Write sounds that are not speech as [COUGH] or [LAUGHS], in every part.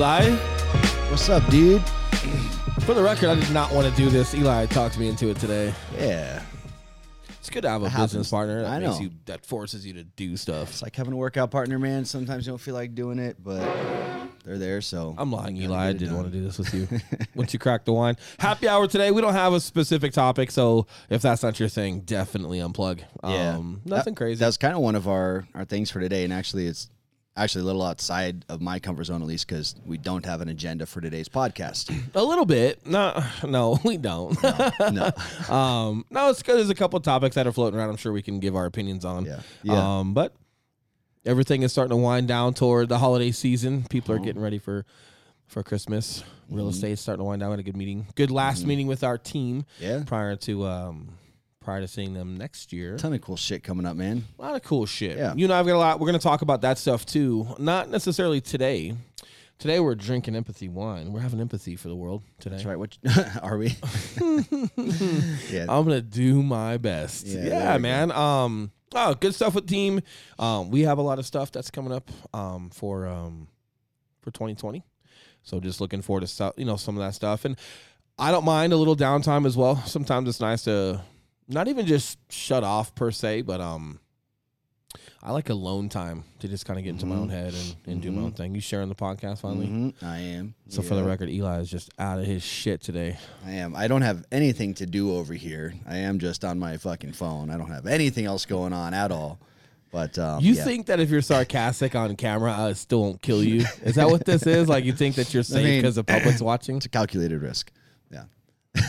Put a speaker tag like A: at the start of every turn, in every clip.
A: Eli.
B: What's up, dude?
A: For the record, I did not want to do this. Eli talked me into it today.
B: Yeah.
A: It's good to have a
B: It
A: business
B: happens.
A: partner that
B: I
A: makes
B: know.
A: you that forces you to do stuff.
B: It's like having a workout partner, man. Sometimes you don't feel like doing it, but they're there, so
A: I'm lying,
B: gotta
A: Eli.
B: get
A: I
B: it
A: didn't want to do this with you. [LAUGHS] Once you crack the wine, happy hour today. We don't have a specific topic, so if that's not your thing, definitely unplug.
B: Yeah.
A: Um, nothing
B: That-
A: crazy.
B: That's kind of one of our our things for today, and actually, it's actually a little outside of my comfort zone, at least because we don't have an agenda for today's podcast. [CLEARS THROAT]
A: a little bit. No, no, [LAUGHS] we don't.
B: no. [LAUGHS]
A: um, no, it's good. There's a couple topics that are floating around. I'm sure we can give our opinions on.
B: Yeah. Yeah.
A: Um, but everything is starting to wind down toward the holiday season. People are
B: Oh.
A: getting ready for for Christmas. Real
B: Mhm.
A: estate's starting to wind down. We had a good meeting. Good last
B: Mhm.
A: meeting with our team
B: Yeah.
A: prior to um prior to seeing them next year.
B: Ton of cool shit coming up, man.
A: A lot of cool shit.
B: Yeah.
A: You know, I've got a lot. We're going to talk about that stuff too. Not necessarily today. Today we're drinking empathy wine. We're having empathy for the world today.
B: That's right. What [LAUGHS] are we? [LAUGHS] yeah.
A: I'm gonna do my best.
B: Yeah,
A: Yeah, man. Um, oh, good stuff with team. Um, we have a lot of stuff that's coming up. Um, for um, for 2020. So just looking forward to you know, some of that stuff, and I don't mind a little downtime as well. Sometimes it's nice to not even just shut off per se, but um. I like alone time to just kind of get into my
B: Mhm.
A: own head and, and do my own thing. You sharing the podcast finally?
B: Mhm, I am.
A: So for the record, Eli is just out of his shit today.
B: I am. I don't have anything to do over here. I am just on my fucking phone. I don't have anything else going on at all. But um,
A: You
B: yeah.
A: think that if you're sarcastic on camera, uh, it still won't kill you? [LAUGHS] Is that what this is? Like you think that you're safe
B: mean-
A: because the public's [COUGHS] watching?
B: it's a calculated risk. Yeah. [LAUGHS]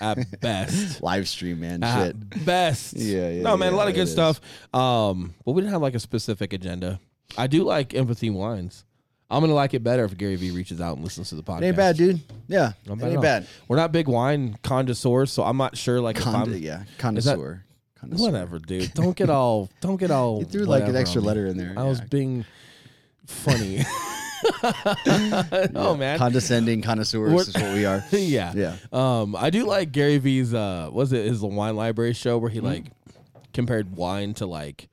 A: At [LAUGHS] best.
B: Live stream, man.
A: At
B: Shit.
A: best.
B: Yeah, yeah,
A: No, man, a lot of good stuff. Um, but we didn't have like a specific agenda. I do like empathy wines. I'm gonna like it better if Gary Vee reaches out and listens to the podcast.
B: It ain't bad, dude. Yeah.
A: Not bad
B: ain't bad.
A: We're not big wine connoisseurs, so I'm not sure like if I'm
B: yeah. Connoisseur. Connoisseur.
A: whatever, dude. Don't get all don't get [LAUGHS] all
B: You threw like an extra letter in there.
A: I was being funny. [LAUGHS] [LAUGHS] oh man.
B: condescending connoisseurs is what we are. [LAUGHS]
A: yeah.
B: Yeah.
A: Um, I do like Gary Vee's uh was it his wine library show where he
B: Mm-hmm.
A: like compared wine to like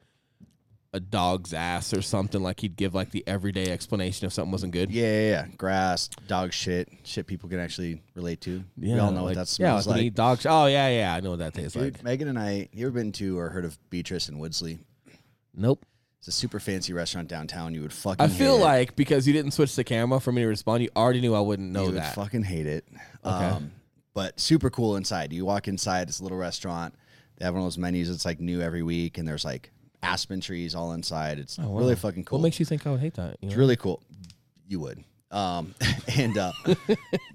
A: a dog's ass or something like he'd give like the everyday explanation if something wasn't good.
B: Yeah, yeah, yeah. Grass, dog shit, shit people can actually relate to. Yeah, we all know
A: like,
B: what that
A: yeah,
B: smells
A: like, when
B: like.
A: dog sh- Oh yeah, yeah, I know what that tastes
B: Dude,
A: like.
B: Megan and I, you ever been to or heard of Beatrice and Woodsley?
A: Nope.
B: It's a super fancy restaurant downtown. You would fucking
A: I feel
B: hate it.
A: like because you didn't switch the camera for me to respond, you already knew I wouldn't know
B: you would
A: that.
B: fucking hate it.
A: Okay.
B: Um, but super cool inside. You walk inside, a little restaurant. They have one of those menus that's like new every week, and there's like aspen trees all inside. It's
A: Oh, wow.
B: really fucking cool.
A: What makes you think I would hate that? you
B: It's
A: know?
B: really cool. You would. Um, [LAUGHS] and uh,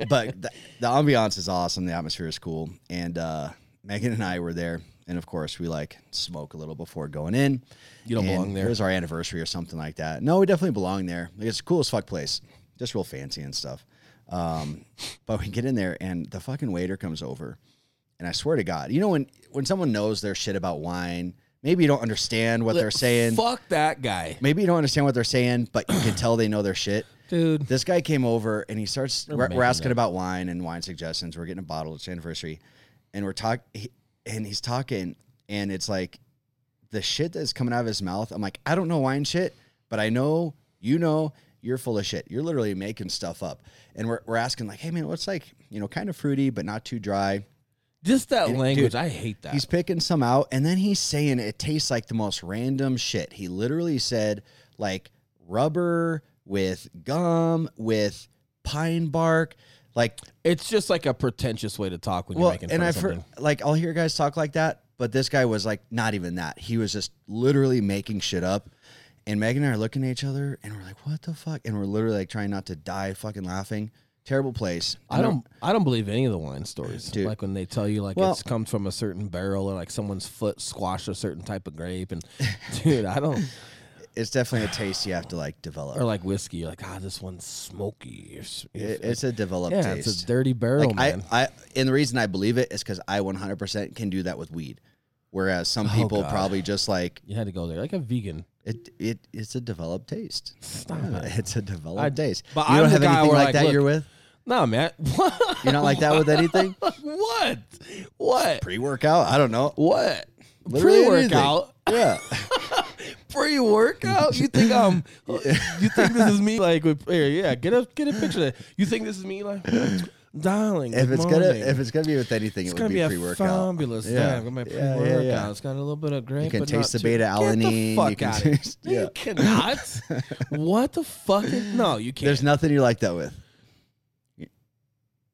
B: but the, the ambiance is awesome. The atmosphere is cool. And uh, Megan and I were there, and of course we like smoke a little before going in.
A: You don't
B: And
A: belong there.
B: It was our anniversary or something like that. No, we definitely belong there. Like, it's the coolest fuck place. Just real fancy and stuff. Um, [LAUGHS] but we get in there, and the fucking waiter comes over, and I swear to God, you know when when someone knows their shit about wine, maybe you don't understand what they're saying.
A: Fuck that guy,
B: Maybe you don't understand what they're saying, but you can tell they know their shit.
A: dude.
B: This guy came over and he starts. We're, we're asking
A: that.
B: about wine and wine suggestions. We're getting a bottle. It's anniversary, and we're talking. And he's talking, and it's like the shit that's coming out of his mouth. I'm like, I don't know wine shit, but I know you know you're full of shit. You're literally making stuff up. And we're we're asking like, hey man, what's like you know kind of fruity but not too dry.
A: Just that
B: And,
A: language,
B: dude,
A: I hate that.
B: He's picking some out, and then he's saying it tastes like the most random shit. He literally said like rubber with gum with pine bark, like
A: It's just like a pretentious way to talk when
B: well.
A: you're making
B: And I've heard like I'll hear guys talk like that, but this guy was like not even that. He was just literally making shit up. And Megan and I are looking at each other, and we're like, "What the fuck?" And we're literally like trying not to die, fucking laughing. Terrible place.
A: I don't. I don't believe any of the wine stories.
B: Dude.
A: Like when they tell you like
B: Well-
A: it's comes from a certain barrel or like someone's foot squashed a certain type of grape, and [LAUGHS] dude, I don't.
B: It's definitely a taste you have to like develop.
A: Or like whiskey, you're like ah, this one's smoky. Or s-
B: It- it's a developed
A: yeah,
B: taste.
A: it's a dirty barrel,
B: Like
A: man.
B: I, I, and the reason I believe it is because I 100% can do that with weed, whereas some
A: Oh,
B: people
A: God.
B: probably just like
A: you had to go there, like a vegan.
B: it. It it's a developed taste.
A: Stop
B: Yeah,
A: it.
B: It's a developed
A: I-
B: taste.
A: but
B: you
A: I'm
B: don't
A: the
B: have
A: guy
B: anything
A: where,
B: like
A: like,
B: that.
A: look-
B: you're with.
A: No, man. [LAUGHS]
B: You're not like that with anything. [LAUGHS]
A: what? What?
B: Pre workout. I don't know.
A: What?
B: Literally
A: Pre workout.
B: Yeah. [LAUGHS]
A: Pre pre-workout? You think um, [LAUGHS] you think this is me? Like, with, here, yeah, get a get a picture of that. You think this is me? Like, [CLEARS THROAT] darling,
B: If it's gonna if it's gonna be with anything,
A: it's
B: it
A: gonna
B: would
A: be,
B: be,
A: a
B: pre-workout.
A: fabulous
B: Yeah. Yeah, yeah,
A: pre-workout.
B: yeah.
A: It's got a little bit of grape.
B: You can taste the beta
A: Get the
B: alanine.
A: fuck out
B: taste- yeah.
A: You cannot. [LAUGHS] what the fuck? is- No, you can't.
B: There's nothing you like that with.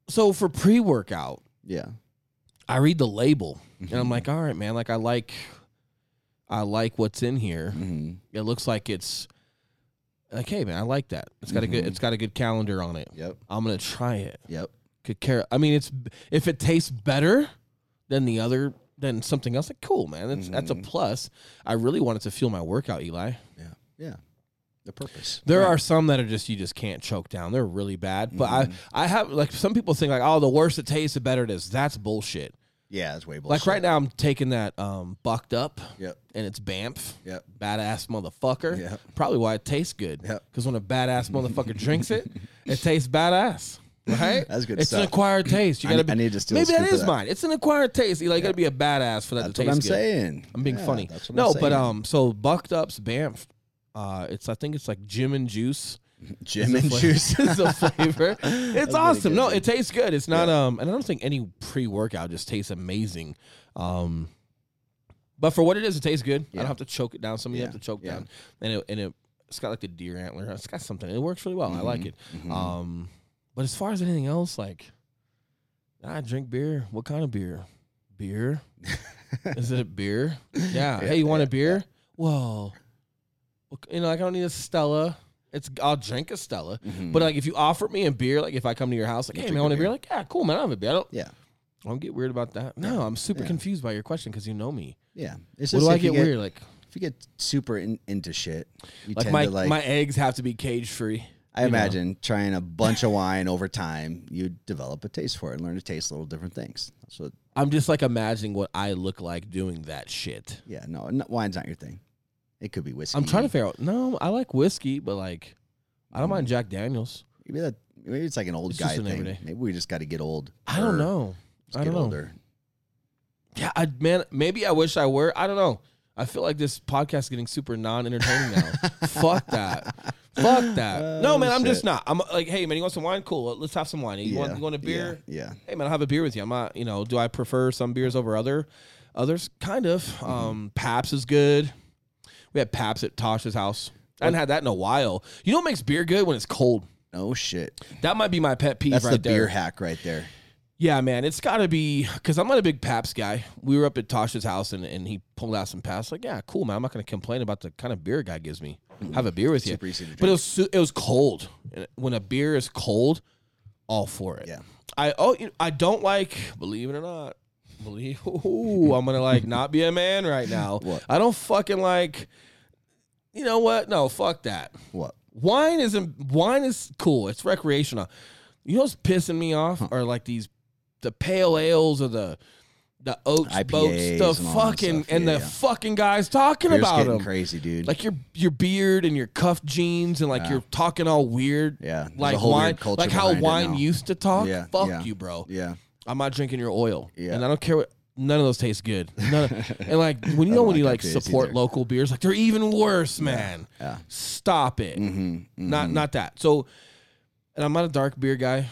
A: so for pre-workout,
B: Yeah.
A: I read the label and I'm
B: Mhm.
A: like, all right, man. Like I like, I like what's in here.
B: hmm
A: It looks like it's like, hey, man, I like that. It's got a good.
B: Mhm.
A: It's got a good calendar on it.
B: Yep.
A: I'm gonna try it.
B: Yep.
A: Could care. I mean, it's if it tastes better than the other than something else. Like, cool, man. That's that's a
B: Mhm.
A: plus. I really wanted to feel my workout, Eli.
B: Yeah. Yeah. The purpose.
A: There are some that are just you just can't choke down. They're really bad. But. I I have like some people think like, oh, the worse it tastes, the better it is. That's bullshit.
B: Yeah, it's way bullshit.
A: Like right now, I'm taking that um bucked up,
B: Yep.
A: and it's BAMF.
B: Yep.
A: Badass motherfucker.
B: Yep.
A: Probably why it tastes good.
B: Yep.
A: Because when a badass motherfucker drinks it, it tastes badass. [LAUGHS] Right?
B: That's good
A: It's an acquired taste. You gotta
B: ne-
A: be.
B: I need to steal
A: maybe that
B: scoop that.
A: mine. It's an acquired taste. You like gotta be a badass for that
B: That's
A: to
B: what
A: taste
B: I'm
A: good.
B: saying.
A: I'm being
B: Yeah,
A: funny. No,
B: I'm
A: but um, so bucked up's BAMF. Uh, it's I think it's like Gym and juice. [LAUGHS]
B: Gym
A: is
B: and juice
A: is the flavor. [LAUGHS] It's awesome. No, it tastes good. It's not um, and I don't think any pre workout just tastes amazing. Um, but for what it is, it tastes good. I don't have to choke it down. Some of you
B: Yeah,
A: have to choke
B: yeah.
A: down, and it and it it's got like the deer antler. It's got something. It works really well. I like
B: Mhm,
A: it.
B: mhm.
A: Um, but as far as anything else, like I drink beer. What kind of beer? Beer. [LAUGHS] Is it a beer? Yeah.
B: Yeah,
A: hey, you want a beer? Well, you know, like I don't need a Stella. It's I'll drink a Stella.
B: Mhm.
A: But like if you offer me a beer, like if I come to your house, like,
B: You
A: hey man, want a beer.
B: beer.
A: Like, yeah, cool, man, I have a beer. I don't,
B: yeah,
A: I don't get weird about that. No, I'm super
B: Yeah.
A: confused by your question because you know me.
B: yeah. It's
A: What
B: just
A: do I
B: you
A: get, weird? Like,
B: If you get super in, into shit, you
A: like
B: tend
A: my
B: to like.
A: my eggs have to be cage free.
B: I
A: you know.
B: imagine trying a bunch of wine over time, you develop a taste for it and learn to taste little different things. That's what.
A: I'm just like imagining what I look like doing that shit.
B: Yeah, no, no wine's not your thing. It could be whiskey.
A: I'm trying to figure out. No, I like whiskey, but like, I don't
B: Mm.
A: mind Jack Daniels.
B: Maybe that. Maybe it's like an old
A: It's
B: guy
A: just an
B: thing.
A: everyday.
B: Maybe we just got to get old.
A: I don't
B: or
A: know.
B: just
A: I
B: get
A: don't know.
B: older.
A: Yeah, I man, maybe I wish I were. I don't know. I feel like this podcast is getting super non-entertaining now. [LAUGHS] Fuck that. Fuck that. no,
B: Oh,
A: man, I'm just
B: shit.
A: not. I'm like, hey, man, you want some wine? Cool. Let's have some wine. You want you want a beer?
B: Yeah.
A: Hey, man, I'll have a beer with you. I'm not. You know, do I prefer some beers over other others? Kind of.
B: Mm-hmm.
A: Um, Pabst is good. We had Pabst at Tasha's house. I haven't had that in a while. You know what makes beer good when it's cold?
B: Oh shit.
A: That might be my pet peeve
B: That's
A: right
B: the
A: there.
B: beer hack right there.
A: Yeah, man, it's got to be because I'm not a big Pabst guy. We were up at Tasha's house and, and he pulled out some Pabst. Like, yeah, cool, man. I'm not going to complain about the kind of beer guy gives me. Mm-hmm. Have a beer with you.
B: Super easy to drink.
A: But it was su- it was cold. And When a beer is cold, all for it.
B: Yeah.
A: I oh you know, I don't like believe it or not. Believe [LAUGHS] ooh, I'm gonna like not be a man right now. [LAUGHS]
B: What?
A: I don't fucking like. You know what? No, fuck that.
B: what?
A: Wine isn't wine is cool. It's recreational. You know what's pissing me off are like these the pale ales or the the oats
B: IPAs
A: boats, the
B: that
A: fucking
B: stuff.
A: and
B: Yeah,
A: the
B: yeah.
A: fucking guys talking
B: Beer's
A: about them.
B: crazy, dude.
A: Like your your beard and your cuffed jeans and like
B: Yeah.
A: you're talking all weird.
B: yeah. there's
A: Like wine, like how wine used to talk.
B: Yeah,
A: Fuck
B: yeah.
A: you, bro.
B: Yeah.
A: I'm not drinking your oil.
B: Yeah.
A: And I don't care what none of those taste good. None of, [LAUGHS] and like when you know when you
B: like
A: support
B: either.
A: local beers, like they're even worse, man.
B: Yeah.
A: Stop it.
B: Mm-hmm.
A: Not not that. So and I'm not a dark beer guy.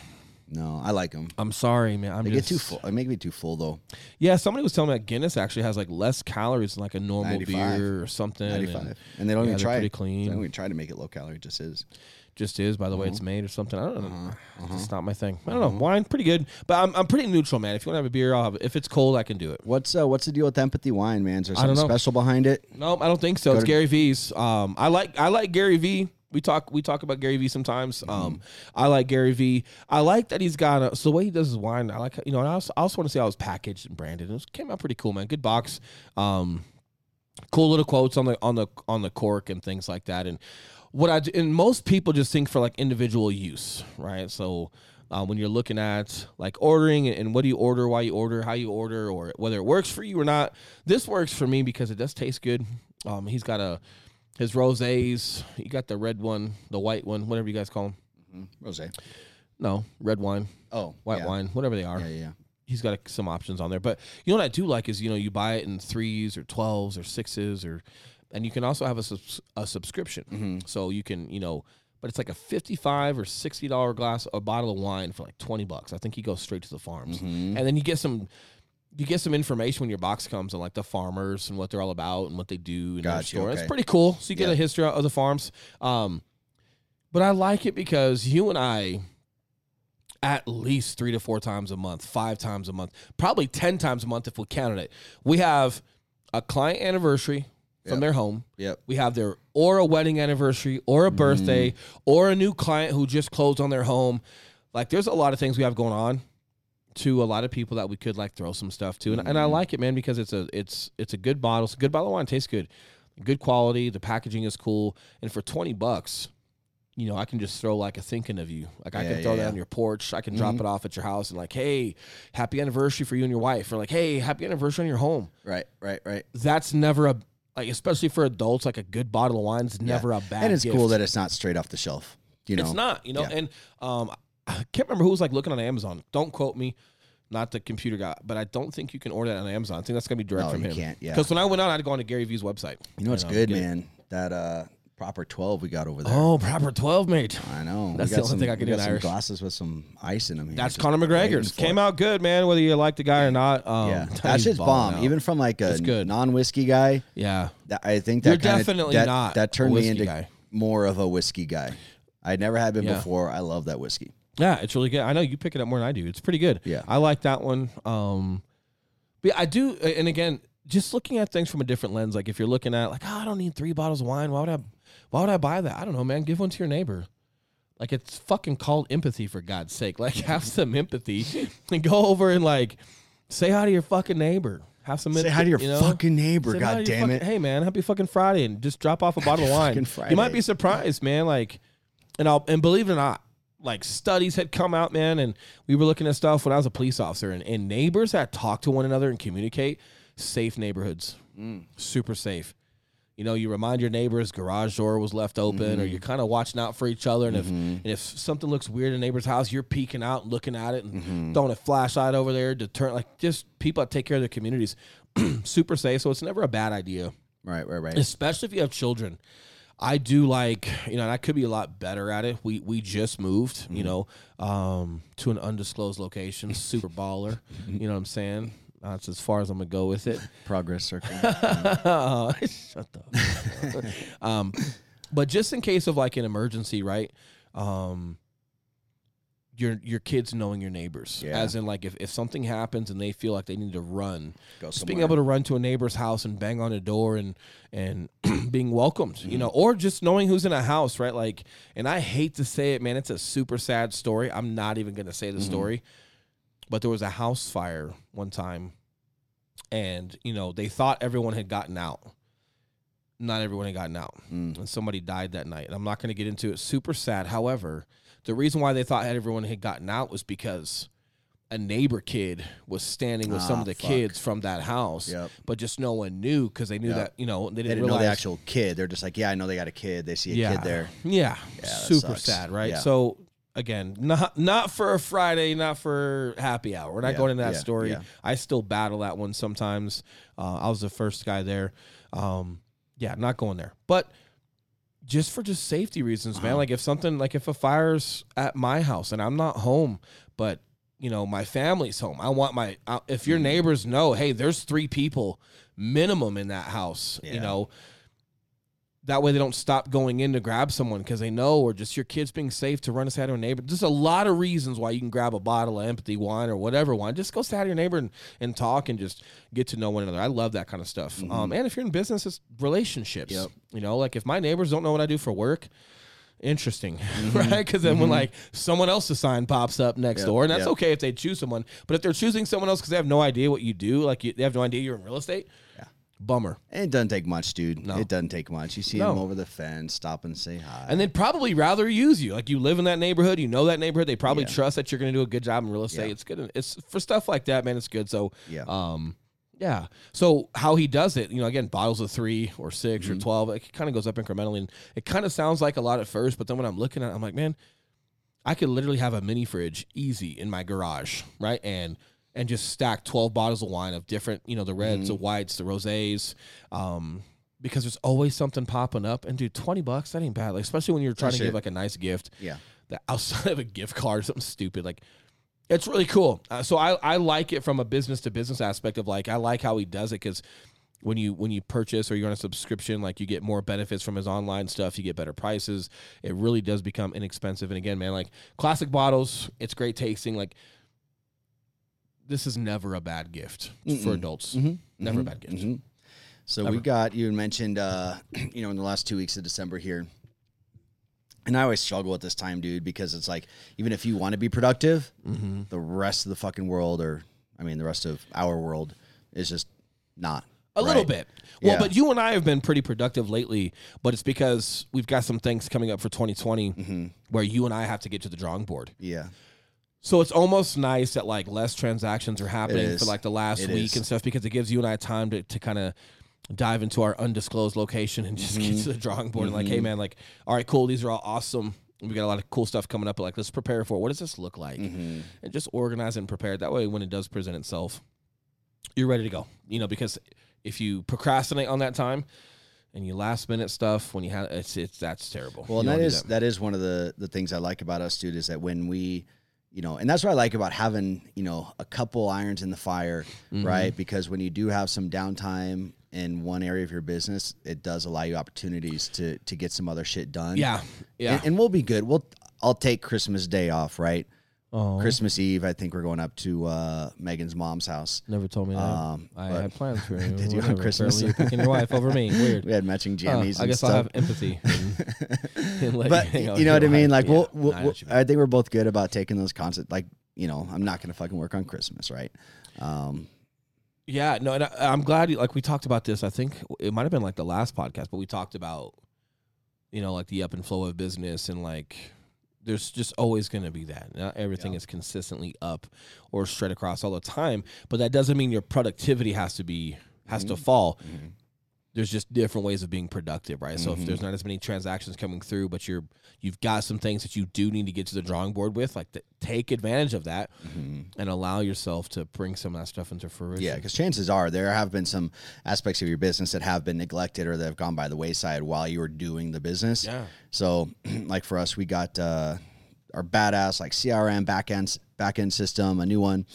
B: No, I like them.
A: I'm sorry, man. I'm
B: They
A: just
B: get too full. They make me too full though.
A: Yeah, somebody was telling me that Guinness actually has like less calories than like a normal beer or something. and
B: Ninety-five, and they don't
A: yeah,
B: even try.
A: pretty clean.
B: They don't even try to make it low calorie. It just is.
A: Just is by the way it's made or something. I don't know.
B: Uh-huh.
A: It's not my thing. I don't know. Wine, pretty good, but I'm I'm pretty neutral, man. If you want to have a beer, I'll have it. If it's cold, I can do it.
B: What's uh, what's the deal with empathy wine, man? Is there
A: don't
B: something
A: know.
B: special behind it?
A: No, I don't think so. It's Gary Vee's. Um, I like I like Gary Vee. We talk we talk about Gary Vee sometimes.
B: Mm-hmm.
A: Um, I like Gary Vee. I like that he's got a so the way he does his wine. I like you know. And I also, I also want to see how it's packaged and branded. It was- came out pretty cool, man. Good box. Um, cool little quotes on the on the on the cork and things like that. And what I do, and most people just think for like individual use, right? So. Uh, when you're looking at like ordering and, what do you order, why you order, how you order, or whether it works for you or not, this works for me because it does taste good. Um, he's got a his rosés. You got the red one, the white one, whatever you guys call them.
B: Mm-hmm. Rose.
A: No, red wine,
B: Oh,
A: white
B: yeah.
A: wine, whatever they are.
B: Yeah, yeah.
A: He's got some options on there. But you know what I do like is you know you buy it in threes or twelves or sixes or and you can also have a subs- a subscription.
B: Mm-hmm.
A: So you can you know, but it's like a fifty five or sixty dollar glass a bottle of wine for like twenty bucks. I think you go straight to the farms,
B: Mm-hmm.
A: and then you get some. You get some information when your box comes on like the farmers and what they're all about and what they do in their
B: Gotcha,
A: store. It's pretty cool. So you get
B: Yeah.
A: a history of the farms. Um, but I like it because you and I, at least three to four times a month, five times a month, probably 10 times a month if we counted it, we have a client anniversary from
B: Yep.
A: their home.
B: Yep.
A: We have their or a wedding anniversary or a birthday or a new client who just closed on their home. Like there's a lot of things we have going on to a lot of people that we could like throw some stuff to. And, and I like it, man, because it's a it's it's a good bottle. It's a good bottle of wine, tastes good. Good quality, the packaging is cool. And for 20 bucks, you know, I can just throw like a thinking of you. Like I
B: Yeah,
A: can throw
B: yeah,
A: that
B: yeah.
A: on your porch. I can drop
B: Mhm.
A: it off at your house and like, hey, happy anniversary for you and your wife. Or like, hey, happy anniversary on your home
B: Right. Right. Right.
A: that's never a like especially for adults like a good bottle of wine is never a bad
B: and it's
A: gift.
B: cool that it's not straight off the shelf. You know.
A: it's not you know
B: Yeah.
A: and um i can't remember who was like looking on amazon don't quote me not the computer guy but i don't think you can order that on amazon i think that's gonna be direct
B: No,
A: from
B: you
A: him
B: can't, yeah.
A: because when i went out I'd go on to gary vee's website
B: You know what's
A: know,
B: good,
A: get it.
B: man? That uh proper twelve we got over there.
A: oh proper 12 mate
B: I know.
A: That's the only
B: some,
A: thing I can do
B: got
A: in
B: some
A: Irish.
B: glasses with some ice in them. Here.
A: that's
B: Just
A: conor mcgregor's came out good man whether you like the guy or not um
B: Yeah, [LAUGHS] that shit's bomb.
A: out.
B: Even from like a
A: good.
B: non whiskey guy,
A: yeah
B: that, I think
A: You're
B: that kinda,
A: definitely
B: that,
A: not
B: that turned me into
A: guy.
B: more of a whiskey guy. I never had been
A: Yeah.
B: before. I love that whiskey.
A: Yeah, it's really good. I know you pick it up more than I do. It's pretty good.
B: Yeah.
A: I like that one. Um, but I do, and again, just looking at things from a different lens. Like if you're looking at like, oh, I don't need three bottles of wine. Why would I? Why would I buy that? I don't know, man. Give one to your neighbor. Like it's fucking called empathy for God's sake. [LAUGHS] Like have some empathy and go over and like say hi to your fucking neighbor. Have some
B: Say hi to your
A: you know?
B: fucking neighbor.
A: Say
B: God damn
A: fucking-
B: it.
A: Hey man, happy fucking Friday, and just drop off a bottle of wine. You might be surprised, man. Like, and I'll and believe it or not, like studies had come out, man, and we were looking at stuff when I was a police officer, and, and neighbors that talk to one another and communicate, safe neighborhoods,
B: Mm.
A: super safe. You know, you remind your neighbors garage door was left open, or you're mm-hmm. kind of watching out for each other, and if mm-hmm. and if something looks weird in a neighbor's house, you're peeking out and looking at it and mm-hmm. throwing a flashlight over there to turn like just people that take care of their communities, [CLEARS THROAT] super safe. So it's never a bad idea
B: Right, right, right.
A: especially if you have children. I do like, you know, and I could be a lot better at it. We we just moved, you know, um, to an undisclosed location, super baller. [LAUGHS] You know what I'm saying? That's as far as I'm gonna go with it. [LAUGHS]
B: Progress circle. [LAUGHS]
A: Shut the. um, but just in case of like an emergency, right? Um, your your kids knowing your neighbors,
B: Yeah.
A: as in like if, if something happens and they feel like they need to run,
B: Go
A: just being able to run to a neighbor's house and bang on a door and and [CLEARS THROAT] being welcomed,
B: Mm-hmm.
A: you know, or just knowing who's in a house, right? Like, and I hate to say it, man, it's a super sad story. I'm not even gonna say the
B: Mm-hmm.
A: story, but there was a house fire one time, and you know they thought everyone had gotten out. Not everyone had gotten out,
B: Mm.
A: and somebody died that night. And I'm not going to get into it. Super sad. However, the reason why they thought everyone had gotten out was because a neighbor kid was standing with some
B: Ah,
A: of the
B: fuck.
A: kids from that house,
B: Yep.
A: but just no one knew because they knew
B: Yep.
A: that you know they
B: They
A: didn't,
B: didn't know the actual kid. They're just like, yeah, I know they got a kid. They see a
A: yeah,
B: kid there.
A: Yeah,
B: that
A: super sad, right?
B: Yeah.
A: So again, not not for a Friday, not for happy hour. We're not
B: Yeah,
A: going into that
B: yeah,
A: story.
B: yeah.
A: I still battle that one sometimes. Uh, I was the first guy there. Um, yeah, not going there, but. Just for just safety reasons, man.
B: Uh-huh.
A: Like if something, like if a fire's at my house and I'm not home, but you know my family's home, I want my. If
B: Mm-hmm.
A: your neighbors know, hey, there's three people minimum in that house, you know, that way they don't stop going in to grab someone because they know or just your kids being safe to run aside to a neighbor. There's a lot of reasons why you can grab a bottle of empathy wine or whatever wine. Just go hi to your neighbor and, and talk and just get to know one another. I love that kind of stuff. Mm-hmm. Um, and if you're in business it's relationships
B: Yep.
A: you know like if my neighbors don't know what i do for work interesting [LAUGHS] mm-hmm. right? Because then when mm-hmm. like someone else's sign pops up next
B: Yep,
A: door and that's
B: yep.
A: okay if they choose someone. But if they're choosing someone else because they have no idea what you do like you, they have no idea you're in real estate
B: Yeah.
A: Bummer
B: And it doesn't take much, dude.
A: No.
B: It doesn't take much. You see
A: No.
B: them over the fence, stop and say hi.
A: and they'd probably rather use you. Like you live in that neighborhood, you know that neighborhood. They probably
B: Yeah.
A: trust that you're going to do a good job in real estate.
B: Yeah.
A: It's good. It's for stuff like that, man. It's good. So,
B: Yeah.
A: um, yeah. So how he does it, you know, again, bottles of three or 6
B: Mm-hmm.
A: or twelve, it kind of goes up incrementally, and it kind of sounds like a lot at first, but then when I'm looking at, it, I'm like, man, I could literally have a mini fridge easy in my garage, right? And and just stack 12 bottles of wine of different, you know, the reds,
B: Mm-hmm.
A: the whites, the rosés, um, because there's always something popping up. And dude, twenty bucks that ain't bad. Like especially when you're trying to give
B: shit.
A: like a nice gift, like especially when you're trying to give like a nice gift. That outside
B: shit.
A: of a gift
B: Yeah.
A: that outside of a gift card or something stupid like it's really cool uh, so I, I like it from a business to business aspect of like i like how he does it because when you when you purchase or you're on a subscription like you get more benefits from his online stuff you get better prices it really does become inexpensive and again man like classic bottles it's great tasting like this is never a bad gift for
B: Mm-mm.
A: adults
B: Mhm.
A: never a
B: Mhm.
A: bad gift
B: Mhm. So
A: Ever.
B: we got you mentioned, uh, [CLEARS THROAT] you know, in the last two weeks of December here, and I always struggle at this time, dude, because it's like even if you want to be productive,
A: mm-hmm.
B: the rest of the fucking world, or I mean, the rest of our world, is just not
A: A little bit. Well,
B: Yeah.
A: but you and I have been pretty productive lately, but it's because we've got some things coming up for 2020
B: hmm
A: where you and I have to get to the drawing board.
B: Yeah,
A: So it's almost nice that like less transactions are happening for like the last
B: It
A: week
B: is.
A: and stuff because it gives you and I time to, to kind of dive into our undisclosed location and just get
B: Mhm.
A: to the drawing board and like, hey
B: Mhm.
A: man, like, all right, cool, these are all awesome. We got a lot of cool stuff coming up, but like let's prepare for it. What does this look like?
B: hmm
A: And just organize and prepare. That way when it does present itself, you're ready to go. You know, because if you procrastinate on that time and you last minute stuff when you have it's it's that's terrible.
B: Well,
A: You
B: and that is that is one of the the things I like about us, dude, is that when we, you know, and that's what I like about having, you know, a couple irons in the fire,
A: Mhm.
B: right? Because when you do have some downtime in one area of your business, it does allow you opportunities to to get some other shit done.
A: Yeah. Yeah.
B: and, and we'll be good. We'll I'll take Christmas Day off, right?
A: Oh,
B: Christmas Eve, I think we're going up to uh, Megan's mom's house.
A: never told me that.
B: Um,
A: I had plans for [LAUGHS] you.
B: Did you on Christmas?
A: Apparently You're picking your wife over me. [LAUGHS] Weird.
B: we had matching
A: Huh,
B: jammies.
A: I guess
B: stuff.
A: I'll have empathy. [LAUGHS] and- and
B: but
A: hang out
B: you know what I mean. Like
A: Yeah,
B: we'll, we'll,
A: I
B: we'll-
A: what you mean.
B: I think we're both good about taking those concepts. Like you know, I'm not gonna fucking work on Christmas, right? Um,
A: Yeah, no, and I, I'm glad. You, like we talked about this. I think it might have been like the last podcast, but we talked about, you know, like the up and flow of business, and like there's just always going to be that. Not everything
B: Yeah.
A: is consistently up or straight across all the time, but that doesn't mean your productivity has to be has to
B: Mhm.
A: fall.
B: mhm.
A: There's just different ways of being productive, right? So
B: Mhm.
A: if there's not as many transactions coming through, but you're you've got some things that you do need to get to the drawing board with, like th- take advantage of that
B: Mhm.
A: and allow yourself to bring some of that stuff into fruition.
B: Yeah, because chances are there have been some aspects of your business that have been neglected or that have gone by the wayside while you were doing the business.
A: yeah.
B: So, [CLEARS THROAT] like for us, we got uh, our badass like CRM backend backend system, a new one,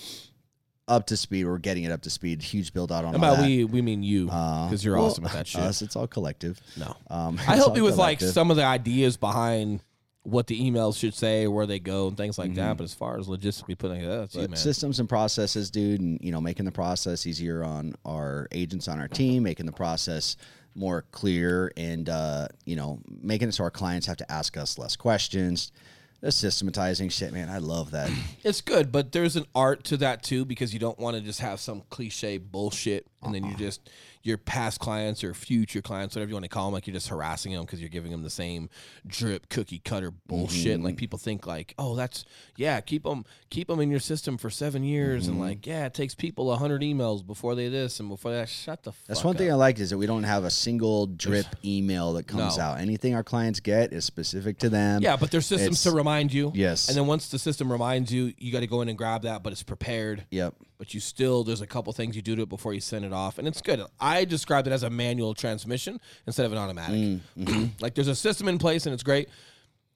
B: up to speed. We're getting it up to speed. Huge build out on
A: And
B: all
A: by
B: that.
A: we, we mean you,
B: Uh,
A: because you're
B: well,
A: awesome at that [LAUGHS] shit.
B: Us, it's all collective.
A: no,
B: Um,
A: I
B: it's
A: help
B: all
A: you with like
B: collective.
A: some of the ideas behind what the emails should say, where they go, and things like that. But as far as logistically putting it, that's you,
B: Mm-hmm. But
A: man.
B: systems and processes, dude, and you know, making the process easier on our agents on our team, making the process more clear, and uh, you know, making it so our clients have to ask us less questions. The systematizing shit, man, I love that. [CLEARS THROAT]
A: It's good, but there's an art to that too because you don't want to just have some cliche bullshit and then you
B: Uh-uh.
A: just your past clients or future clients, whatever you want to call them, like you're just harassing them because you're giving them the same drip cookie cutter bullshit. Like
B: Mm-hmm.
A: people think like, oh, that's yeah, keep them keep them in your system for seven years,
B: Mm-hmm.
A: and like yeah, it takes people a hundred emails before they this and before that. Shut the.
B: That's one thing. I like is that we don't have a single drip email that comes
A: No.
B: out. Anything our clients get is specific to them.
A: Yeah, but there's systems
B: It's-
A: to remind you.
B: Yes.
A: And then once the system reminds you, you got to go in and grab that, but it's prepared.
B: Yep.
A: But you still, there's a couple things you do to it before you send it off, and it's good. I described it as a manual transmission instead of an automatic.
B: Mm, mm-hmm. [CLEARS THROAT]
A: like there's a system in place and it's great,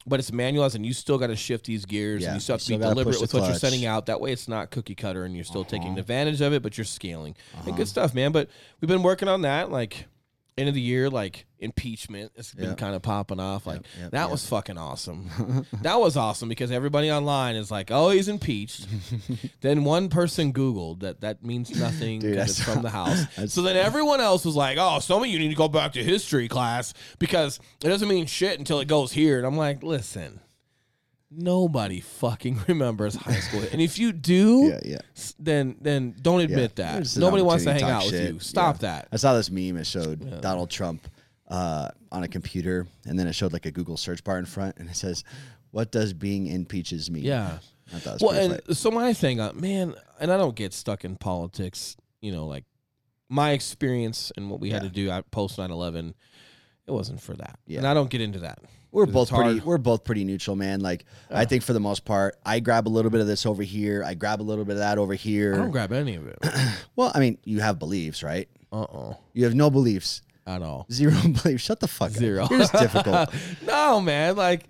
A: but it's manual, as and you still got to shift these gears
B: Yeah,
A: and you still have to be deliberate with
B: the
A: what you're sending out. That way, it's not cookie cutter, and you're still taking
B: Uh-huh.
A: advantage of it, but you're scaling. And good stuff, man. But we've been working on that, like. End of the year, like impeachment, it's been
B: Yep.
A: kind of popping off. Like
B: yep,
A: that
B: yep.
A: was fucking awesome. [LAUGHS] that was awesome because everybody online is like, "Oh, he's impeached." [LAUGHS] then one person Googled that that means nothing
B: Dude,
A: because it's from the House. [LAUGHS] so then everyone else was like, "Oh, some of you need to go back to history class because it doesn't mean shit until it goes here." And I'm like, "Listen, nobody fucking [LAUGHS] remembers high school, and if you do, [LAUGHS]
B: Yeah, yeah.
A: s- then then don't admit that.
B: An
A: Nobody wants to hang
B: opportunity
A: out with you. Stop
B: Yeah.
A: that."
B: I saw this meme. It showed Donald Trump uh, on a computer, and then it showed like a Google search bar in front, and it says, "What does being impeaches mean?"
A: Yeah.
B: I thought it was
A: Well,
B: pretty
A: and
B: funny.
A: so my thing, uh, man, and I don't get stuck in politics. You know, like my experience and what we had to do at post 9-11, it wasn't for that.
B: Yeah.
A: And I don't get into that.
B: We're both
A: it's
B: pretty.
A: hard.
B: We're both pretty neutral, man. Like I think for the most part, I grab a little bit of this over here. I grab a little bit of that over here.
A: I don't grab any of it. [CLEARS THROAT]
B: Well, I mean, you have beliefs, right?
A: Uh oh.
B: You have no beliefs.
A: at all.
B: Zero [LAUGHS] belief. Shut the fuck
A: Zero.
B: up. You're just difficult. [LAUGHS]
A: no, man. Like,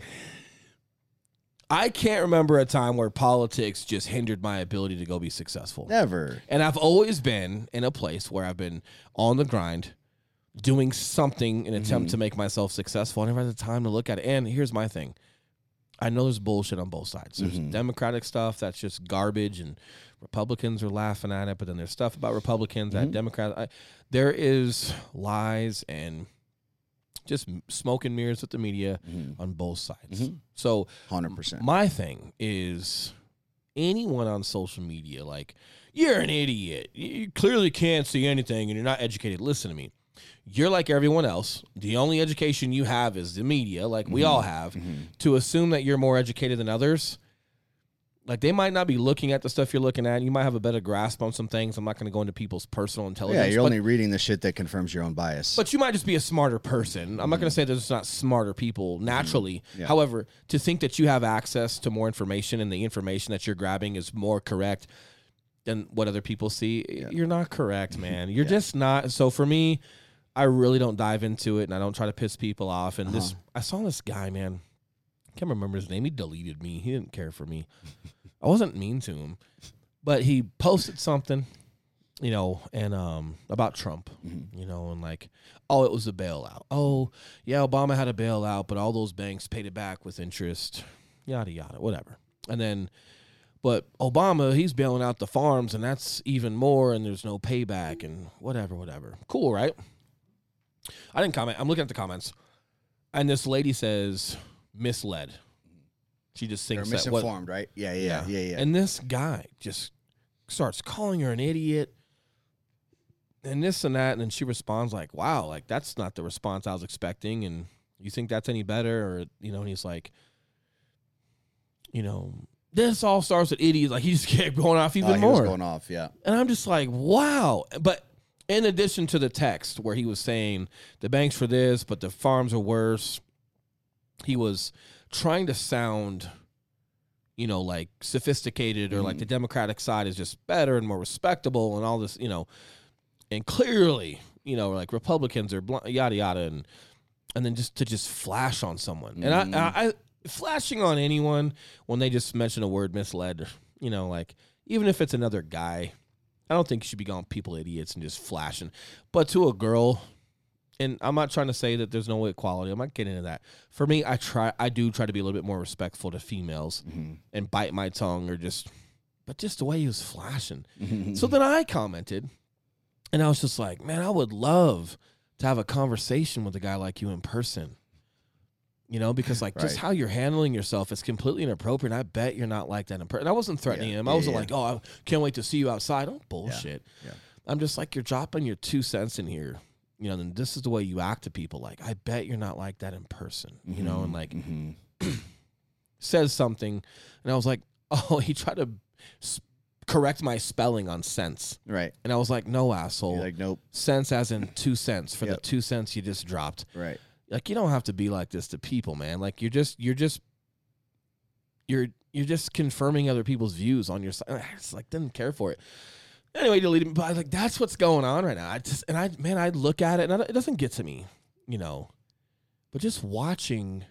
A: I can't remember a time where politics just hindered my ability to go be successful.
B: Never.
A: And I've always been in a place where I've been on the grind, doing something in an attempt to mm-hmm. make myself successful. I never had the time to look at it. And here's my thing. I know there's bullshit on both sides. There's mm-hmm. Democratic stuff that's just garbage, and Republicans are laughing at it. But then there's stuff about Republicans that mm-hmm. Democrats. I, there is lies and just smoke and mirrors with the media on both sides. So
B: 100%.
A: my thing is anyone on social media, like, you're an idiot. You clearly can't see anything and you're not educated. Listen to me. You're like everyone else. The only education you have is the media, like we mm-hmm. all have. Mm-hmm. To assume that you're more educated than others, like they might not be looking at the stuff you're looking at. You might have a better grasp on some things. I'm not going to go into people's personal intelligence.
B: Yeah, you're
A: but-
B: only reading the shit that confirms your own bias.
A: but you might just be a smarter person. I'm not going to mm-hmm. say there's not smarter people naturally.
B: Yeah.
A: However, to think that you have access to more information and the information that you're grabbing is more correct than what other people see, you're not correct, man. You're just not. So for me, I really don't dive into it and I don't try to piss people off. And this, I saw this guy, man. I can't remember his name. He deleted me. He didn't care for me. I wasn't mean to him, but he posted something you know, and um about Trump, you know, and like, oh, it was a bailout. Oh, yeah, Obama had a bailout, but all those banks paid it back with interest, yada yada, whatever. And then, but Obama, he's bailing out the farms, and that's even more, and there's no payback, and whatever, whatever. Cool, right? I didn't comment. I'm looking at the comments, and this lady says misled. She just
B: They're
A: thinks that what,
B: misinformed, right? Yeah, yeah, yeah, yeah.
A: and this guy just starts calling her an idiot and this and that. And then she responds like, wow, like that's not the response I was expecting. And you think that's any better? Or, you know, and he's like, you know, this all starts with idiots. Like he just [LAUGHS] kept going off
B: Oh,
A: even uh,
B: he was
A: more.
B: going off. Yeah.
A: And I'm just like, wow. But in addition to the text where he was saying the banks for this, but the farms are worse, he was trying to sound, you know, like sophisticated or like mm-hmm. the Democratic side is just better and more respectable and all this, you know. And clearly, you know, like Republicans are bl- yada yada, and and then just to just flash on someone, and I, mm-hmm. I, I flashing on anyone when they just mention a word misled, you know, like even if it's another guy, I don't think you should be calling people idiots and just flashing. But to a girl, and I'm not trying to say that there's no equality. I'm not getting into that. For me, I try, I do try to be a little bit more respectful to females mm-hmm. and bite my tongue or just, but just the way he was flashing. [LAUGHS] so then I commented, and I was just like, man, I would love to have a conversation with a guy like you in person. You know, because like just how you're handling yourself is completely inappropriate. I bet you're not like that in person. I wasn't threatening
B: Yeah,
A: him. I
B: yeah,
A: wasn't
B: yeah.
A: like, oh, I can't wait to see you outside. Oh, bullshit.
B: yeah.
A: I'm just like, you're dropping your two cents in here. You know, and this is the way you act to people. Like, I bet you're not like that in person. You know, and like
B: mm-hmm. [CLEARS THROAT]
A: says something, and I was like, [LAUGHS] oh, he tried to correct my spelling on cents,
B: Right.
A: and I was like, no, asshole.
B: You're like, nope.
A: cents as in two cents for
B: Yep.
A: the two cents you just dropped.
B: Right.
A: Like you don't have to be like this to people, man. Like you're just you're just you're you're just confirming other people's views on your side. I just like didn't care for it. Anyway, deleted me. But I like, that's what's going on right now. I just and I man, I look at it and it doesn't get to me, you know. But just watching,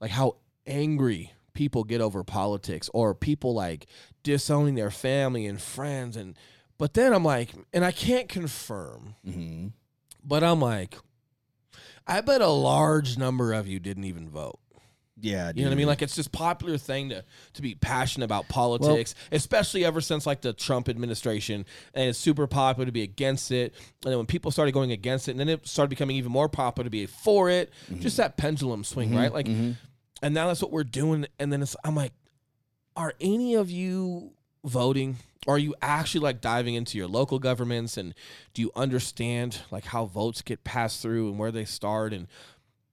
A: like how angry people get over politics or people like disowning their family and friends and. But then I'm like, and I can't confirm,
B: hmm
A: but I'm like, I bet a large number of you didn't even vote.
B: Yeah.
A: You know what I mean? Like it's just popular thing to to be passionate about politics, especially ever since like the Trump administration, and it's super popular to be against it. And then when people started going against it, and then it started becoming even more popular to be for it. Mm-hmm. Just that pendulum swing, mm-hmm, right? Like, mm-hmm. and now that's what we're doing. And then it's I'm like, are any of you voting? Are you actually like diving into your local governments and do you understand like how votes get passed through and where they start and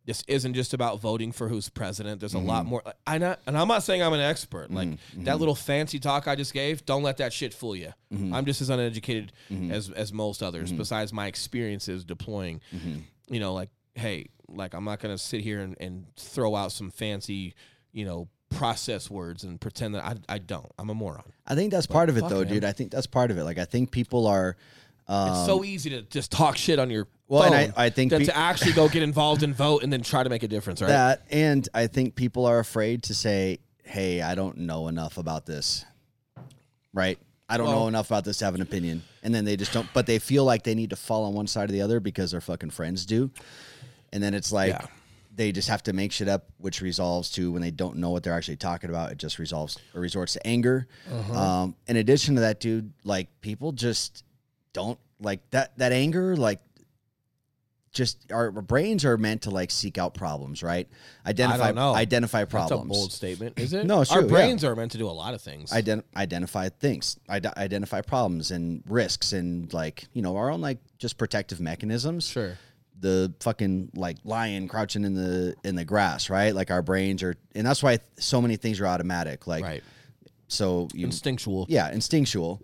A: this isn't just about voting for who's president. There's a lot mm-hmm. more. I not, and I'm not saying I'm an expert. Mm-hmm. Like that mm-hmm. little fancy talk I just gave. Don't let that shit fool you. I'm just as uneducated as as most others. Besides my experiences deploying, you know, like hey, like I'm not gonna sit here and, and throw out some fancy, you know, process words and pretend that I I don't. I'm a moron.
B: I think that's part of it, though,
A: man.
B: dude. I think that's part of it. Like, I think people are
A: it's so um, easy to just talk shit on your
B: Well,
A: phone
B: and I- I think
A: that
B: pe-
A: to actually go get involved and vote and then try to make a difference, right?
B: That and I think people are afraid to say, "Hey, I don't know enough about this." Right? I don't know enough about this to have an opinion. And then they just don't but they feel like they need to fall on one side or the other because their fucking friends do. And then it's like
A: Yeah.
B: They just have to make shit up, which resolves to when they don't know what they're actually talking about, it just resolves or resorts to anger.
A: Uh-huh.
B: Um, in addition to that, dude, like people just don't like that that anger, like just our brains are meant to like seek out problems, right? Identify
A: know.
B: identify
A: That's a bold statement, is it?
B: No, it's
A: Our
B: true, yeah.
A: brains are meant to do a lot of things.
B: Ident- identify things, Ide- identify problems and risks, and like you know our own like just protective mechanisms.
A: sure.
B: The fucking like lion crouching in the in the grass, right? Like our brains are, and that's why so many things are automatic. Like
A: Right.
B: so you
A: Instinctual.
B: yeah, instinctual.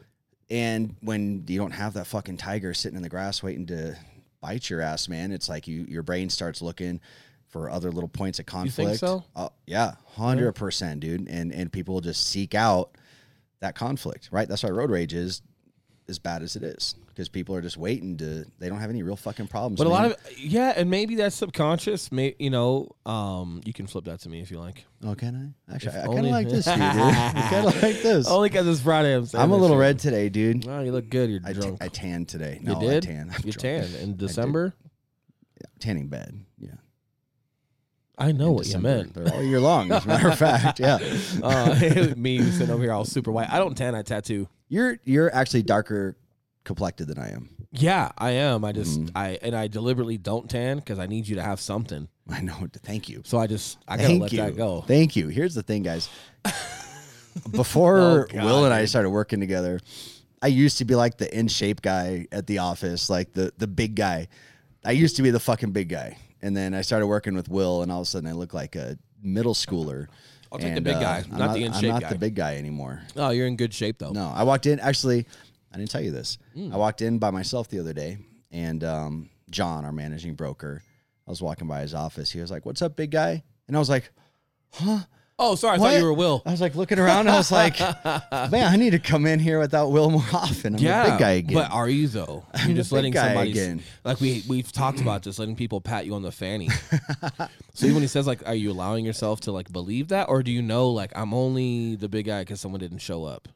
B: And when you don't have that fucking tiger sitting in the grass waiting to bite your ass, man, it's like you your brain starts looking for other little points of conflict.
A: You think so?
B: Uh, yeah, hundred percent, dude. And and people just seek out that conflict, right? That's why road rage is as bad as it is because people are just waiting to. They don't have any real fucking problems.
A: But a lot of yeah, and maybe that's subconscious. May you know, um, you can flip that to me if you like.
B: oh, can I? Actually,
A: If
B: I kind of like this, [LAUGHS] dude. I kind of like this.
A: Only because it's Friday. I'm saying.
B: I'm a little
A: shit.
B: red today, dude.
A: Oh, you look good. You're
B: I,
A: drunk.
B: I tanned today.
A: you
B: No,
A: did.
B: I tan.
A: You tanned in December.
B: tanning bed. Yeah.
A: I know what
B: December.
A: you meant.
B: They're all year long, as a matter of fact. Yeah. [LAUGHS]
A: uh, [LAUGHS] me sitting over here all super white. I don't tan. I tattoo.
B: You're you're actually darker complected than I am.
A: Yeah, I am. I just
B: Mm-hmm.
A: I and I deliberately don't tan because I need you to have something.
B: I know. [LAUGHS] Thank you.
A: So I just I gotta
B: Thank
A: let
B: you.
A: that go.
B: Thank you. Here's the thing, guys. [LAUGHS] Before
A: Oh, God,
B: Will and I started working together, I used to be like the in shape guy at the office, like the the big guy. I used to be the fucking big guy, and then I started working with Will, and all of a sudden I look like a middle schooler.
A: I'll take the big
B: uh,
A: guy,
B: I'm
A: not the in shape.
B: I'm not
A: guy.
B: the big guy anymore.
A: Oh, you're in good shape though.
B: No, I walked in. Actually, I didn't tell you this.
A: Hmm.
B: I walked in by myself the other day, and um, John, our managing broker, I was walking by his office. He was like, "What's up, big guy?" And I was like, "Huh?"
A: Oh, sorry. I
B: What?
A: thought you were Will.
B: I was like looking around. And I was like, [LAUGHS] "Man, I need to come in here without Will more often." I'm
A: yeah,
B: the big guy again.
A: But are you though? [LAUGHS] You're just letting somebody
B: again.
A: like we we've talked about just letting people pat you on the fanny. [LAUGHS] so even when he says like, are you allowing yourself to like believe that, or do you know like I'm only the big guy because someone didn't show up?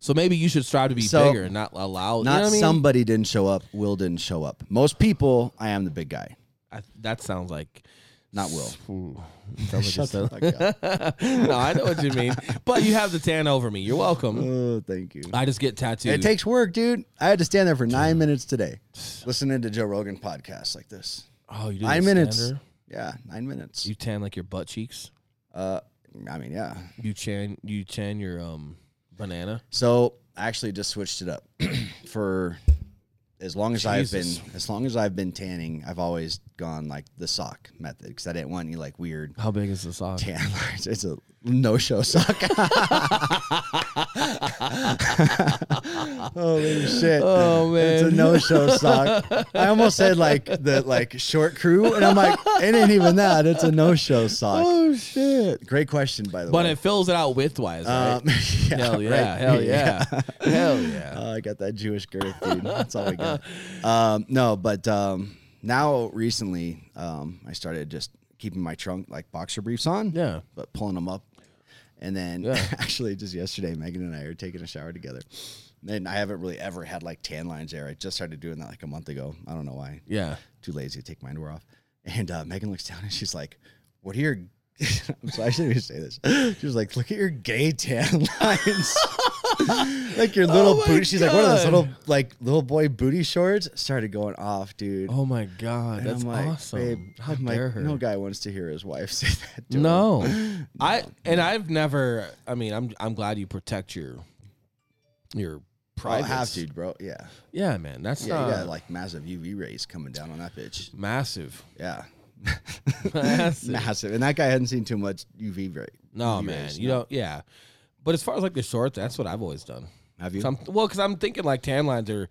A: So maybe you should strive to be
B: So,
A: bigger and not allow.
B: Not
A: you know what I mean?
B: somebody didn't show up. Will didn't show up. Most people, I am the big guy,
A: I, that sounds like
B: not Will. [SIGHS]
A: Ooh, sounds like [LAUGHS]
B: Shut the fuck
A: said- [LAUGHS] no, I know what you mean. But you have the tan over me. You're welcome.
B: Oh, thank you.
A: I just get tattooed.
B: It takes work, dude. I had to stand there for nine minutes today, [SIGHS] listening to Joe Rogan podcasts like this.
A: oh, you do
B: Nine minutes.
A: stander?
B: Yeah, nine minutes.
A: You tan like your butt cheeks.
B: Uh, I mean, yeah.
A: You tan. You tan your um banana.
B: So I actually just switched it up [CLEARS THROAT] for as long as
A: Jesus.
B: I've been as long as I've been tanning. I've always gone like the sock method because I didn't want any like weird
A: How big is the sock?
B: tan lines. It's a no show sock. Holy shit!
A: Oh man,
B: It's a no show sock. I almost said like the like short crew, and I'm like, it ain't even that. It's a no show sock.
A: Oh shit.
B: Great question, by the
A: But
B: way.
A: But it fills it out widthwise, right?
B: Um, [LAUGHS] yeah,
A: hell yeah.
B: right.
A: Hell yeah. hell yeah.
B: Oh, I got that Jewish girth, dude. That's all we got. Um, no, but um, now recently, um, I started just keeping my trunk like boxer briefs on,
A: Yeah.
B: but pulling them up. And then
A: Yeah. [LAUGHS]
B: actually, just yesterday, Megan and I are taking a shower together. And I haven't really ever had like tan lines there. I just started doing that like a month ago. I don't know why.
A: Yeah.
B: Too lazy to take my underwear off. And uh, Megan looks down and she's like, "What are your?" [LAUGHS] so I shouldn't even say this. She was like, "Look at your gay tan [LAUGHS] lines." [LAUGHS] like your oh little
A: Oh my
B: booty. She's like, "What are those little like little boy booty shorts?" Started going off, dude.
A: Oh my god.
B: And
A: That's
B: I'm like,
A: awesome.
B: Babe,
A: How
B: I'm
A: dare
B: like,
A: her?
B: No guy wants to hear his wife [LAUGHS] say that. To him.
A: No. [LAUGHS] I and I've never I mean, I'm I'm glad you protect your your oh,
B: I
A: private.
B: have to, bro. Yeah,
A: Yeah, man. That's
B: yeah.
A: not
B: You got like massive UV rays coming down on that bitch.
A: massive.
B: Yeah,
A: Massive.
B: massive. And that guy hadn't seen too much UV ray.
A: No,
B: UV
A: man.
B: rays,
A: You
B: no.
A: don't yeah. But as far as like the shorts, that's what I've always done.
B: Have you?
A: So I'm, well, because I'm thinking like tan lines are,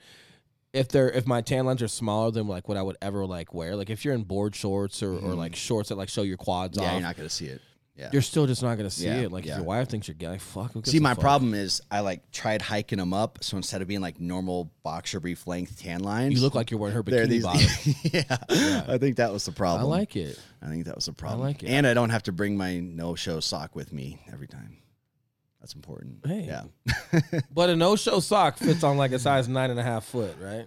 A: if they're if my tan lines are smaller than like what I would ever like wear. Like if you're in board shorts or, or like shorts that like show your quads
B: Mm-hmm. yeah,
A: off,
B: you're not gonna see it. Yeah.
A: you're still just not gonna see
B: Yeah,
A: it. Like
B: yeah.
A: if your wife thinks you're gay, like fuck.
B: See, my
A: fuck?
B: problem is I like tried hiking them up. So instead of being like normal boxer brief length tan lines,
A: You look like you're wearing her bikini
B: these.
A: bottom. [LAUGHS]
B: yeah. I think that was the problem.
A: I like it.
B: I think that was the problem.
A: I like it.
B: and I don't have to bring my no show sock with me every time. That's important.
A: Hey.
B: Yeah. [LAUGHS]
A: But a no-show sock fits on like a size nine and a half foot, right?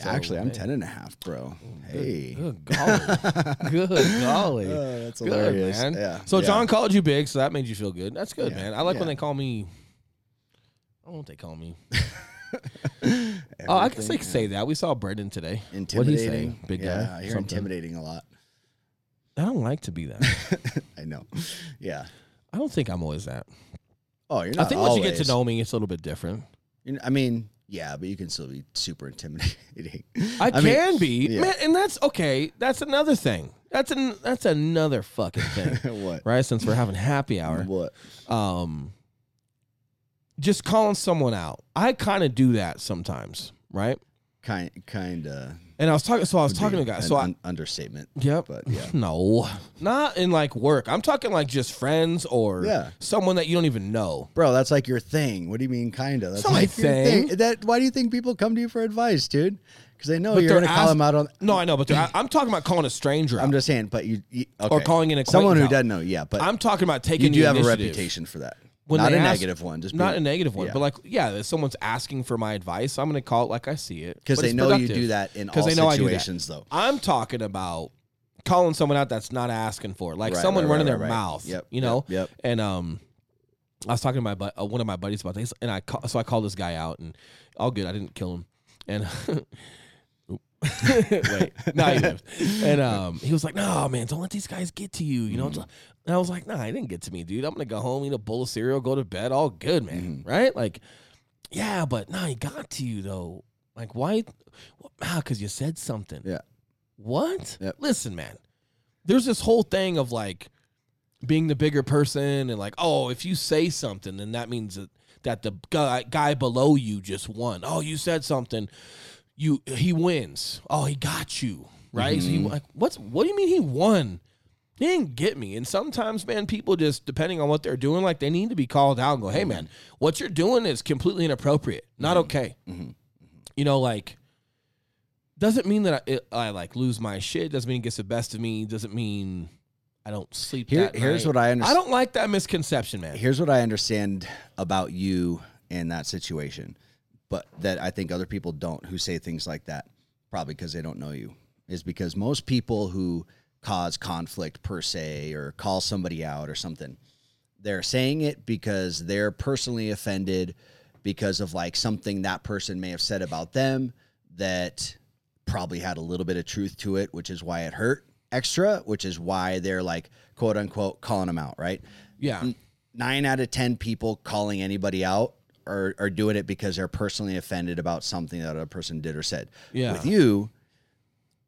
A: So,
B: Actually, I'm 10 and a half, bro. Hey.
A: Good golly. [LAUGHS] good golly.
B: Oh, that's
A: Good,
B: hilarious.
A: man.
B: Yeah.
A: So
B: yeah.
A: John called you big, so that made you feel good. That's good,
B: Yeah,
A: man. I like when they call me. I don't know what they call me. [LAUGHS] Oh, I guess they say that. We saw Brendan today.
B: yeah.
A: What'd he
B: intimidating.
A: Big
B: yeah,
A: guy?
B: You're
A: Something.
B: intimidating a lot.
A: I don't like to be that.
B: I know. Yeah.
A: I don't think I'm always that.
B: Oh, you're not.
A: I think once you get to
B: always.
A: know me, it's a little bit different.
B: You know, I mean, yeah, but you can still be super intimidating.
A: I, [LAUGHS]
B: I mean,
A: can be,
B: yeah.
A: man, and that's okay. That's another thing. That's an that's another fucking thing, [LAUGHS]
B: what?
A: right? Since we're having happy hour,
B: What?
A: um, just calling someone out. I kind of do that sometimes, right?
B: Kind, kind of.
A: And I was talking, so I was talking to a guy. So I,
B: un- understatement.
A: yep,
B: But yeah. [LAUGHS]
A: no, not in like work. I'm talking like just friends or
B: Yeah.
A: someone that you don't even know.
B: Bro, that's like your thing. What do you mean, kind of? That's
A: not my
B: like your
A: thing.
B: That why do you think people come to you for advice, dude? Because they know you're
A: they're
B: gonna call
A: ask-
B: them out on.
A: No, I know, but I, I'm talking about calling a stranger.
B: I'm
A: out.
B: just saying, but you, you okay.
A: Or calling an
B: someone who
A: acquaintance out.
B: doesn't know. Yeah, but
A: I'm talking about taking.
B: you do
A: the
B: have a
A: initiative.
B: reputation for that.
A: When
B: not a
A: ask-
B: negative one, just
A: not
B: being-
A: a negative one,
B: yeah.
A: but like, yeah, if someone's asking for my advice, I'm gonna call it like I see it
B: because they know you do that in all
A: they know
B: situations, though.
A: I'm talking about calling someone out that's not asking for it, like
B: Right,
A: someone
B: right,
A: running
B: right,
A: their mouth.
B: Yep,
A: you know.
B: yep, yep.
A: And um, I was talking to my bu- uh, one of my buddies about this, and I call, so I called this guy out, and all good. I didn't kill him, and. [LAUGHS] [LAUGHS] Wait, [LAUGHS] no, he lived. And um, he was like, "No, man, don't let these guys get to you." You know,
B: Mm-hmm.
A: and I was like, "Nah, he didn't get to me, dude. I'm gonna go home, eat a bowl of cereal, go to bed, all good, man.
B: Mm-hmm.
A: Right? Like, yeah, but nah, he got to you though. Like, why? Ah, because you said something.
B: Yeah.
A: What?
B: Yep.
A: Listen, man. There's this whole thing of like being the bigger person and like, oh, if you say something, then that means that, that the guy, guy below you just won. Oh, you said something, you he wins. Oh, he got you right. So he mm-hmm. like, what's what do you mean he won? He didn't get me. And sometimes, man, people just depending on what they're doing, like they need to be called out and go, hey, man, what you're doing is completely inappropriate, not mm-hmm. okay. Mm-hmm. You know, like doesn't mean that I, it, I like lose my shit. Doesn't mean it gets the best of me. Doesn't mean I don't sleep.
B: Here- here's
A: night.
B: what I understand.
A: I don't like that misconception, man.
B: Here's what I understand about you in that situation, but that I think other people don't who say things like that, probably because they don't know you, is because most people who cause conflict per se or call somebody out or something, they're saying it because they're personally offended because of like something that person may have said about them that probably had a little bit of truth to it, which is why it hurt extra, which is why they're like quote unquote calling them out, right?
A: Yeah,
B: nine out of ten people calling anybody out are, are doing it because they're personally offended about something that a person did or said.
A: Yeah.
B: With you,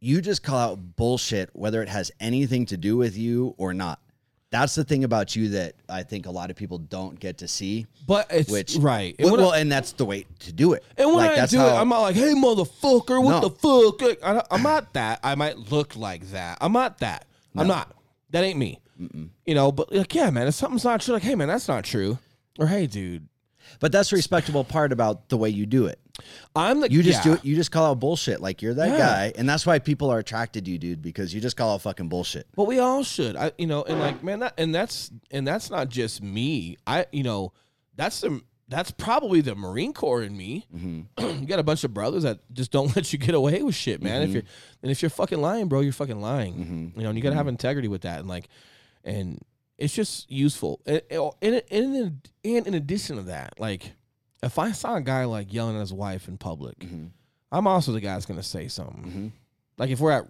B: you just call out bullshit whether it has anything to do with you or not. That's the thing about you that I think a lot of people don't get to see.
A: but it's
B: Which
A: right. And
B: Well,
A: when I-
B: and that's the way to do it.
A: And when
B: Like,
A: I do
B: how-
A: it, I'm not like, "Hey, motherfucker, what
B: No.
A: the fuck?" I, I'm not that. I might look like that. I'm not that. I'm not. That ain't me. You know. But like, yeah, man, if something's not true, like, hey, man, that's not true. Or hey, dude,
B: But that's the respectable part about the way you do it.
A: I'm the
B: You just
A: yeah.
B: do it. You just call out bullshit. Like you're that
A: Yeah.
B: guy, and that's why people are attracted to you, dude. Because you just call out fucking bullshit.
A: But we all should. I you know, and like man, that and that's and that's not just me. I you know, that's the that's probably the Marine Corps in me. Mm-hmm. [CLEARS THROAT] you got a bunch of brothers that just don't [LAUGHS] let you get away with shit, man. If mm-hmm. you're and if you're fucking lying, bro, you're fucking lying. Mm-hmm. You know, and you got to have integrity with that, and like, and it's just useful. And and and and in addition to that, like, if I saw a guy like yelling at his wife in public, mm-hmm. I'm also the guy that's gonna say something. Mm-hmm. Like if we're at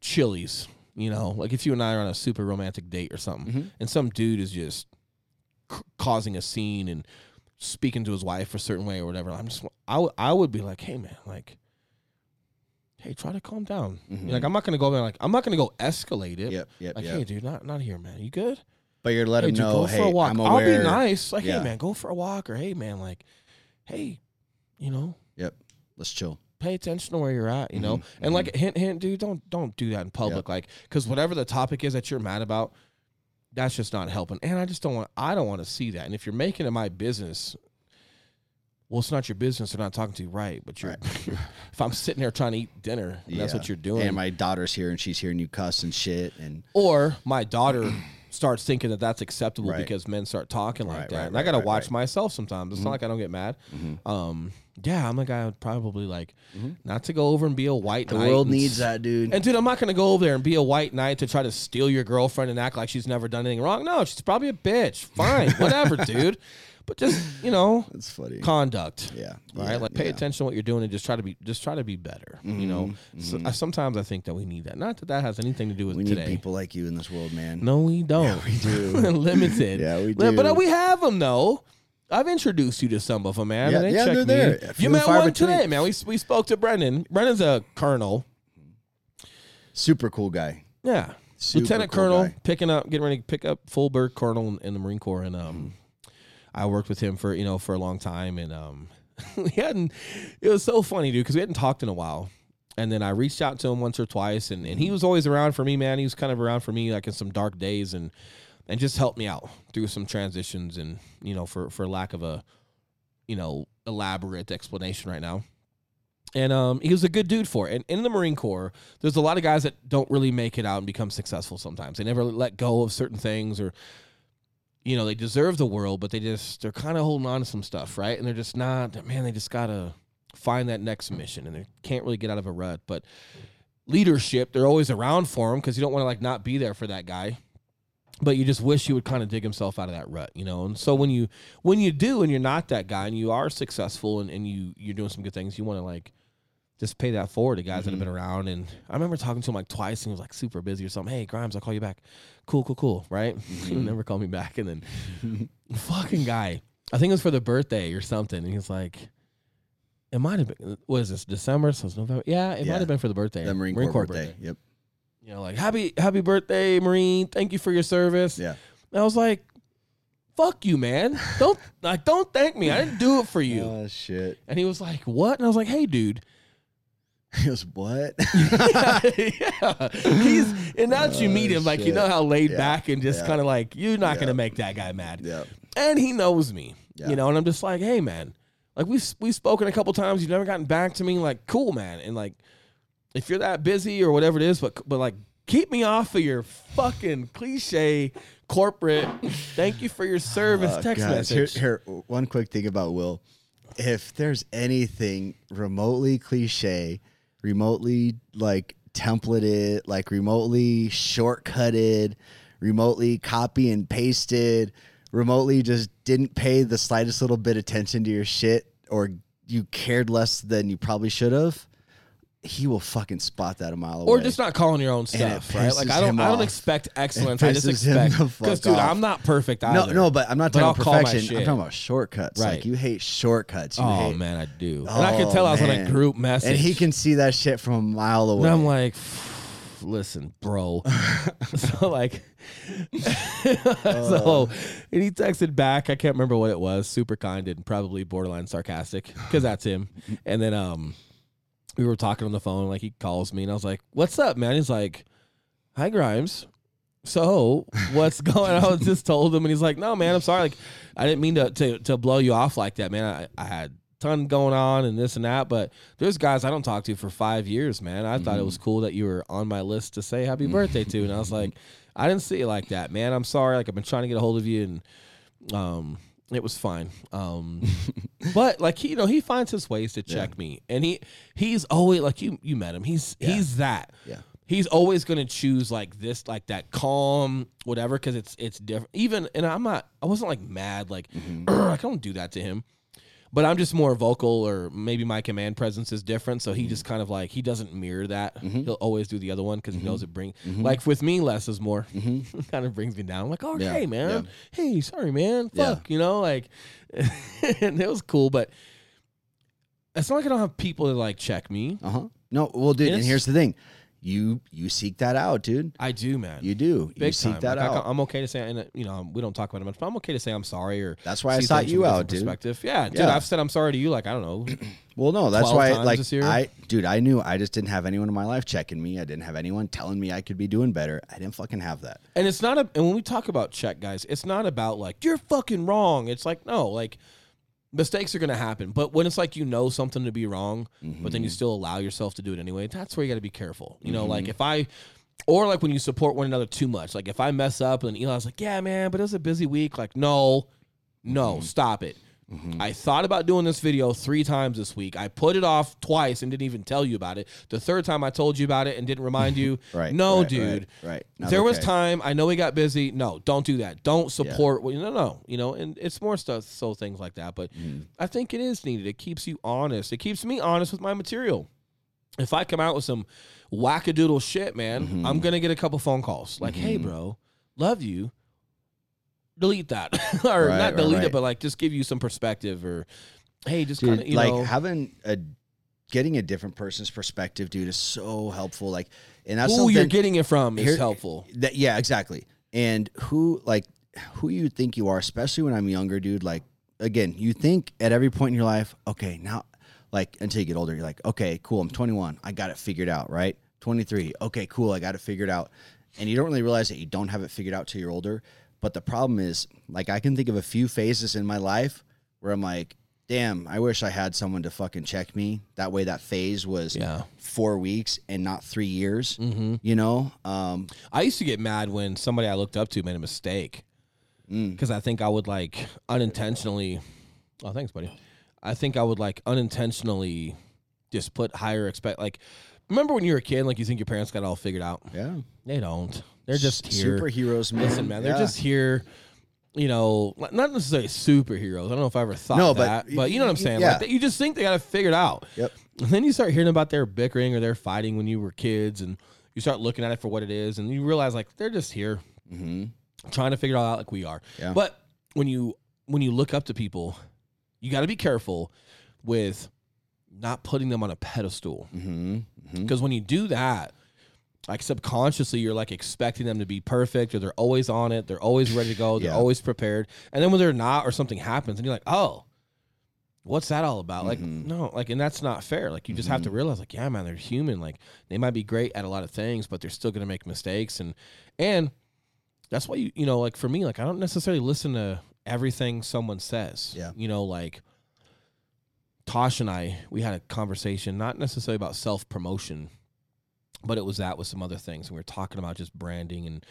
A: Chili's, you know, like if you and I are on a super romantic date or something, mm-hmm. and some dude is just c- causing a scene and speaking to his wife a certain way or whatever, I'm just, I I would be like, hey man, like, hey, try to calm down. Like I'm not gonna go there, like I'm not gonna go escalate it.
B: Yep, yep,
A: Like,
B: yep.
A: hey, dude, not not here, man. You good?
B: But you're letting
A: hey,
B: him
A: dude,
B: know,
A: go
B: hey,
A: for a walk.
B: I'm
A: I'll be nice. Like,
B: Yeah.
A: hey man, go for a walk, or hey man, like, hey, you know,
B: Yep. Let's chill.
A: pay attention to where you're at, you know.
B: Mm-hmm.
A: And like hint, hint, dude, don't don't do that in public, like because whatever the topic is that you're mad about, that's just not helping. And I just don't want I don't want to see that. And if you're making it my business, well, it's not your business. They're not talking to you right. But you're, [LAUGHS] if I'm sitting there trying to eat dinner, and that's what you're doing.
B: And my daughter's here and she's hearing you cuss and shit. And
A: or my daughter [CLEARS THROAT] starts thinking that that's acceptable
B: Right.
A: because men start talking like
B: Right,
A: that.
B: right,
A: and I got to
B: right,
A: watch
B: right. Mm-hmm.
A: myself sometimes. It's not like I don't get mad. Um, yeah, I'm a guy would probably like
B: Mm-hmm.
A: not to go over and be a white
B: the world needs that, dude.
A: And dude, I'm not gonna go over there and be a white knight to try to steal your girlfriend and act like she's never done anything wrong. No, she's probably a bitch. Fine, [LAUGHS] whatever, dude. But just you know, [LAUGHS]
B: That's funny.
A: conduct.
B: yeah.
A: Right,
B: yeah,
A: like pay
B: yeah.
A: attention to what you're doing and just try to be just try to be better. You know, so, I, sometimes I think that we need that. Not that that has anything to do with
B: We need
A: today.
B: people like you in this world, man.
A: No, we don't.
B: we do. [LAUGHS]
A: Limited.
B: Yeah, we
A: Li- But uh, we have them though. I've introduced you to some of them, man.
B: Yeah,
A: they
B: yeah they're
A: me
B: there.
A: You met one
B: between.
A: today, man. We we spoke to Brendan. Brendan's a colonel.
B: Super cool guy.
A: Yeah,
B: Super
A: lieutenant
B: cool
A: colonel,
B: guy.
A: picking up, getting ready to pick up full bird colonel in, in the Marine Corps, and um, I worked with him for you know for a long time, and um, [LAUGHS] we hadn't. It was so funny, dude, because we hadn't talked in a while. And then I reached out to him once or twice, and, and he was always around for me, man. He was kind of around for me, like in some dark days, and and just helped me out through some transitions, and you know, for for lack of a, you know, elaborate explanation right now. And um, he was a good dude for it. And in the Marine Corps, there's a lot of guys that don't really make it out and become successful sometimes. They never let go of certain things or you know, they deserve the world, but they just they're kind of holding on to some stuff, right? And they're just not man, they just gotta find that next mission and they can't really get out of a rut. But leadership, they're always around for him because you don't want to like not be there for that guy. But you just wish he would kind of dig himself out of that rut, you know. And so when you when you do and you're not that guy and you are successful and, and you you're doing some good things, you want to like just pay that forward to guys that have mm-hmm. been around. And I remember talking to him like twice and he was like super busy or something. Hey, Grimes, I'll call you back. Cool, cool, cool. Right? he [LAUGHS] would mm-hmm. never called me back. And then [LAUGHS] fucking guy, I think it was for the birthday or something. And he's like, it might have been, what is this, December? So it's November. Yeah, it
B: Yeah.
A: might have been for the birthday.
B: The Marine, Corps, birthday. Yep.
A: You know, like, happy, happy birthday, Marine. Thank you for your service.
B: Yeah.
A: And I was like, fuck you, man. Don't, [LAUGHS] like, don't thank me. I didn't do it for you.
B: Oh shit.
A: and he was like, what? And I was like, hey, dude. [LAUGHS]
B: He goes, what? [LAUGHS]
A: yeah, he's and now that you meet him, like you know how laid
B: Yeah,
A: back and just
B: yeah.
A: kind of like you're not
B: Yeah.
A: gonna make that guy mad,
B: yeah.
A: and he knows me,
B: Yeah.
A: you know, and I'm just like, hey man, like we we've spoken a couple times, you've never gotten back to me, like cool man, and like if you're that busy or whatever it is, but but like keep me off of your fucking cliche corporate. Thank you for your [SIGHS] service
B: Uh,
A: text
B: guys, here- Here, one quick thing about Will. If there's anything remotely cliche, remotely like templated, like remotely shortcutted, remotely copy and pasted, remotely just didn't pay the slightest little bit attention to your shit or you cared less than you probably should have, he will fucking spot that a mile away.
A: Or just not calling your own stuff, right? Like I don't, I don't expect excellence. I just expect [LAUGHS] because, dude,
B: off.
A: I'm not perfect
B: no,
A: either.
B: no, but I'm not
A: But
B: talking about perfection. I'm talking about shortcuts.
A: Right.
B: Like you hate shortcuts. You
A: Oh
B: hate,
A: man, I do. and I could
B: Oh,
A: tell I was on a group message.
B: and he can see that shit from a mile away.
A: And I'm like, listen, bro. [LAUGHS] [LAUGHS] so like, so and he texted back. I can't remember what it was. Super kind and probably borderline sarcastic because that's him. And then um, we were talking on the phone. Like he calls me and I was like, "What's up, man?" He's like, "Hi, Grimes." So [LAUGHS] what's going on? I just told him, and he's like, "No, man, I'm sorry. Like, I didn't mean to to, to blow you off like that, man. I, I had ton going on and this and that, but there's guys I don't talk to for five years, man. I thought it was cool that you were on my list to say happy birthday to, and I was [LAUGHS] like, I didn't see it like that, man. I'm sorry. Like I've been trying to get a hold of you, and um, it was fine. Um, [LAUGHS] but like he, you know, he finds his ways to check me, and he he's always like you. You met him. He's he's that
B: yeah.
A: he's always going to choose like this like that calm whatever because it's it's different even and i'm not i wasn't like mad like i don't do that to him but i'm just more vocal or maybe my command presence is different. So he mm-hmm. just kind of like he doesn't mirror that. Mm-hmm. He'll always do the other one because he knows mm-hmm. it bring like with me less is more. [LAUGHS] Kind of brings me down. I'm like oh
B: Yeah,
A: hey man.
B: Yeah.
A: hey sorry man.
B: Yeah.
A: fuck you know like [LAUGHS] and it was cool but it's not like i don't have people to like check me.
B: Uh huh. No, well, dude, and
A: It's-
B: here's the thing: you you seek that out, dude.
A: I do, man.
B: You do. you
A: Big
B: seek
A: time.
B: that
A: Like, I,
B: out.
A: am okay to say, and uh, you know, we don't talk about it much, but I'm okay to say I'm sorry. Or
B: That's why I sought you out, dude.
A: Perspective. Yeah, dude.
B: Yeah.
A: I've said I'm sorry to you. Like I don't know. [CLEARS THROAT] [CLEARS THROAT]
B: Well, no, that's why, like? I, dude, I knew I just didn't have anyone in my life checking me. I didn't have anyone telling me I could be doing better. I didn't fucking have that.
A: And it's not a and when we talk about check, guys, it's not about like you're fucking wrong. It's like no, like mistakes are gonna happen. But when it's like you know something to be wrong, but then you mm-hmm. still allow yourself to do it anyway, that's where you gotta be careful. You know, like mm-hmm. if I or like when you support one another too much. Like if I mess up and Eli's like, Yeah, man, but it was a busy week, like, no, no, mm-hmm. stop it. I thought about doing this video three times this week. I put it off twice and didn't even tell you about it. The third time I told you about it and didn't remind you. [LAUGHS]
B: Right.
A: No,
B: right,
A: dude.
B: Right. right. Not
A: there was time. I know we got busy. No, don't do that. Don't support. Well, no, no. You know, and it's more stuff, so things like that. But
B: Mm.
A: I think it is needed. It keeps you honest. It keeps me honest with my material. If I come out with some wackadoodle shit, man,
B: Mm-hmm.
A: I'm gonna get a couple phone calls like, "Hey, bro, love you." Delete that, [LAUGHS] or
B: Right,
A: not delete
B: right.
A: it, but like just give you some perspective, or hey, just kind of you
B: like
A: know,
B: having a getting a different person's perspective, dude, is so helpful. Like, and that's
A: who you're getting it from is
B: Here-
A: helpful.
B: That yeah, exactly. And who like who you think you are, especially when I'm younger, dude. Like again, you think at every point in your life, okay, now like until you get older, you're like, okay, cool, I'm 21, I got it figured out, right? 23, okay, cool, I got it figured out. And you don't really realize that you don't have it figured out till you're older. But the problem is, like, I can think of a few phases in my life where I'm like, damn, I wish I had someone to fucking check me. That way, that phase was
A: Yeah.
B: four weeks and not three years.
A: Mm-hmm.
B: You know, um,
A: I used to get mad when somebody I looked up to made a mistake
B: Mm.
A: because I think I would like unintentionally. Oh, thanks, buddy. I think I would like unintentionally just put higher expect. Like, remember when you were a kid, like you think your parents got it all figured out?
B: yeah.
A: They don't. They're just here.
B: superheroes, man.
A: Listen, man, they're
B: Yeah.
A: just here. You know, like, not necessarily superheroes. I don't know if I ever thought
B: No, but
A: that, but, you know what I'm saying.
B: yeah.
A: Like, you just think they got it figured out.
B: Yep.
A: And then you start hearing about their bickering or their fighting when you were kids, and you start looking at it for what it is, and you realize like they're just here
B: Mm-hmm.
A: trying to figure it all out like we are.
B: Yeah.
A: But when you when you look up to people, you got to be careful with not putting them on a pedestal
B: Mm-hmm.
A: because when you do that, like subconsciously, you're like expecting them to be perfect, or they're always on it, they're always ready to go, they're
B: Yeah.
A: always prepared, and then when they're not, or something happens, and you're like, oh. What's that all about? Like,
B: Mhm.
A: no, like, and that's not fair. Like, you just have to
B: Mm-hmm.
A: realize, like, yeah, man, they're human. Like, they might be great at a lot of things, but they're still gonna make mistakes, and and that's why you, you know, like for me, like, I don't necessarily listen to everything someone says.
B: Yeah.
A: you know, like Tosh and I, we had a conversation, not necessarily about self promotion, but it was that with some other things. And we were talking about just branding and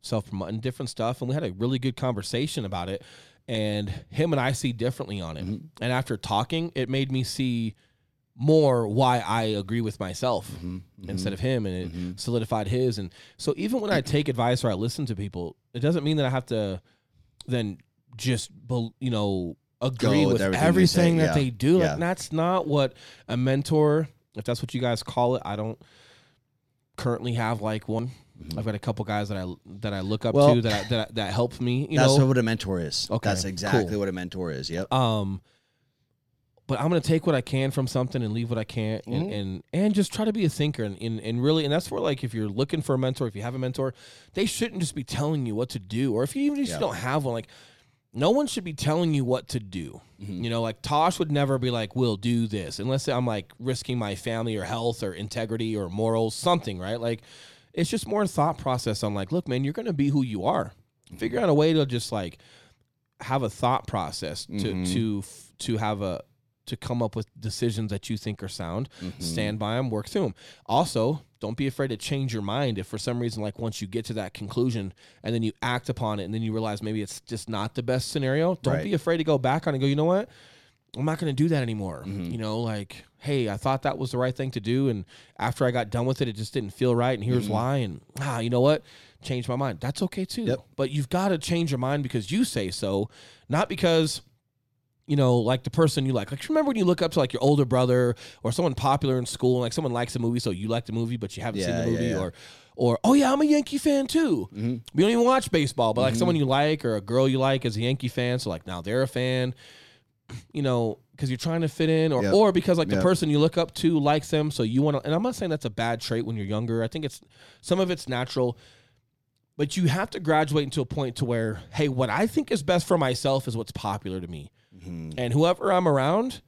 A: self promoting different stuff. And we had a really good conversation about it. And him and I see differently on it.
B: Mhm.
A: And after talking, it made me see more why I agree with myself
B: Mm-hmm.
A: instead of him. And it
B: Mhm.
A: solidified his. And so even when I take advice or I listen to people, it doesn't mean that I have to then just, you know, agree
B: with
A: with,
B: everything
A: everything,
B: say.
A: that
B: Yeah.
A: they do.
B: Yeah.
A: Like that's not what a mentor, if that's what you guys call it, I don't currently have like one. I've got a couple guys that I that I look up
B: Mm-hmm. Well,
A: to that I, that that help me. You
B: That's
A: know,
B: what a mentor is.
A: Okay,
B: That's exactly
A: cool.
B: what a mentor is. Yep.
A: um, but I'm gonna take what I can from something and leave what I can't, and
B: Mhm.
A: and, and just try to be a thinker and, and and really, and that's where like if you're looking for a mentor, if you have a mentor, they shouldn't just be telling you what to do, or if you even
B: Yeah.
A: you don't have one, like no one should be telling you what to do.
B: Mhm.
A: You know, like Tosh would never be like, "We'll do this," unless I'm like risking my family or health or integrity or morals, something, right? Like, it's just more thought process on like, look, man, you're gonna be who you are. Figure out a way to just like have a thought process to
B: Mhm.
A: to to have a to come up with decisions that you think are sound.
B: Mhm.
A: Stand by them, work through them. Also, don't be afraid to change your mind if for some reason, like once you get to that conclusion and then you act upon it and then you realize maybe it's just not the best scenario. Don't
B: Right.
A: be afraid to go back on and go. You know what? I'm not going to do that anymore.
B: Mhm.
A: You know, like, hey, I thought that was the right thing to do, and after I got done with it, it just didn't feel right, and here's
B: Mhm.
A: why. And ah, you know what? Changed my mind. That's okay too.
B: Yep.
A: But you've got to change your mind because you say so, not because you know, like the person you like. Like, remember when you look up to like your older brother or someone popular in school, and like someone likes a movie, so you like the movie, but you haven't seen the movie,
B: yeah.
A: or, or oh yeah, I'm a Yankee fan too.
B: Mhm.
A: We don't even watch baseball, but like
B: Mhm.
A: someone you like or a girl you like is a Yankee fan, so like now they're a fan. [CLEARS THROAT] You know, because you're trying to fit in, or
B: Yep.
A: or because like the
B: Yep.
A: person you look up to likes them, so you want to. And I'm not saying that's a bad trait when you're younger. I think it's some of it's natural, but you have to graduate into a point to where, hey, what I think is best for myself is what's popular to me,
B: Mhm.
A: and whoever I'm around,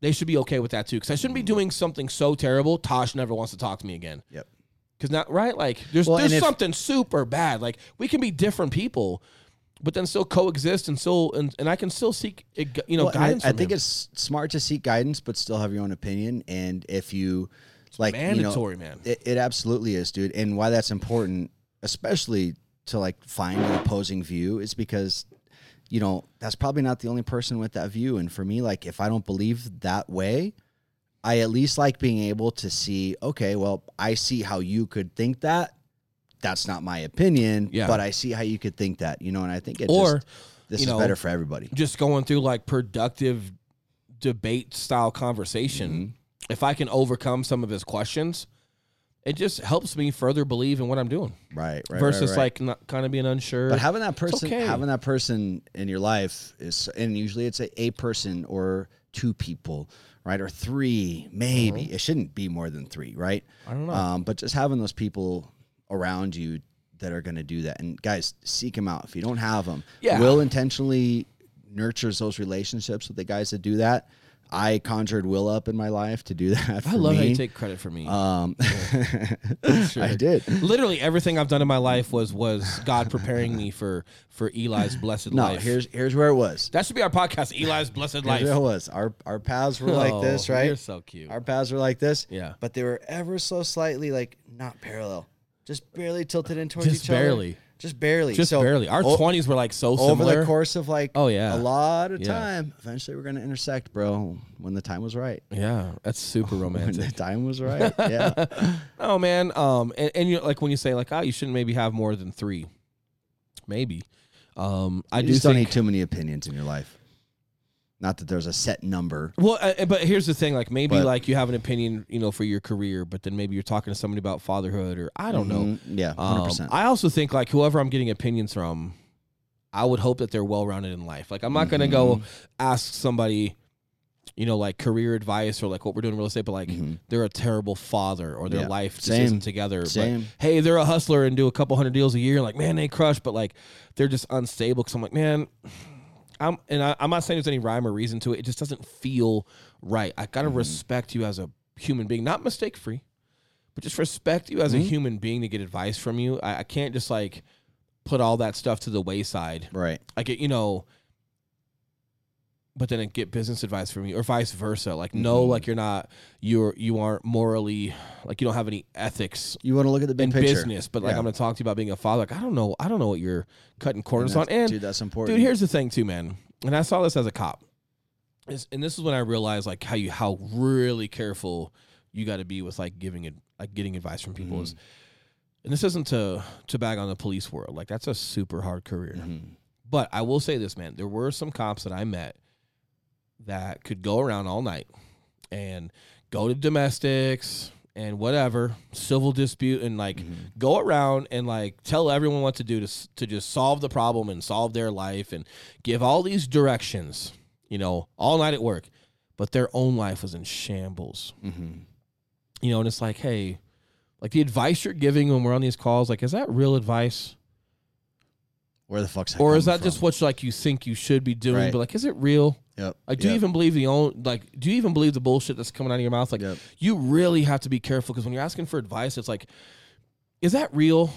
A: they should be okay with that too. Because I shouldn't be doing something so terrible. Tosh never wants to talk to me again.
B: Yep.
A: Because not right, like there's
B: Well,
A: there's
B: if-
A: something super bad. Like we can be different people, but then still coexist and still and, and I can still seek eh, you know
B: Well, and I-
A: guidance.
B: I, think
A: him.
B: it's smart to seek guidance, but still have your own opinion. And if you like, you know,
A: mandatory, man.
B: It, it absolutely is, dude. And why that's important, especially to like find an opposing view, is because you know that's probably not the only person with that view. And for me, like if I don't believe that way, I at least like being able to see, okay, well, I see how you could think that. That's not my opinion,
A: Yeah.
B: but I see how you could think that, you know. And I think it
A: Or,
B: just, this is
A: know,
B: better for everybody.
A: Just going through like productive debate style conversation.
B: Mm-hmm.
A: If I can overcome some of his questions, it just helps me further believe in what I'm doing.
B: Right, right.
A: versus
B: right, right.
A: like not kind of being unsure.
B: But having that person,
A: okay.
B: having that person in your life is, and usually it's a, a person or two people, right, or three, maybe. It shouldn't be more than three, right?
A: I don't know.
B: Um, but just having those people around you that are going to do that, and guys, seek them out. If you don't have them,
A: Yeah.
B: Will intentionally nurtures those relationships with the guys that do that. I conjured Will up in my life to do [LAUGHS] that.
A: I love how you take credit for me.
B: Um, [LAUGHS]
A: Sure.
B: I did.
A: Literally everything I've done in my life was was God preparing me for for Eli's blessed
B: No,
A: life.
B: here's here's where it was.
A: that should be our podcast, Eli's blessed
B: Here's
A: life.
B: where it was. Our our paths were like
A: Oh,
B: this, right?
A: You're so cute.
B: Our paths were like this.
A: Yeah.
B: But they were ever so slightly like not parallel. Just barely tilted in towards
A: Just
B: each other.
A: barely.
B: Just barely.
A: Just
B: So,
A: barely. Our
B: o-
A: twenties were like so
B: over
A: similar.
B: the course of like
A: Oh, yeah.
B: a lot of
A: Yeah.
B: time, eventually we're gonna intersect, bro. When the time was right.
A: yeah, that's super romantic. [LAUGHS]
B: When the time was [LAUGHS] right. Yeah. [LAUGHS]
A: oh man, um, and, and you like when you say like, oh, you shouldn't maybe have more than three. Maybe. Um, I
B: you
A: do
B: just don't
A: think.
B: need too many opinions in your life. Not that there's a set number.
A: Well, uh, but here's the thing: like maybe
B: But-
A: like you have an opinion, you know, for your career, but then maybe you're talking to somebody about fatherhood, or I don't know.
B: Mhm. Yeah, hundred
A: Um,
B: percent.
A: I also think like whoever I'm getting opinions from, I would hope that they're well rounded in life. Like I'm not gonna go
B: Mm-hmm.
A: ask somebody, you know, like career advice or like what we're doing in real estate, but like they're a terrible father or their
B: Mm-hmm. Yeah.
A: life just
B: Same.
A: isn't together. But,
B: Same.
A: hey, they're a hustler and do a couple hundred deals a year. Like man, they crush, but like they're just unstable. Cause I'm like man. I'm and I, I'm not saying there's any rhyme or reason to it. It just doesn't feel right. I
B: Mm-hmm.
A: gotta respect you as a human being, not mistake free, but just respect you
B: Mm-hmm.
A: as a human being to get advice from you. I, I can't just like put all that stuff to the wayside.
B: Right.
A: I get you know, but then get business advice from you, or vice versa. Like no,
B: Mm-hmm.
A: like you're not you're you aren't morally like you don't have any ethics
B: You want to look at the big
A: in
B: picture.
A: business. But like
B: Yeah.
A: I'm gonna talk to you about being a father. Like I don't know, I don't know what you're cutting
B: And
A: corners on. And
B: dude, that's important.
A: Dude, here's the thing too, man. And I saw this as a cop. Is- and this is when I realized like how you how really careful you got to be with like giving it like getting advice from people is and this isn't to to bag on the police world. Like that's a super hard career.
B: Mhm.
A: But I will say this, man. There were some cops that I met that could go around all night and go to domestics and whatever civil dispute and like go around and like tell everyone what to do to to just solve the problem and solve their life and give all these directions, you know, all night at work. But their own life was in shambles.
B: Mhm.
A: You know, and it's like, hey, like the advice you're giving when we're on these calls, like, is that real advice?
B: Where the fuck's that
A: or is that just what like you think you should be doing?
B: Right.
A: But like, is it real?
B: Yep.
A: Like, do you even believe the own like? Do you even believe the bullshit that's coming out of your mouth? Like,
B: Yep.
A: you really have to be careful because when you're asking for advice, it's like, is that real?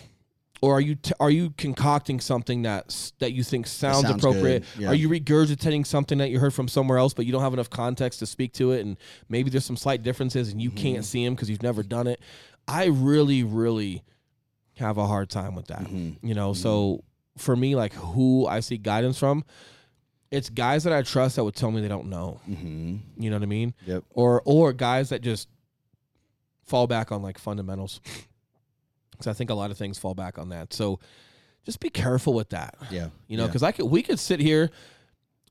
A: Or are you t- are you concocting something that that you think sounds,
B: sounds
A: appropriate?
B: yeah.
A: Are you regurgitating something that you heard from somewhere else, but you don't have enough context to speak to it, and maybe there's some slight differences, and you
B: Mm-hmm.
A: can't see them because you've never done it? I really, really have a hard time with that.
B: Mm-hmm.
A: You know, so for me, like who I seek guidance from, it's guys that I trust that would tell me they don't know.
B: Mhm.
A: You know what I mean?
B: Yep.
A: Or or guys that just fall back on like fundamentals. Because I think a lot of things fall back on that. So just be careful with that.
B: Yeah.
A: You know,
B: Yeah.
A: because I could we could sit here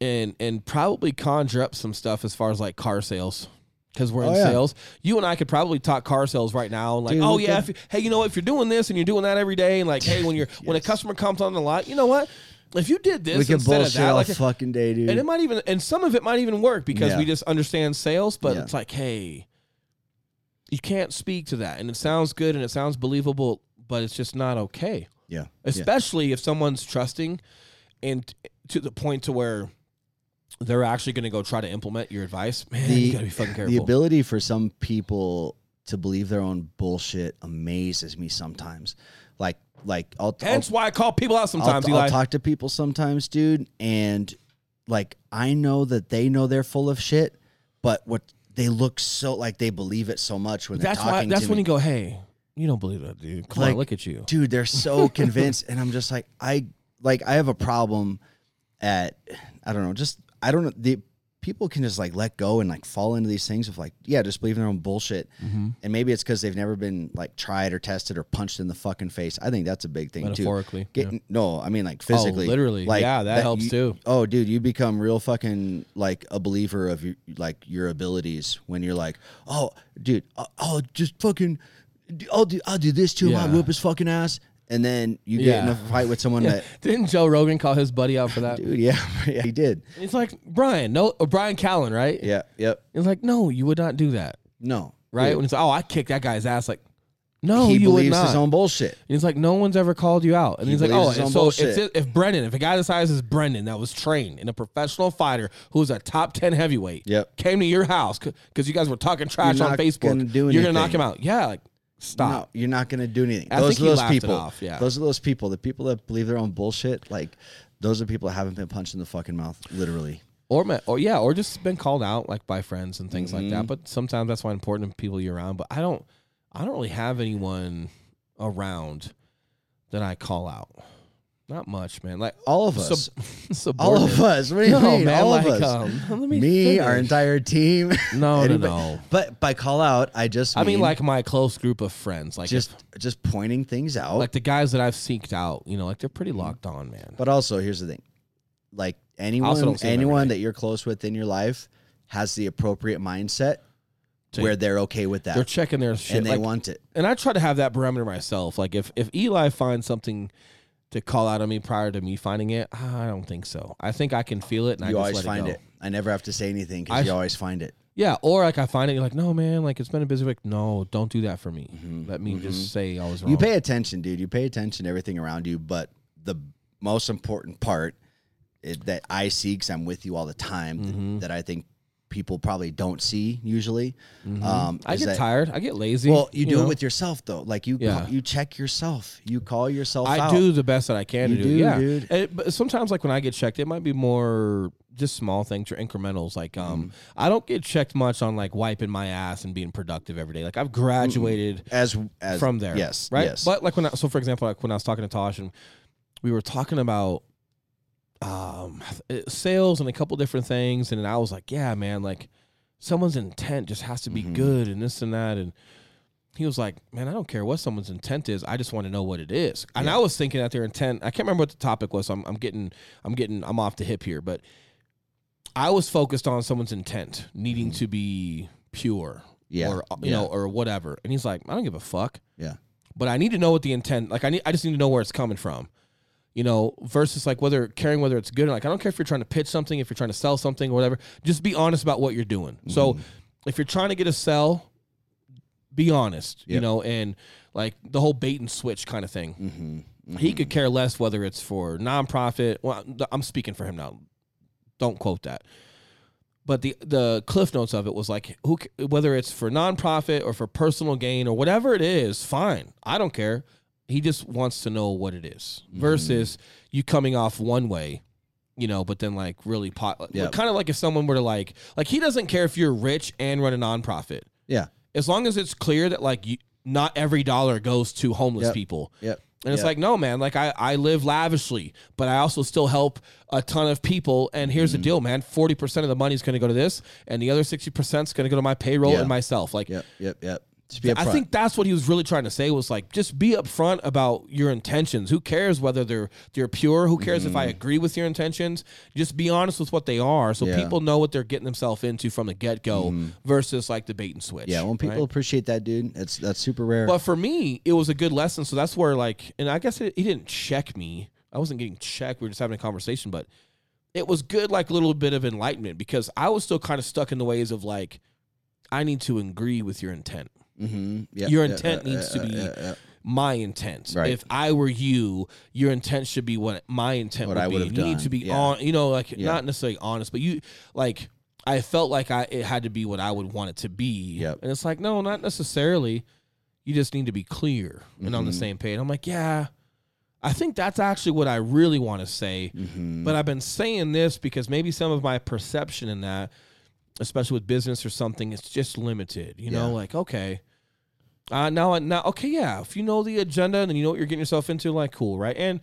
A: and and probably conjure up some stuff as far as like car sales. Because we're oh, in
B: Oh, yeah.
A: sales, you and I could probably talk car sales right now. And like,
B: Dude,
A: oh yeah, if hey, you know, what, if you're doing this and you're doing that every day, and like, hey, when you're when a customer comes on the lot, you know what? if you did this
B: we can bullshit
A: that,
B: all
A: like,
B: fucking day, dude.
A: and it might even and some of it might even work because
B: Yeah.
A: we just understand sales but
B: Yeah.
A: it's like hey you can't speak to that and it sounds good and it sounds believable but it's just not okay
B: yeah, yeah.
A: especially if someone's trusting and to the point to where they're actually going to go try to implement your advice. Man
B: The-
A: you got to be fucking careful.
B: The ability for some people to believe their own bullshit amazes me sometimes. Like, like I'll, I'll
A: hence why i call people out sometimes
B: I'll, I'll talk to people sometimes, dude, and like I know that they know they're full of shit, but what they look so like they believe it so much when
A: that's
B: they're
A: why that's when
B: me.
A: you go hey you don't believe that dude. Come
B: Like,
A: on look at you.
B: dude, they're so [LAUGHS] convinced, and I'm just like I like I have a problem at I don't know, just I don't know the people can just like let go and like fall into these things of like yeah, just believe in their own bullshit,
A: Mm-hmm.
B: and maybe it's because they've never been like tried or tested or punched in the fucking face. I think that's a big thing too.
A: metaphorically yeah.
B: No, I mean like physically,
A: literally.
B: Like
A: Yeah, that helps
B: you-
A: too.
B: Oh, dude, you become real fucking like a believer of your, like your abilities when you're like, oh, dude, I'll, I'll just fucking, I'll do, I'll do this to him. I'll
A: Yeah.
B: whip his fucking ass, and then you get in a fight with someone [LAUGHS] that,
A: Didn't Joe Rogan call his buddy out for that?
B: dude, yeah, [LAUGHS] yeah, he did,
A: He's like Bryan, no, or Bryan Callen, right?
B: yeah, yep,
A: He's like, no, you would not do that,
B: no,
A: right? When it's like, oh, I kicked that guy's ass, like, no,
B: he
A: you would
B: believes
A: not.
B: his own bullshit.
A: And he's like, no one's ever called you out, and
B: He
A: he's like, oh,
B: his
A: and
B: own
A: so
B: bullshit.
A: if, if Brendan, if a guy the size is Brendan that was trained in a professional fighter who's a top ten heavyweight,
B: Yep.
A: came to your house because you guys were talking trash on
B: not
A: Facebook,
B: gonna do
A: you're gonna knock
B: anything.
A: him out. Yeah, like stop.
B: No, you're not gonna do anything.
A: I
B: those are those people.
A: off, yeah.
B: Those are those people. The people that believe their own bullshit. Like those are people that haven't been punched in the fucking mouth, literally.
A: or ma- or yeah, or just been called out like by friends and things like
B: Mm-hmm.
A: that. But sometimes that's why important people you're around. But I don't, I don't really have anyone around that I call out. Not much, man. Like
B: All of
A: sub-
B: us. [LAUGHS] all of us. What do you
A: No,
B: mean?
A: man.
B: all
A: like,
B: of us.
A: um, [LAUGHS] me,
B: me, our entire team. [LAUGHS]
A: no, no, no.
B: But by call out, I just
A: I mean, like my close group of friends, like
B: just
A: if-
B: just pointing things out.
A: like the guys that I've seeked out. You know, like they're pretty locked on, man.
B: but also, here's the thing: like anyone,
A: don't see them every
B: anyone that you're close with in your life has the appropriate mindset
A: To-
B: where they're okay with that.
A: They're checking their shit.
B: and they
A: like,
B: want it.
A: and I try to have that parameter myself. Like if if Eli finds something to call out on me prior to me finding it, I don't think so. I think I can feel it and I
B: You
A: just
B: always find
A: it,
B: it. I never have to say anything because you always find it.
A: Yeah, or like I find it, you're like, no man, like it's been a busy week. No, don't do that for me.
B: Mm-hmm.
A: Let me just say I was wrong.
B: You pay attention, dude. You pay attention to everything around you, but the most important part it, that I see, because I'm with you all the time,
A: Mm-hmm.
B: that I think people probably don't see usually. Um,
A: I get
B: that-
A: tired. I get lazy.
B: Well, you, do
A: know?
B: it with yourself though. Like you,
A: Yeah.
B: you check yourself. You call yourself.
A: I
B: out.
A: do the best that I can
B: You
A: to do.
B: do.
A: Yeah,
B: dude.
A: It- but sometimes, like when I get checked, it might be more just small things or incrementals. Like, um,
B: Mm-hmm.
A: I don't get checked much on like wiping my ass and being productive every day. Like I've graduated
B: as as
A: from there.
B: Yes,
A: right.
B: Yes,
A: But like when I, so for example, like when I was talking to Tosh and we were talking about um uh, sales and a couple different things, and I was like, yeah, man, like someone's intent just has to be
B: Mm-hmm.
A: good and this and that and. He was like, "Man, I don't care what someone's intent is. I just want to know what it is." And I was thinking that their intent. I can't remember what the topic was. So I'm, I'm getting, I'm getting, I'm off the hip here. But I was focused on someone's intent, needing to be pure,
B: Mm-hmm. Yeah,
A: or you
B: yeah.
A: know, or whatever. And he's like, "I don't give a fuck."
B: yeah,
A: but I need to know what the intent. Like I need, I just need to know where it's coming from. You know, versus like whether caring whether it's good or like I don't care if you're trying to pitch something, if you're trying to sell something or whatever. Just be honest about what you're doing. So
B: Mm-hmm.
A: if you're trying to get a sell, be honest. You know, and like the whole bait and switch kind of thing.
B: Mm-hmm.
A: He could care less whether it's for nonprofit. Well, I'm speaking for him now. Don't quote that. But the the cliff notes of it was like who whether it's for nonprofit or for personal gain or whatever it is, fine. I don't care. He just wants to know what it is versus you coming off one way, you know, but then like really pot
B: Yep.
A: kind of like if someone were to like like he doesn't care if you're rich and run a nonprofit.
B: yeah,
A: As long as it's clear that like you, not every dollar goes to homeless
B: Yep.
A: people.
B: yep.
A: And it's
B: Yep.
A: like, no, man, like I, I live lavishly, but I also still help a ton of people. And here's
B: Mm-hmm.
A: the deal, man 40% of the money is going to go to this, and the other 60% is going to go to my payroll
B: Yeah.
A: and myself. Like,
B: Yep, yep, yep. Just be
A: I think that's what he was really trying to say was like, just be upfront about your intentions. Who cares whether they're they're pure? Who cares if I agree with your intentions? Just be honest with what they are, so
B: Mm-hmm. Yeah.
A: people know what they're getting themselves into from the get go, versus like the bait and switch.
B: yeah, when people
A: right?
B: appreciate that, dude, it's that's super rare.
A: But for me, it was a good lesson. So that's where like, and I guess it, he didn't check me I wasn't getting checked. We were just having a conversation, but it was good, like a little bit of enlightenment because I was still kind of stuck in the ways of like, I need to agree with your intent.
B: Mm-hmm. Yeah,
A: Your intent
B: yeah,
A: needs to be
B: yeah, yeah.
A: my intent.
B: Right.
A: If I were you, your intent should be what my intent
B: What
A: would
B: I
A: be. you need to be
B: Yeah.
A: on, you know, like
B: Yeah.
A: not necessarily honest, but you like I felt like I it had to be what I would want it to be.
B: Yep.
A: And it's like, no, not necessarily. You just need to be clear and on the
B: Mhm.
A: same page. I'm like, yeah. I think that's actually what I really want to say.
B: Mhm.
A: But I've been saying this because maybe some of my perception in that, especially with business or something, it's just limited. You know, like okay, uh, now now okay, yeah. If you know the agenda and you know what you're getting yourself into, like cool, right? And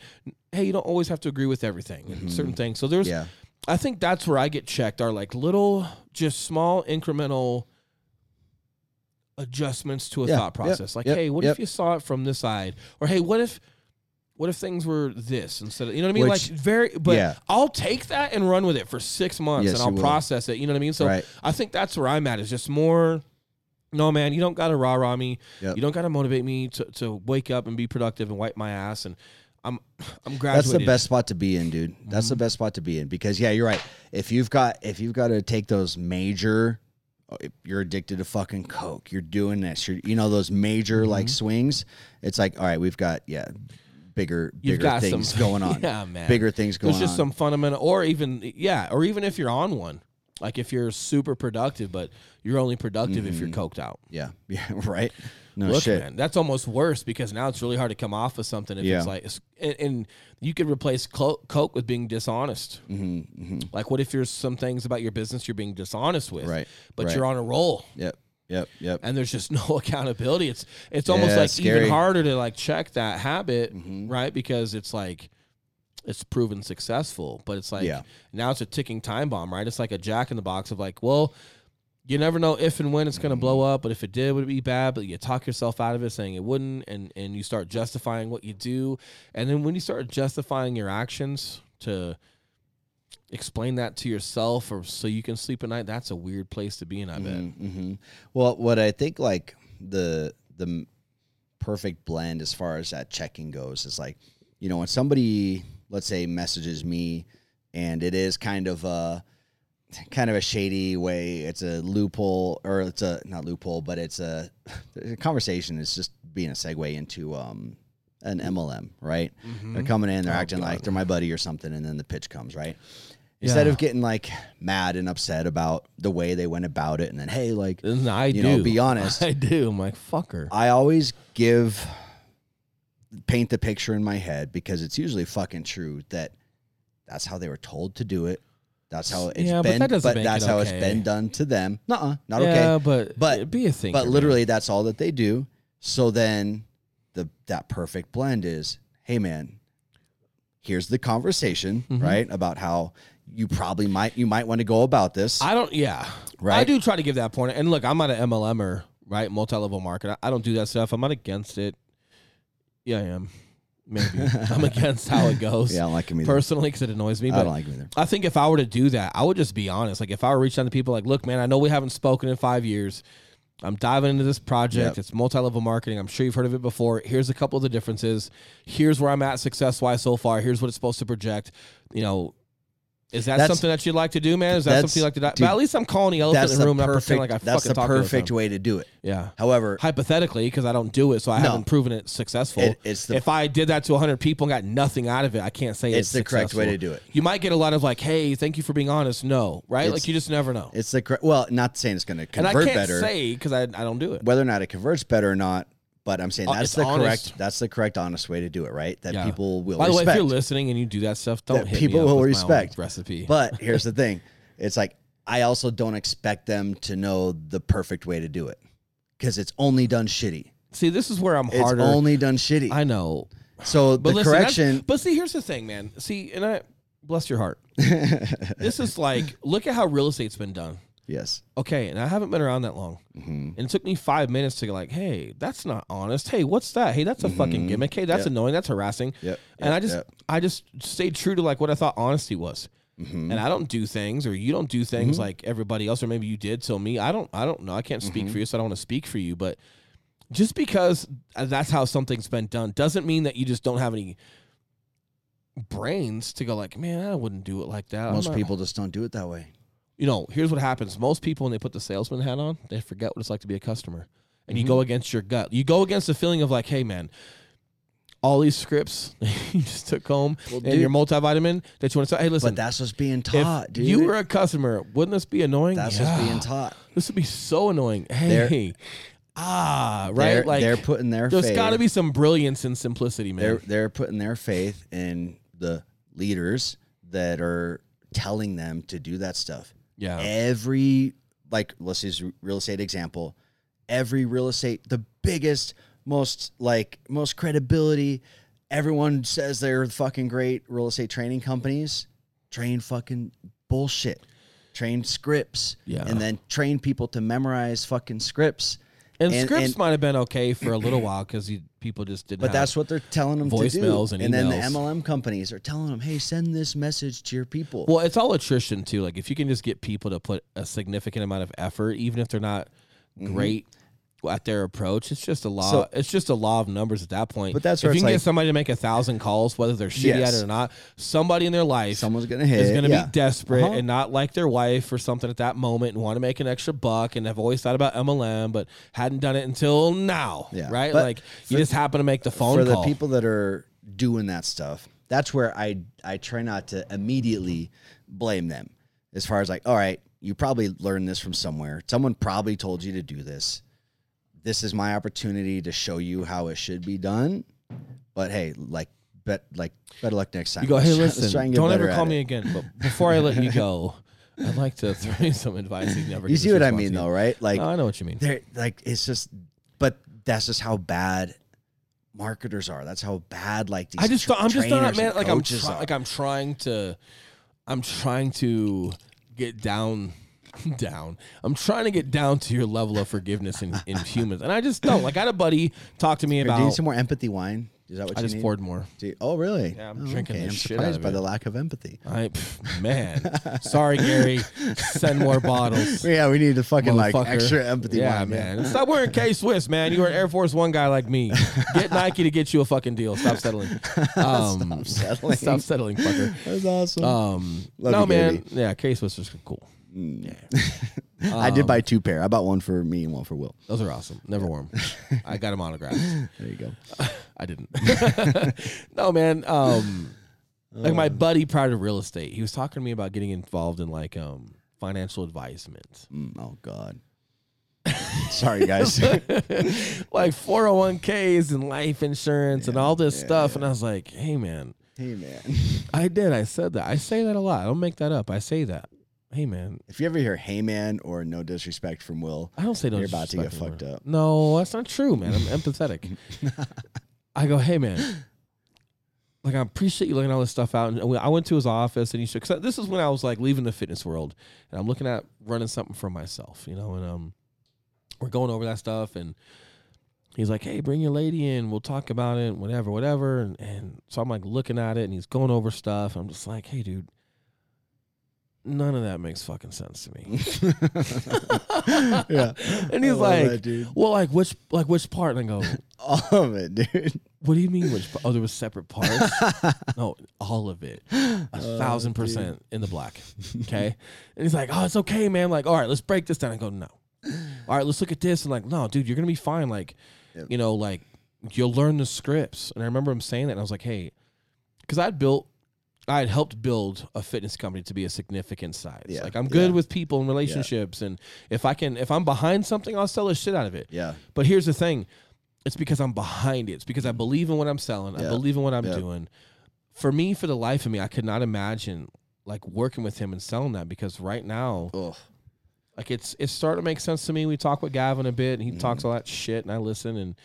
A: hey, you don't always have to agree with everything and
B: Mhm.
A: certain things. So there's,
B: yeah,
A: I think that's where I get checked are like little, just small incremental adjustments to a
B: Yeah,
A: thought
B: yep,
A: process. Like,
B: yep,
A: hey, what
B: yep.
A: if you saw it from this side? Or hey, what if what if things were this instead of you know what I mean?
B: Which-
A: like very but
B: yeah.
A: I'll take that and run with it for six months
B: Yes,
A: and I'll process it. You know what I mean? So
B: right.
A: I think that's where I'm at is just more no man, you don't gotta rah rah me.
B: Yep.
A: You don't gotta motivate me to, to wake up and be productive and wipe my ass and I'm [SIGHS] I'm graduated.
B: That's the best spot to be in, dude. That's
A: Mm-hmm.
B: the best spot to be in because yeah, you're right. If you've got if you've got to take those major, uh, you're addicted to fucking coke. You're doing this. You're you know those major
A: Mm-hmm.
B: like swings. It's like all right, we've got yeah, bigger
A: You've
B: bigger
A: got
B: things
A: some [LAUGHS]
B: going on.
A: Yeah, man.
B: Bigger things going on.
A: There's just
B: on.
A: some fundamental, or even yeah, or even if you're on one, like if you're super productive, but you're only productive if you're coked out.
B: yeah, [LAUGHS] yeah, right. No
A: Look,
B: shit.
A: man, that's almost worse because now it's really hard to come off of something if
B: Yeah.
A: it's like, it's- and, and you could replace coke with being dishonest.
B: hmm hmm
A: Like, what if there's some things about your business you're being dishonest with,
B: Right.
A: But
B: right.
A: you're on a roll
B: Yep. Yep. Yep.
A: and there's just [LAUGHS] no accountability. It's it's almost
B: Yeah,
A: like
B: scary.
A: even harder to like check that habit,
B: Mhm.
A: right? Because it's like it's proven successful, but it's like
B: Yeah.
A: now it's a ticking time bomb, right? It's like a jack in the box of like, well, you never know if and when it's going to blow
B: Mm-hmm.
A: up, but if it did, would it be bad? But you talk yourself out of it, saying it wouldn't, and and you start justifying what you do, and then when you start justifying your actions to explain that to yourself or so you can sleep at night, that's a weird place to be in. I bet.
B: hmm Well, what I think like the the perfect blend as far as that checking goes is like, you know, when somebody let's say messages me, and it is kind of a kind of a shady way. It's a loophole, or it's a not loophole, but it's a, [LAUGHS] a conversation. It's just being a segue into um an MLM, right? They're coming in, they're
A: Oh,
B: acting like they're my buddy or something, and then the pitch comes, right? Instead
A: Yeah.
B: of getting like mad and upset about the way they went about it, and then hey, like
A: I
B: You
A: do.
B: know, be honest. [LAUGHS]
A: I do. I'm like, fucker.
B: I always give paint the picture in my head because it's usually fucking true that that's how they were told to do it. That's how it's
A: Yeah, but
B: been.
A: that doesn't make
B: that's
A: it
B: how it's
A: okay.
B: been done to them. Nuh-uh, not
A: yeah,
B: okay.
A: but
B: But-
A: be a thinker.
B: But
A: man.
B: literally, that's all that they do. So then, the that perfect blend is, hey man, here's the conversation,
A: Mhm.
B: right, about how you probably might you might want to go about this.
A: I don't. Yeah,
B: right.
A: I do try to give that point. And look, I'm not an MLMer, right? Multi-level market. I, I don't do that stuff. I'm not against it. Yeah, I am. Maybe [LAUGHS] I'm against how it goes
B: yeah, I don't like him either.
A: personally because it annoys me.
B: I
A: But
B: don't like him either.
A: I think if I were to do that, I would just be honest. Like if I were reaching out to people, like, look, man, I know we haven't spoken in five years. I'm diving into this project.
B: Yep.
A: It's multi-level marketing. I'm sure you've heard of it before. Here's a couple of the differences. Here's where I'm at success-wise so far. Here's what it's supposed to project. You know, is that
B: That's-
A: something that you'd like to do, man? Is that something you'd like to do?
B: dude,
A: but at least I'm calling the elephant in
B: the
A: the room, not
B: perfect.
A: pretending like I
B: that's
A: fucking
B: the
A: talk to them.
B: perfect way to do it.
A: Yeah.
B: However,
A: Hypothetically, because I don't do it, so I
B: No.
A: haven't proven it successful.
B: it, it's the
A: if I did that to 100 people and got nothing out of it, I can't say
B: it's
A: it's,
B: the correct way to do it.
A: You might get a lot of like, "Hey, thank you for being honest." No, right?
B: It's-
A: like you just never know.
B: It's the correct. Well, not saying it's going to
A: And I
B: convert
A: can't
B: better,
A: say because I, I don't do it.
B: whether or not it converts better or not. But I'm saying
A: Uh,
B: that's
A: it's
B: the
A: honest.
B: correct. That's the correct, honest way to do it, right? That
A: Yeah.
B: people will
A: By the way,
B: respect.
A: if you're listening and you do that stuff, don't
B: That
A: hit
B: people
A: me up
B: will
A: with my own
B: respect.
A: recipe.
B: but [LAUGHS] here's the thing: it's like I also don't expect them to know the perfect way to do it because it's only done shitty.
A: see, this is where I'm
B: It's
A: harder.
B: only done shitty.
A: I know,
B: so
A: but
B: the
A: listen, that's-
B: correction.
A: But see, here's the thing, man. See, and I bless your heart. [LAUGHS] this is like, look at how real estate's been done.
B: Yes.
A: Okay, and I haven't been around that long.
B: hmm
A: And it took me five minutes to go like, hey, that's not honest. Hey, what's that? Hey, that's a fucking
B: Mhm.
A: gimmick. Hey, that's
B: Yep.
A: annoying. That's harassing.
B: Yep.
A: And
B: yep,
A: I just
B: yep.
A: I just stayed true to like what I thought honesty was.
B: Mhm.
A: And I don't do things or you don't do things
B: Mhm.
A: like everybody else or maybe you did. So me, I don't I don't know. I can't speak
B: Mhm.
A: for you, so I don't want to speak for you, but just because that's how something's been done doesn't mean that you just don't have any brains to go like, man, I wouldn't do it like that.
B: Most people just don't do it that way.
A: You know, here's what happens. Most people, when they put the salesman hat on, they forget what it's like to be a customer. And you go against your gut. You go against the feeling of like, hey, man, all these scripts [LAUGHS] you just took home
B: Well,
A: and
B: dude-
A: your multivitamin that you want to say, hey, listen,
B: But that's what's being taught, dude.
A: you were a customer, wouldn't this be annoying?
B: that's
A: Yeah.
B: what's being taught.
A: This would be so annoying.
B: They're-
A: Hey, ah, right?
B: They're,
A: like,
B: they're putting their
A: there's got to be some brilliance and simplicity, man.
B: they're they're putting their faith in the leaders that are telling them to do that stuff.
A: Yeah.
B: Every like let's use real estate example. Every real estate, the biggest, most like most credibility. Everyone says they're fucking great real estate training companies. Train fucking bullshit. Train scripts.
A: Yeah.
B: And then train people to memorize fucking scripts.
A: And,
B: and-
A: scripts
B: and-
A: might have been okay for a little while because people just didn't.
B: But that's what they're telling them
A: voicemails
B: to do.
A: and
B: then the. MLM companies are telling them, "Hey, send this message to your people."
A: Well, it's all attrition too. Like if you can just get people to put a significant amount of effort, even if they're not mm-hmm. great at their approach, it's just a law.
B: So-
A: it's just a law of numbers at that point.
B: But that's
A: if you can get somebody to make a thousand calls, whether they're shitty
B: Yes.
A: at it or not, somebody in their life
B: Someone's gonna hit.
A: is going to
B: yeah.
A: be desperate
B: Uh-huh.
A: and not like their wife or something at that moment and want to make an extra buck and have always thought about MLM but hadn't done it until now.
B: Yeah.
A: Right?
B: But
A: like you just happen to make the phone
B: for
A: call.
B: the people that are doing that stuff. That's where I I try not to immediately blame them. As far as like, all right, you probably learned this from somewhere. Someone probably told you to do this. This is my opportunity to show you how it should be done. But hey, like, bet like better luck next time.
A: You go,
B: Let's
A: hey,
B: try- let's
A: listen,
B: try
A: don't ever
B: at
A: call
B: it."
A: me again. But before I let you go, I'd like to [LAUGHS] throw you some advice. You never.
B: You see what I mean, though, right? Like,
A: No, I know what you mean.
B: they're like it's just but that's just how bad marketers are that's how bad like these
A: I just,
B: tra-
A: I'm just not,
B: trainers
A: man. Like I'm, try- like I'm trying to, I'm trying to get down, down. I'm trying to get down to your level of forgiveness in, in [LAUGHS] humans, and I just don't. Like I had a buddy talk to me
B: Here, do you need some more empathy wine is that what
A: I
B: you
A: just
B: need
A: poured more.
B: Do you- oh really
A: Yeah, I'm
B: Oh,
A: drinking
B: okay.
A: the
B: i'm
A: shit out
B: surprised
A: of
B: by
A: it.
B: the lack of empathy
A: I, pff, man, sorry, Gary. Send more bottles. [LAUGHS]
B: yeah we need to fucking like extra empathy
A: yeah,
B: wine
A: man. Stop wearing [LAUGHS] K Swiss, man. You are an Air Force One guy like me. Get Nike to get you a fucking deal. Stop settling. Um,
B: Stop settling.
A: Stop settling, fucker.
B: that's awesome
A: Um,
B: Love
A: no,
B: you,
A: man.
B: Gaby.
A: Yeah, K Swiss is cool. [LAUGHS]
B: i did
A: Um,
B: buy two pair i bought one for me and one for will
A: Those are awesome. Never wore them. I got them autographed. [LAUGHS]
B: there you go
A: I didn't. [LAUGHS] no, man. Um, like my buddy prior to real estate, he was talking to me about getting involved in like um financial advisement.
B: Mm, oh god sorry guys
A: like 401ks and life insurance and all this stuff. And I was like, hey, man,
B: hey man
A: I did. I said that. I say that a lot. I don't make that up. I say that. Hey, man,
B: if you ever hear hey man or no disrespect from will
A: I don't say no.
B: You're about to get fucked up.
A: No, that's not true, man. I'm empathetic. [LAUGHS] I go, hey, man. Like I appreciate you laying all this stuff out. And I went to his office, and he shook. 'cause this is when I was like leaving the fitness world, and I'm looking at running something for myself, you know. And um, we're going over that stuff, and he's like, "Hey, bring your lady in. We'll talk about it. Whatever, whatever." And and so I'm like looking at it, and he's going over stuff. I'm just like, "Hey, dude." None of that makes fucking sense to me. [LAUGHS] [LAUGHS]
B: yeah
A: And he's like,
B: that,
A: well, like which like which part? And I go, [LAUGHS]
B: all of it, dude.
A: what do you mean which? part? Oh, there was separate parts. no, all of it, a
B: Oh,
A: thousand percent in the black. Okay, and he's like, oh, it's okay, man. Like, all right, let's break this down. I go, no. All right, let's look at this. And like, no, dude, you're gonna be fine. Like,
B: Yep.
A: you know, like you'll learn the scripts. And I remember him saying that, and I was like, hey, because I'd built. I had helped build a fitness company to be a significant size.
B: Yeah,
A: Like I'm good
B: yeah.
A: with people and relationships, and if I can, if I'm behind something, I'll sell the shit out of it.
B: Yeah,
A: But here's the thing it's because I'm behind it. It's because I believe in what I'm selling. I believe in what I'm
B: Yeah.
A: doing. For me, for the life of me, I could not imagine like working with him and selling that because right now,
B: Ugh.
A: like it's it's starting to make sense to me. We talk with Gavin a bit and he
B: Mm-hmm.
A: talks all that shit and I listen and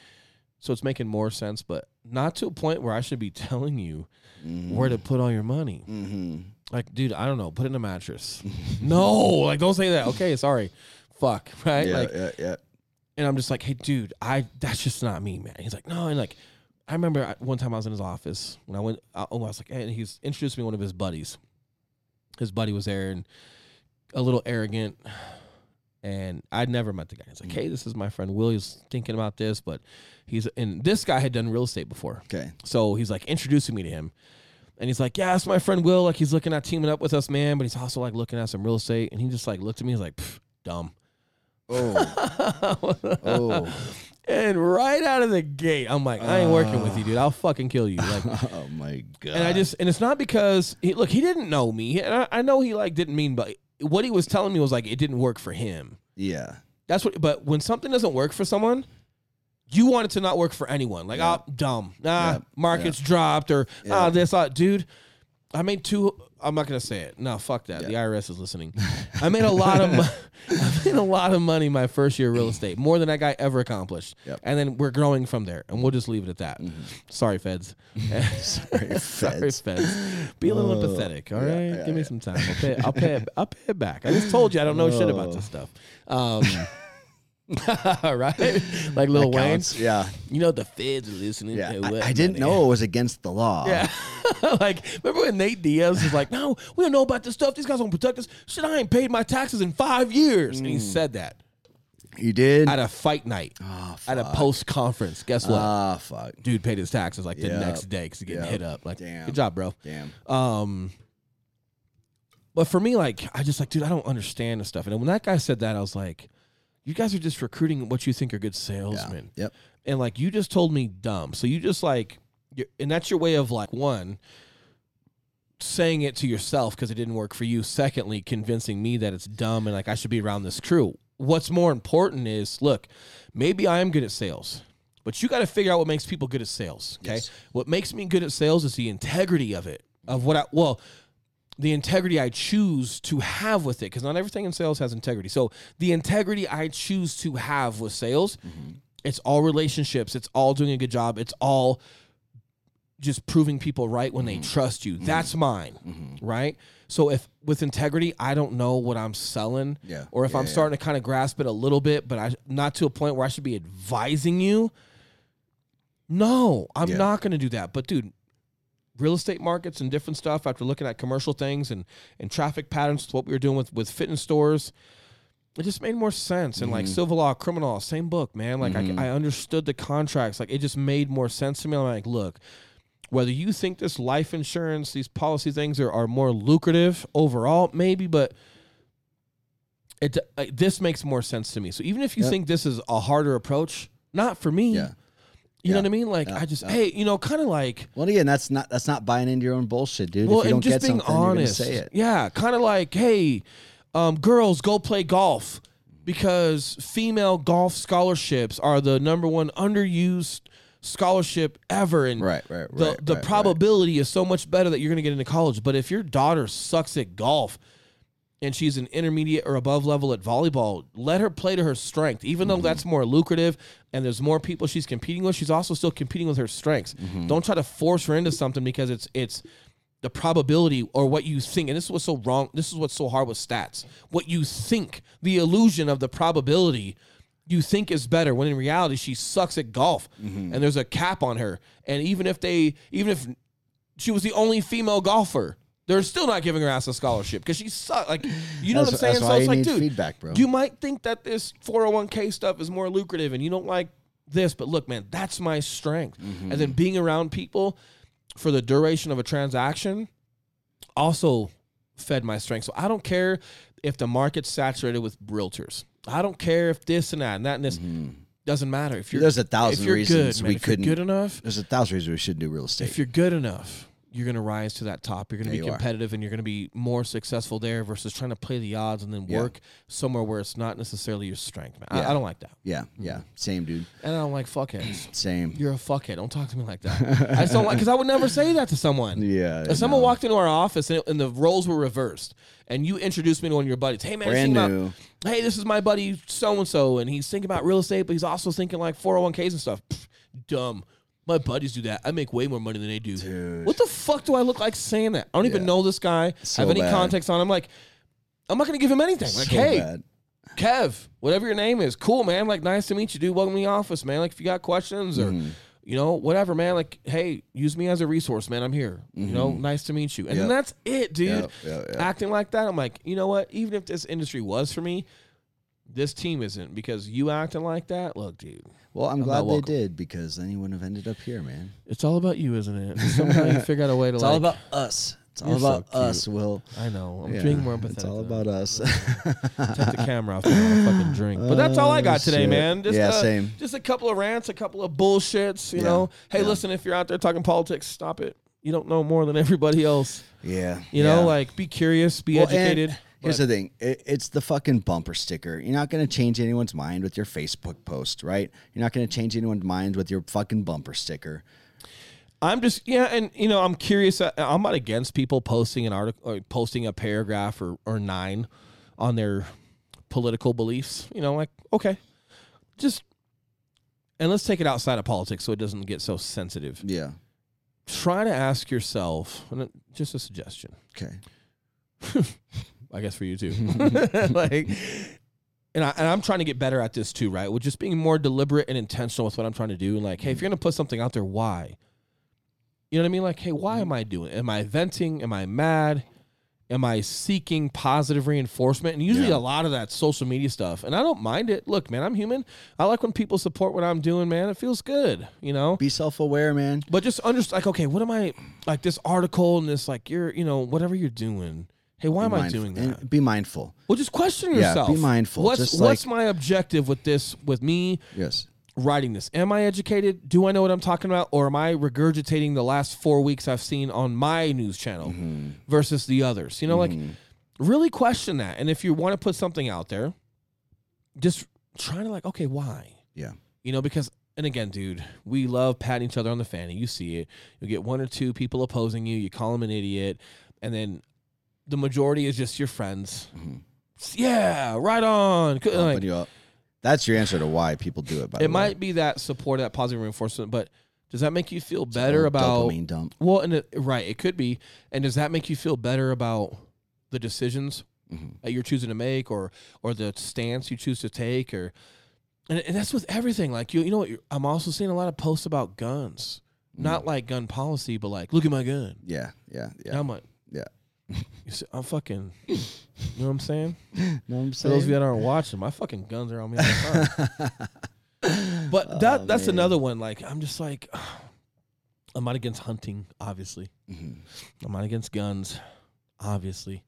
A: so it's making more sense, but not to a point where I should be [LAUGHS] telling you where to put all your money.
B: Mm-hmm.
A: Like, dude, I don't know, put it in a mattress. [LAUGHS] no, like don't say that. Okay, sorry. Fuck, [LAUGHS] right?
B: Yeah,
A: like
B: yeah, yeah.
A: and I'm just like, hey, dude, I that's just not me, man. He's like, no, and like, I remember one time I was in his office when I went. uh, Oh, I was like, hey, and he's introduced me to one of his buddies. His buddy was there and a little arrogant, and I'd never met the guy. He's like, mm. hey, this is my friend Will. He's thinking about this, but he's and this guy had done real estate before,
B: Okay.
A: so he's like introducing me to him. And he's like, yeah, that's my friend Will. Like he's looking at teaming up with us, man. But he's also like looking at some real estate. And he just like looked at me. He's like, "Pff, dumb.
B: Oh, [LAUGHS] oh,
A: And right out of the gate, I'm like, I ain't working with you, dude. I'll fucking kill you. Like, [LAUGHS]
B: oh my god!
A: and I just, and it's not because he, look, he didn't know me, and I, I know he like didn't mean, but what he was telling me was like it didn't work for him.
B: yeah,
A: That's what. But when something doesn't work for someone, you want it to not work for anyone. Like,
B: Yeah.
A: oh, dumb. Nah,
B: Yeah.
A: market's dropped, or
B: Yeah.
A: ah, this, ah, dude. I made two. I'm not gonna say it. No, fuck that.
B: Yeah.
A: The IRS is listening. [LAUGHS] I made a lot of. Mo- [LAUGHS] I made a lot of money my first year of real estate, more than that guy ever accomplished.
B: Yep.
A: And then we're growing from there, and we'll just leave it at that. Sorry, feds. [LAUGHS]
B: Sorry,
A: Sorry,
B: feds.
A: feds. Be a little empathetic, all right?
B: yeah, yeah,
A: Give me some time. I'll pay. I'll pay. It, I'll pay it back. I just told you I don't know shit about this stuff. Um, [LAUGHS] right? [LAUGHS] Like Lil
B: That
A: Wayne.
B: counts. Yeah,
A: You know the feds are listening.
B: yeah. I,
A: what
B: I didn't
A: money?
B: know it was against the law.
A: Yeah. [LAUGHS] like, remember when Nate Diaz was like, no, we don't know about this stuff. These guys don't protect us. Shit, I ain't paid my taxes in five years. And he said that
B: you did.
A: at a fight night,
B: oh,
A: at a
B: fuck.
A: post conference. Guess what?
B: Ah, fuck.
A: Dude paid his taxes like the
B: Yep.
A: next day because he getting
B: Yep.
A: hit up. Like,
B: Damn.
A: good job, bro.
B: Damn.
A: Um, but for me, like, I just like, dude, I don't understand this stuff. And when that guy said that, I was like, you guys are just recruiting what you think are good
B: Yeah.
A: salesmen.
B: Yep.
A: And like, you just told me dumb. So you just like, and that's your way of like, one, saying it to yourself because it didn't work for you. Secondly, convincing me that it's dumb and like I should be around this crew. What's more important is, look, maybe I am good at sales. But you got to figure out what makes people good at sales. Okay.
B: Yes.
A: What makes me good at sales is the integrity of it, of what I, well, the integrity I choose to have with it, because not everything in sales has integrity. So the integrity I choose to have with sales, mm-hmm. it's all relationships, it's all doing a good job, it's all just proving people right when they mm-hmm. trust you. Mm-hmm. That's mine, right? So if with integrity, I don't know what I'm selling,
B: Yeah.
A: or if
B: Yeah,
A: I'm
B: yeah.
A: starting to kind of grasp it a little bit, but I not to a point where I should be advising you. No, I'm
B: Yeah.
A: not going to do that. But dude, real estate markets and different stuff after looking at commercial things and and traffic patterns, what we were doing with with fitness stores, it just made more sense. And
B: Mm-hmm.
A: like civil law, criminal law, same book, man. Like I, I understood the contracts. Like it just made more sense to me. I'm like, look, whether you think this life insurance, these policy things are, are more lucrative overall, maybe, but it uh, this makes more sense to me. So even if you
B: Yep.
A: think this is a harder approach, not for me.
B: Yeah.
A: You know what I mean? Like
B: Yeah.
A: I just
B: Yeah.
A: hey, you know, kind of like
B: Well, again, that's not that's not buying into your own bullshit, dude.
A: well,
B: if you
A: and
B: don't
A: just
B: get
A: being
B: something,
A: honest.
B: say it.
A: Yeah, kind of like, hey, um, girls, go play golf because female golf scholarships are the number one underused scholarship ever, and
B: Right, right,
A: the
B: right,
A: the
B: right,
A: probability is so much better that you're going to get into college. But if your daughter sucks at golf and she's an intermediate or above level at volleyball, let her play to her strength. Even
B: Mm-hmm.
A: though that's more lucrative and there's more people she's competing with, she's also still competing with her strengths.
B: Mm-hmm.
A: Don't try to force her into something because it's it's the probability or what you think. And this is what's so wrong. This is what's so hard with stats. What you think, the illusion of the probability you think is better when in reality she sucks at golf
B: Mm-hmm.
A: and there's a cap on her. And even if they even if she was the only female golfer. They're still not giving her ass a scholarship because she sucked. Like, you know
B: That's-
A: what I'm saying?
B: that's
A: So
B: why
A: it's
B: you
A: like,
B: need
A: dude,
B: feedback, bro.
A: you might think that this 401k stuff is more lucrative and you don't like this, but look, man, that's my strength.
B: Mm-hmm.
A: And then being around people for the duration of a transaction also fed my strength. So I don't care if the market's saturated with realtors. I don't care if this and that and that and this doesn't matter. If you're
B: Mm-hmm. There's a
A: if
B: thousand
A: you're
B: reasons
A: good, man,
B: we
A: if you're
B: couldn't.
A: good enough,
B: There's a thousand reasons we shouldn't do real estate.
A: if you're good enough, you're going to rise to that top. You're going to
B: Yeah,
A: be competitive and you're going to be more successful there versus trying to play the odds and then
B: Yeah.
A: work somewhere where it's not necessarily your strength, man. I,
B: Yeah.
A: I don't like that.
B: Yeah, yeah, mm. same, dude.
A: And I don't like fuckheads. [CLEARS THROAT]
B: Same.
A: You're a fuckhead. Don't talk to me like that. [LAUGHS] I just don't like because I would never say that to someone.
B: Yeah.
A: If someone walked into our office and, and the roles were reversed, and you introduced me to one of your buddies, hey man,
B: Brand
A: about-
B: new.
A: hey, this is my buddy so and so, and he's thinking about real estate, but he's also thinking like 401ks and stuff. Pff, dumb. My buddies do that. I make way more money than they do.
B: Dude.
A: What the fuck do I look like saying that? I don't even
B: Yeah.
A: know this guy.
B: So
A: have any
B: bad.
A: context on him? Like, I'm not gonna give him anything. Like,
B: So
A: hey,
B: bad.
A: Kev, whatever your name is, cool, man. Like, nice to meet you, dude. Welcome to the office, man. Like, if you got questions or,
B: Mm-hmm.
A: you know, whatever, man. Like, hey, use me as a resource, man. I'm here. You know, nice to meet you. And then
B: Mm-hmm. Yep.
A: that's it, dude.
B: Yep, yep, yep.
A: Acting like that, I'm like, you know what? Even if this industry was for me, This team isn't because you acting like that. Look, dude,
B: Well, I'm,
A: I'm
B: glad they did because then you wouldn't have ended up here, man.
A: it's all about you, isn't it? Somehow [LAUGHS] you figure out a way to
B: It's
A: like.
B: all about us. It's all
A: You're so
B: about us, Will.
A: I know. I'm
B: Yeah,
A: being more empathetic.
B: It's all about us.
A: Take the camera off. and fucking drink. But that's all I got
B: Oh,
A: today,
B: shit.
A: man. Just,
B: Yeah,
A: uh,
B: same.
A: Just a couple of rants, a couple of bullshits. You
B: Yeah,
A: know. Hey,
B: yeah.
A: listen, if you're out there talking politics, stop it. You don't know more than everybody else.
B: yeah.
A: You
B: yeah.
A: know, like be curious, be
B: Well, and
A: educated.
B: Here's the thing: it, it's the fucking bumper sticker. You're not going to change anyone's mind with your Facebook post, right? You're not going to change anyone's mind with your fucking bumper sticker.
A: I'm just yeah, and you know, I'm curious. uh, I'm not against people posting an article or posting a paragraph or, or nine on their political beliefs. You know, like okay, just and let's take it outside of politics so it doesn't get so sensitive.
B: Yeah.
A: Try to ask yourself, and just a suggestion,
B: Okay. [LAUGHS]
A: I guess for you too, [LAUGHS] like. And, I, and I'm trying to get better at this too, right? With just being more deliberate and intentional with what I'm trying to do. And like, hey, if you're gonna put something out there, why? You know what I mean? Like, hey, why am I doing? it? Am I venting? Am I mad? Am I seeking positive reinforcement? And usually
B: Yeah.
A: a lot of that social media stuff. And I don't mind it. Look, man, I'm human. I like when people support what I'm doing, man. It feels good, you know?
B: Be self-aware, man.
A: But just understand, like, okay, what am I, like this article and this, like, you're, you know, whatever you're doing. Hey, why am
B: Be
A: I
B: mindful-
A: doing
B: and
A: that?
B: Be mindful.
A: Well, just question
B: Yeah,
A: yourself.
B: be mindful.
A: What's,
B: Just
A: what's
B: like-
A: my objective with this, with me
B: Yes.
A: writing this? Am I educated? Do I know what I'm talking about? Or am I regurgitating the last four weeks I've seen on my news channel
B: Mm-hmm.
A: versus the others? You know, like really question that. And if you want to put something out there, just trying to like, okay, why?
B: Yeah.
A: You know, because and again, dude, we love patting each other on the fanny. You see it. You get one or two people opposing you. You call them an idiot, and then the majority is just your friends.
B: Mhm.
A: Yeah, right on. Like,
B: you. That's your answer to why people do it. By the
A: it might be that support, that positive reinforcement, but does that make you feel
B: It's a
A: better about?
B: dopamine dump.
A: Well, and it, right, it could be. And does that make you feel better about the decisions
B: Mhm.
A: that you're choosing to make, or or the stance you choose to take, or and, and that's with everything. Like you, you know, what? You're- I'm also seeing a lot of posts about guns, not like gun policy, but like, look at my gun.
B: Yeah. Yeah.
A: And
B: Yeah.
A: I'm like, see, I'm fucking. You know what I'm saying? [LAUGHS]
B: know what I'm saying?
A: For those of you that aren't watching, my fucking guns are on me all the time. [LAUGHS] But that
B: Oh,
A: that's
B: man.
A: another one. Like I'm just like [SIGHS] I'm not against hunting, obviously.
B: Mhm.
A: I'm not against guns, obviously.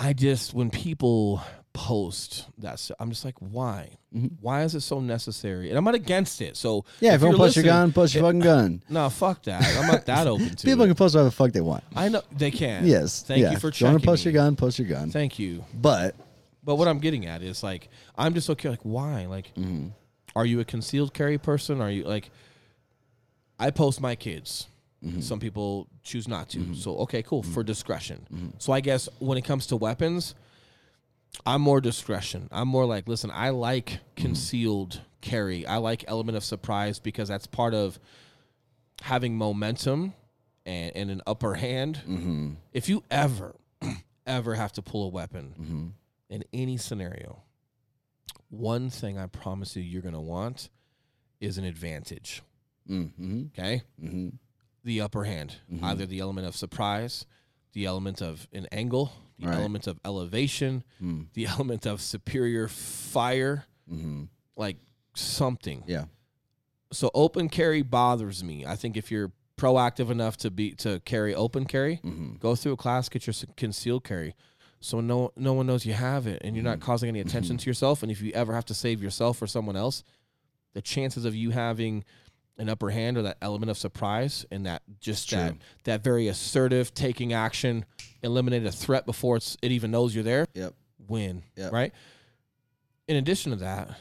A: I just when people post that stuff, I'm just like, why?
B: Mhm.
A: Why is it so necessary? And I'm not against it. So
B: Yeah, if, you want to push your gun, push your fucking gun. [LAUGHS]
A: No, fuck that. I'm not that open to
B: People
A: it.
B: can post whatever the fuck they want.
A: I know they can.
B: Yes.
A: Thank
B: yeah.
A: you for
B: If you want to post
A: me.
B: your gun, post your gun.
A: Thank you.
B: But
A: But what I'm getting at is like I'm just okay. Like why? Like
B: mhm.
A: are you a concealed carry person? Are you like I post my kids.
B: Mm-hmm.
A: Some people choose not to. So okay, cool for discretion.
B: Mm-hmm.
A: So I guess when it comes to weapons, I'm more discretion. I'm more like, listen, I like
B: Mm-hmm.
A: concealed carry. I like element of surprise because that's part of having momentum and, and an upper hand. If you ever, [CLEARS THROAT] ever have to pull a weapon in any scenario, one thing I promise you you're gonna want is an advantage.
B: Mhm.
A: Okay?
B: Mhm.
A: The upper hand.
B: Mhm.
A: Either the element of surprise, the element of an angle, the
B: Right.
A: element of elevation,
B: Mm.
A: the element of superior fire,
B: Mhm.
A: like something.
B: Yeah.
A: So open carry bothers me. I think if you're proactive enough to be to carry open carry,
B: Mhm.
A: go through a class, get your concealed carry, so no no one knows you have it, and you're not causing any attention to yourself. And if you ever have to save yourself or someone else, the chances of you having an upper hand or that element of surprise and that just that
B: True.
A: that very assertive taking action, eliminate a threat before it's it even knows you're there,
B: Yep.
A: win.
B: Yep.
A: Right. In addition to that,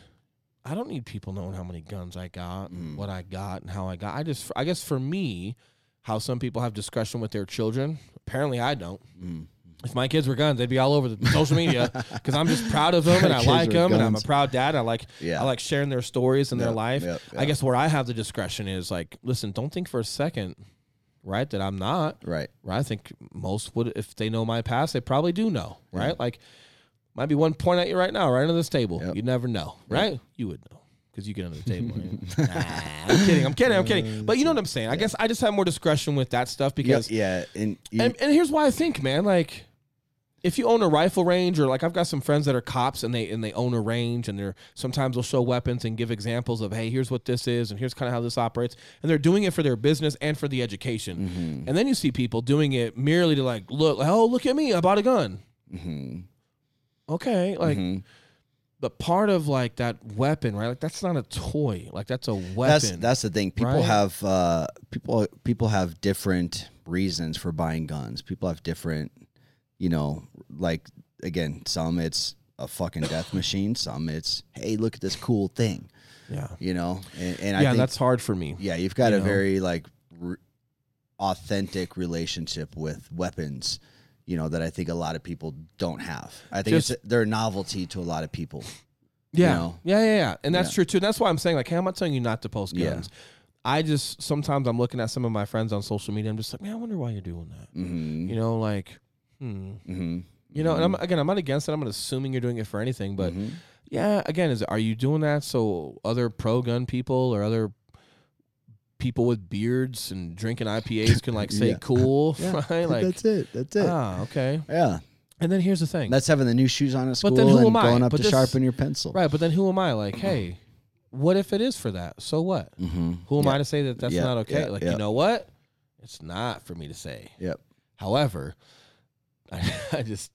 A: I don't need people knowing how many guns I got,
B: Mm.
A: what I got, and how I got. I just, I guess for me, how some people have discretion with their children. Apparently, I don't.
B: Mm.
A: If my kids were guns, they'd be all over the [LAUGHS] social media because I'm just proud of [LAUGHS] them and I like them and I'm a proud dad. I like,
B: Yeah.
A: I like sharing their stories and their life.
B: yep,
A: I guess where I have the discretion is like, listen, don't think for a second, right, that I'm not.
B: Right.
A: Right. I think most would, if they know my past, they probably do know. Right. Like, might be one point at you right now, right under this table.
B: Yep.
A: You never know. Right. You would know because you get under the table. [LAUGHS] nah, I'm kidding. I'm kidding. I'm kidding. But you know what I'm saying. I guess I just have more discretion with that stuff
B: Yeah.
A: because,
B: Yeah. And, you,
A: and, and here's why I think, man, like, if you own a rifle range or like I've got some friends that are cops and they and they own a range and they're sometimes they'll show weapons and give examples of hey here's what this is and here's kind of how this operates and they're doing it for their business and for the education
B: Mm-hmm.
A: and then you see people doing it merely to like look oh look at me I bought a gun
B: Mm-hmm.
A: okay like
B: Mhm.
A: but part of like that weapon right like that's not a toy like that's a weapon
B: That's that's the thing. People
A: right?
B: have uh, people people have different reasons for buying guns. People have different, you know, like again, some it's a fucking death machine. Some it's hey, look at this cool thing.
A: yeah
B: You know, and, and I
A: yeah
B: think
A: that's hard for me
B: yeah, you've got
A: you
B: a
A: know.
B: very like re- authentic relationship with weapons. You know that I think a lot of people don't have. I think
A: Just-
B: it's they're a novelty to a lot of people.
A: Yeah.
B: know?
A: Yeah, yeah, yeah. And that's
B: Yeah.
A: true too. And that's why I'm saying, like, hey, I'm not telling you not to post
B: Yeah.
A: guns. I just sometimes I'm looking at some of my friends on social media. I'm just like, man, I wonder why you're doing that.
B: Mm-hmm.
A: You know, like, hmm.
B: Mm-hmm.
A: You know, and I'm again, I'm not against it. I'm not assuming you're doing it for anything, but yeah, again, is are you doing that so other pro gun people or other people with beards and drinking IPAs can like [LAUGHS] say
B: Yeah.
A: cool, [LAUGHS]
B: Yeah,
A: right? [LAUGHS] Like,
B: that's it. That's it.
A: ah, okay.
B: yeah,
A: And then here's the thing,
B: that's having the new shoes on at school
A: But then who
B: and
A: am I?
B: going up
A: But
B: to
A: this-
B: sharpen your pencil.
A: right? But then who am I? Like, hey, what if it is for that? So what?
B: Mm-hmm.
A: Who am
B: yeah.
A: I to say that that's not okay? like, you know what? It's not for me to say.
B: Yep.
A: However, I, [LAUGHS] I just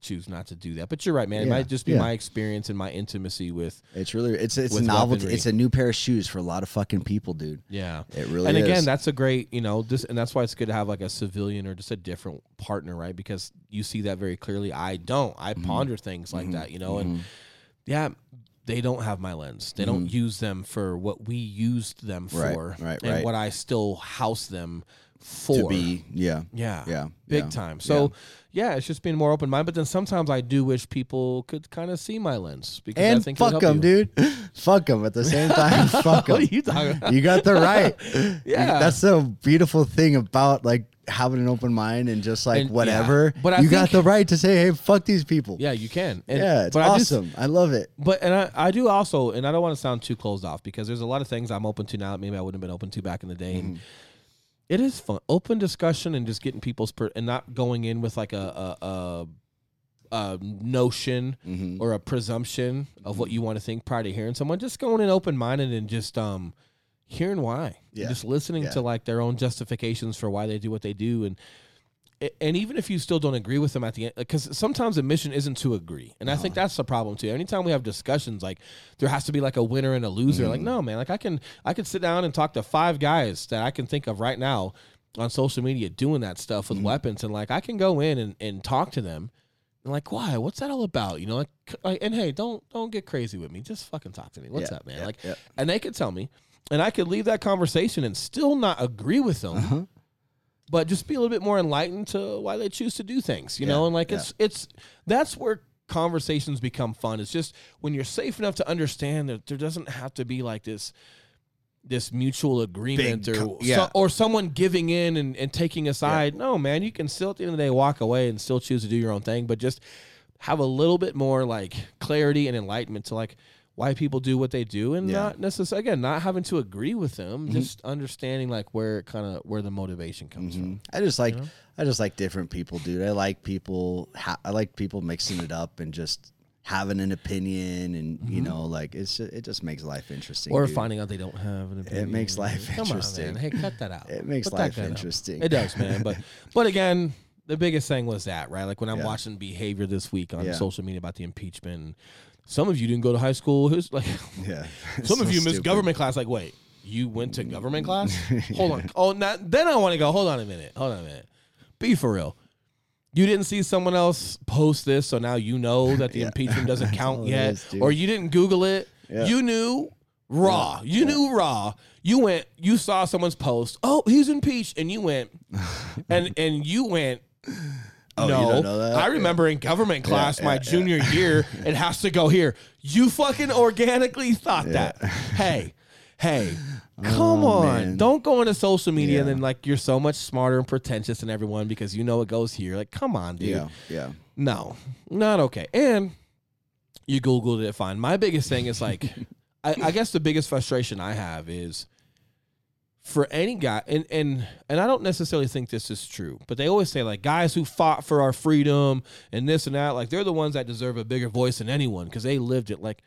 A: choose not to do that. But you're right, man. It
B: Yeah,
A: might just be
B: yeah.
A: my experience and my intimacy with,
B: It's really it's it's
A: With
B: novelty.
A: weaponry.
B: It's a new pair of shoes for a lot of fucking people, dude.
A: yeah.
B: It really
A: and again,
B: is.
A: that's a great, you know, this, and that's why it's good to have like a civilian or just a different partner, right? Because you see that very clearly. I don't. I
B: Mhm.
A: ponder things like
B: Mhm,
A: that, you know, and
B: mhm.
A: yeah, they don't have my lens. They don't use them for what we used them
B: Mm-hmm. Right,
A: for,
B: right,
A: and
B: right.
A: what I still house them for.
B: to be yeah
A: yeah,
B: yeah
A: big
B: yeah.
A: time. So yeah. it's just being more open minded. But then sometimes I do wish people could kind of see my lens because I
B: and
A: think
B: fuck them, dude. [LAUGHS] fuck them at the same [LAUGHS] time. fuck
A: what are
B: them.
A: you talking about?
B: You got the right. [LAUGHS]
A: Yeah.
B: that's the beautiful thing about like having an open mind and just like
A: And- yeah.
B: whatever.
A: But I
B: you got the right to say, hey, fuck these people.
A: yeah, you can. And,
B: yeah, it's
A: but I just-
B: awesome. I love it.
A: But and I, I do also, and I don't want to sound too closed off because there's a lot of things I'm open to now that maybe I wouldn't have been open to back in the day.
B: Mm-hmm.
A: And it is fun, open discussion, and just getting people's per, and not going in with like a a, a, a notion
B: Mhm.
A: or a presumption of what you want to think prior to hearing someone. Just going in open minded and just um hearing why,
B: Yeah.
A: just listening
B: Yeah.
A: to like their own justifications for why they do what they do, and and even if you still don't agree with them at the end, because sometimes the mission isn't to agree, and I think that's the problem too. Anytime we have discussions, like there has to be like a winner and a loser. Like no, man, like I can I can sit down and talk to five guys that I can think of right now on social media doing that stuff with weapons, and like I can go in and, and talk to them. And like, why? What's that all about? You know, like, like, and hey, don't don't get crazy with me. Just fucking talk to me. What's
B: Yeah,
A: up, man?
B: yeah,
A: like,
B: yeah.
A: and they could tell me, and I could leave that conversation and still not agree with them,
B: Uh-huh.
A: But just be a little bit more enlightened to why they choose to do things. You know, and like
B: yeah.
A: it's it's that's where conversations become fun. It's just when you're safe enough to understand that there doesn't have to be like this this mutual agreement
B: Big
A: or
B: yeah.
A: so, or someone giving in and, and taking a side. No, man, you can still at the end of the day walk away and still choose to do your own thing, but just have a little bit more like clarity and enlightenment to like why people do what they do and
B: Yeah.
A: not necessarily again not having to agree with them just understanding like where it kind of where the motivation comes from
B: Mhm. I just like
A: know?
B: I just like different people, dude. I like people. Ha- I like people mixing it up and just having an opinion, and you know, like it's just, it just makes life interesting.
A: Mm-hmm. or
B: dude.
A: finding out they don't have an opinion.
B: It makes life
A: Come
B: interesting.
A: on, man. Hey, cut that out. [LAUGHS]
B: It makes
A: Put
B: life
A: out.
B: interesting.
A: It does, man. But [LAUGHS] but again, the biggest thing was that, right? Like when I'm
B: Yeah.
A: watching behavior this week on
B: Yeah.
A: social media about the impeachment. Some of you didn't go to high school. Who's like [LAUGHS]
B: Yeah. [LAUGHS]
A: some of
B: So
A: you missed
B: stupid.
A: government class. Like, wait, you went to government class? [LAUGHS] Hold on. Oh, not, then I want to go. Hold on a minute. Hold on a minute. Be for real. You didn't see someone else post this, so now you know that the
B: Yeah.
A: impeachment doesn't count
B: oh,
A: yet,
B: is,
A: or you didn't Google it.
B: Yeah.
A: You knew raw. You knew raw. You went. You saw someone's post. Oh, he's impeached, and you went, and and you went.
B: Oh, you
A: no,
B: don't know that?
A: I remember in government class
B: yeah,
A: my
B: yeah.
A: junior year, [LAUGHS] it has to go here. You fucking organically thought that. Hey, hey, [LAUGHS] oh, come
B: Oh,
A: on.
B: man.
A: Don't go into social media and then like you're so much smarter and pretentious than everyone because you know it goes here. Like, come on, dude.
B: Yeah. Yeah.
A: No, not okay. And you Googled it, fine. My biggest thing is like, [LAUGHS] I, I guess the biggest frustration I have is for any guy and and and I don't necessarily think this is true, but they always say like guys who fought for our freedom and this and that, like they're the ones that deserve a bigger voice than anyone because they lived it. Like,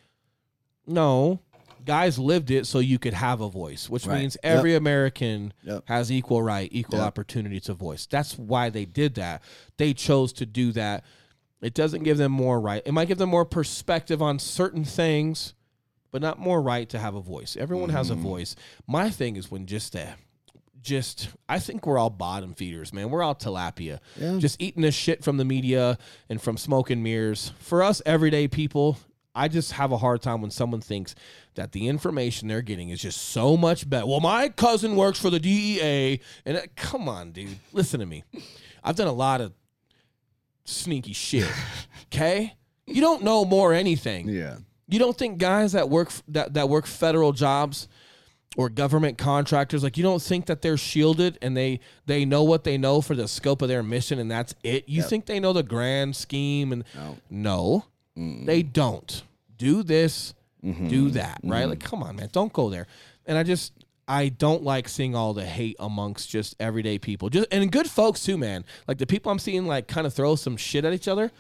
A: no, guys lived it so you could have a voice, which
B: Right.
A: means
B: Yep.
A: every American
B: Yep.
A: has equal right, equal
B: Yep.
A: opportunity to voice. That's why they did that. They chose to do that. It doesn't give them more right. It might give them more perspective on certain things, but not more right to have a voice. Everyone has a
B: Mm-hmm.
A: voice. My thing is when just that, just I think we're all bottom feeders, man. We're all tilapia.
B: Yeah.
A: Just eating this shit from the media and from smoke and mirrors. For us everyday people, I just have a hard time when someone thinks that the information they're getting is just so much better. Well, my cousin works for the DEA, and uh, come on, dude, listen to me. I've done a lot of sneaky shit. [LAUGHS] Okay, you don't know more anything.
B: Yeah.
A: You don't think guys that work that that work federal jobs or government contractors like you don't think that they're shielded and they they know what they know for the scope of their mission and that's it. You
B: Yep.
A: think they know the grand scheme and
B: No.
A: no, they don't. Do this,
B: Mm-hmm.
A: do that, right? Like come on, man, don't go there. And I just I don't like seeing all the hate amongst just everyday people. Just and good folks too, man. Like the people I'm seeing like kind of throw some shit at each other.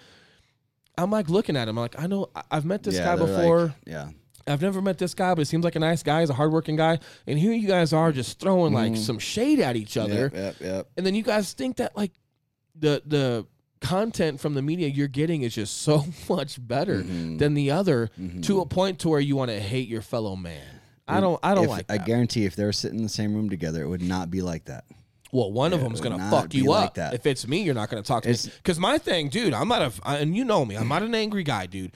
A: I'm like looking at him. I'm like, I know I've met this
B: Yeah,
A: guy
B: they're like-
A: before.
B: yeah.
A: I've never met this guy, but it seems like a nice guy. He's a hardworking guy. And here you guys are just throwing like some shade at each other.
B: Yep, yep, yep.
A: And then you guys think that like the the content from the media you're getting is just so [LAUGHS] much better
B: Mm-hmm.
A: than the other to a point to where you want to hate your fellow man. I don't I don't
B: If-
A: like
B: I guarantee if they were sitting in the same room together, it would not be like that.
A: Well, one of
B: Yeah,
A: them's
B: it
A: gonna fuck you up. If it's me, you're not gonna talk to
B: It's-
A: me. Because my thing, dude, I'm not a I- and you know me. I'm not an angry guy, dude.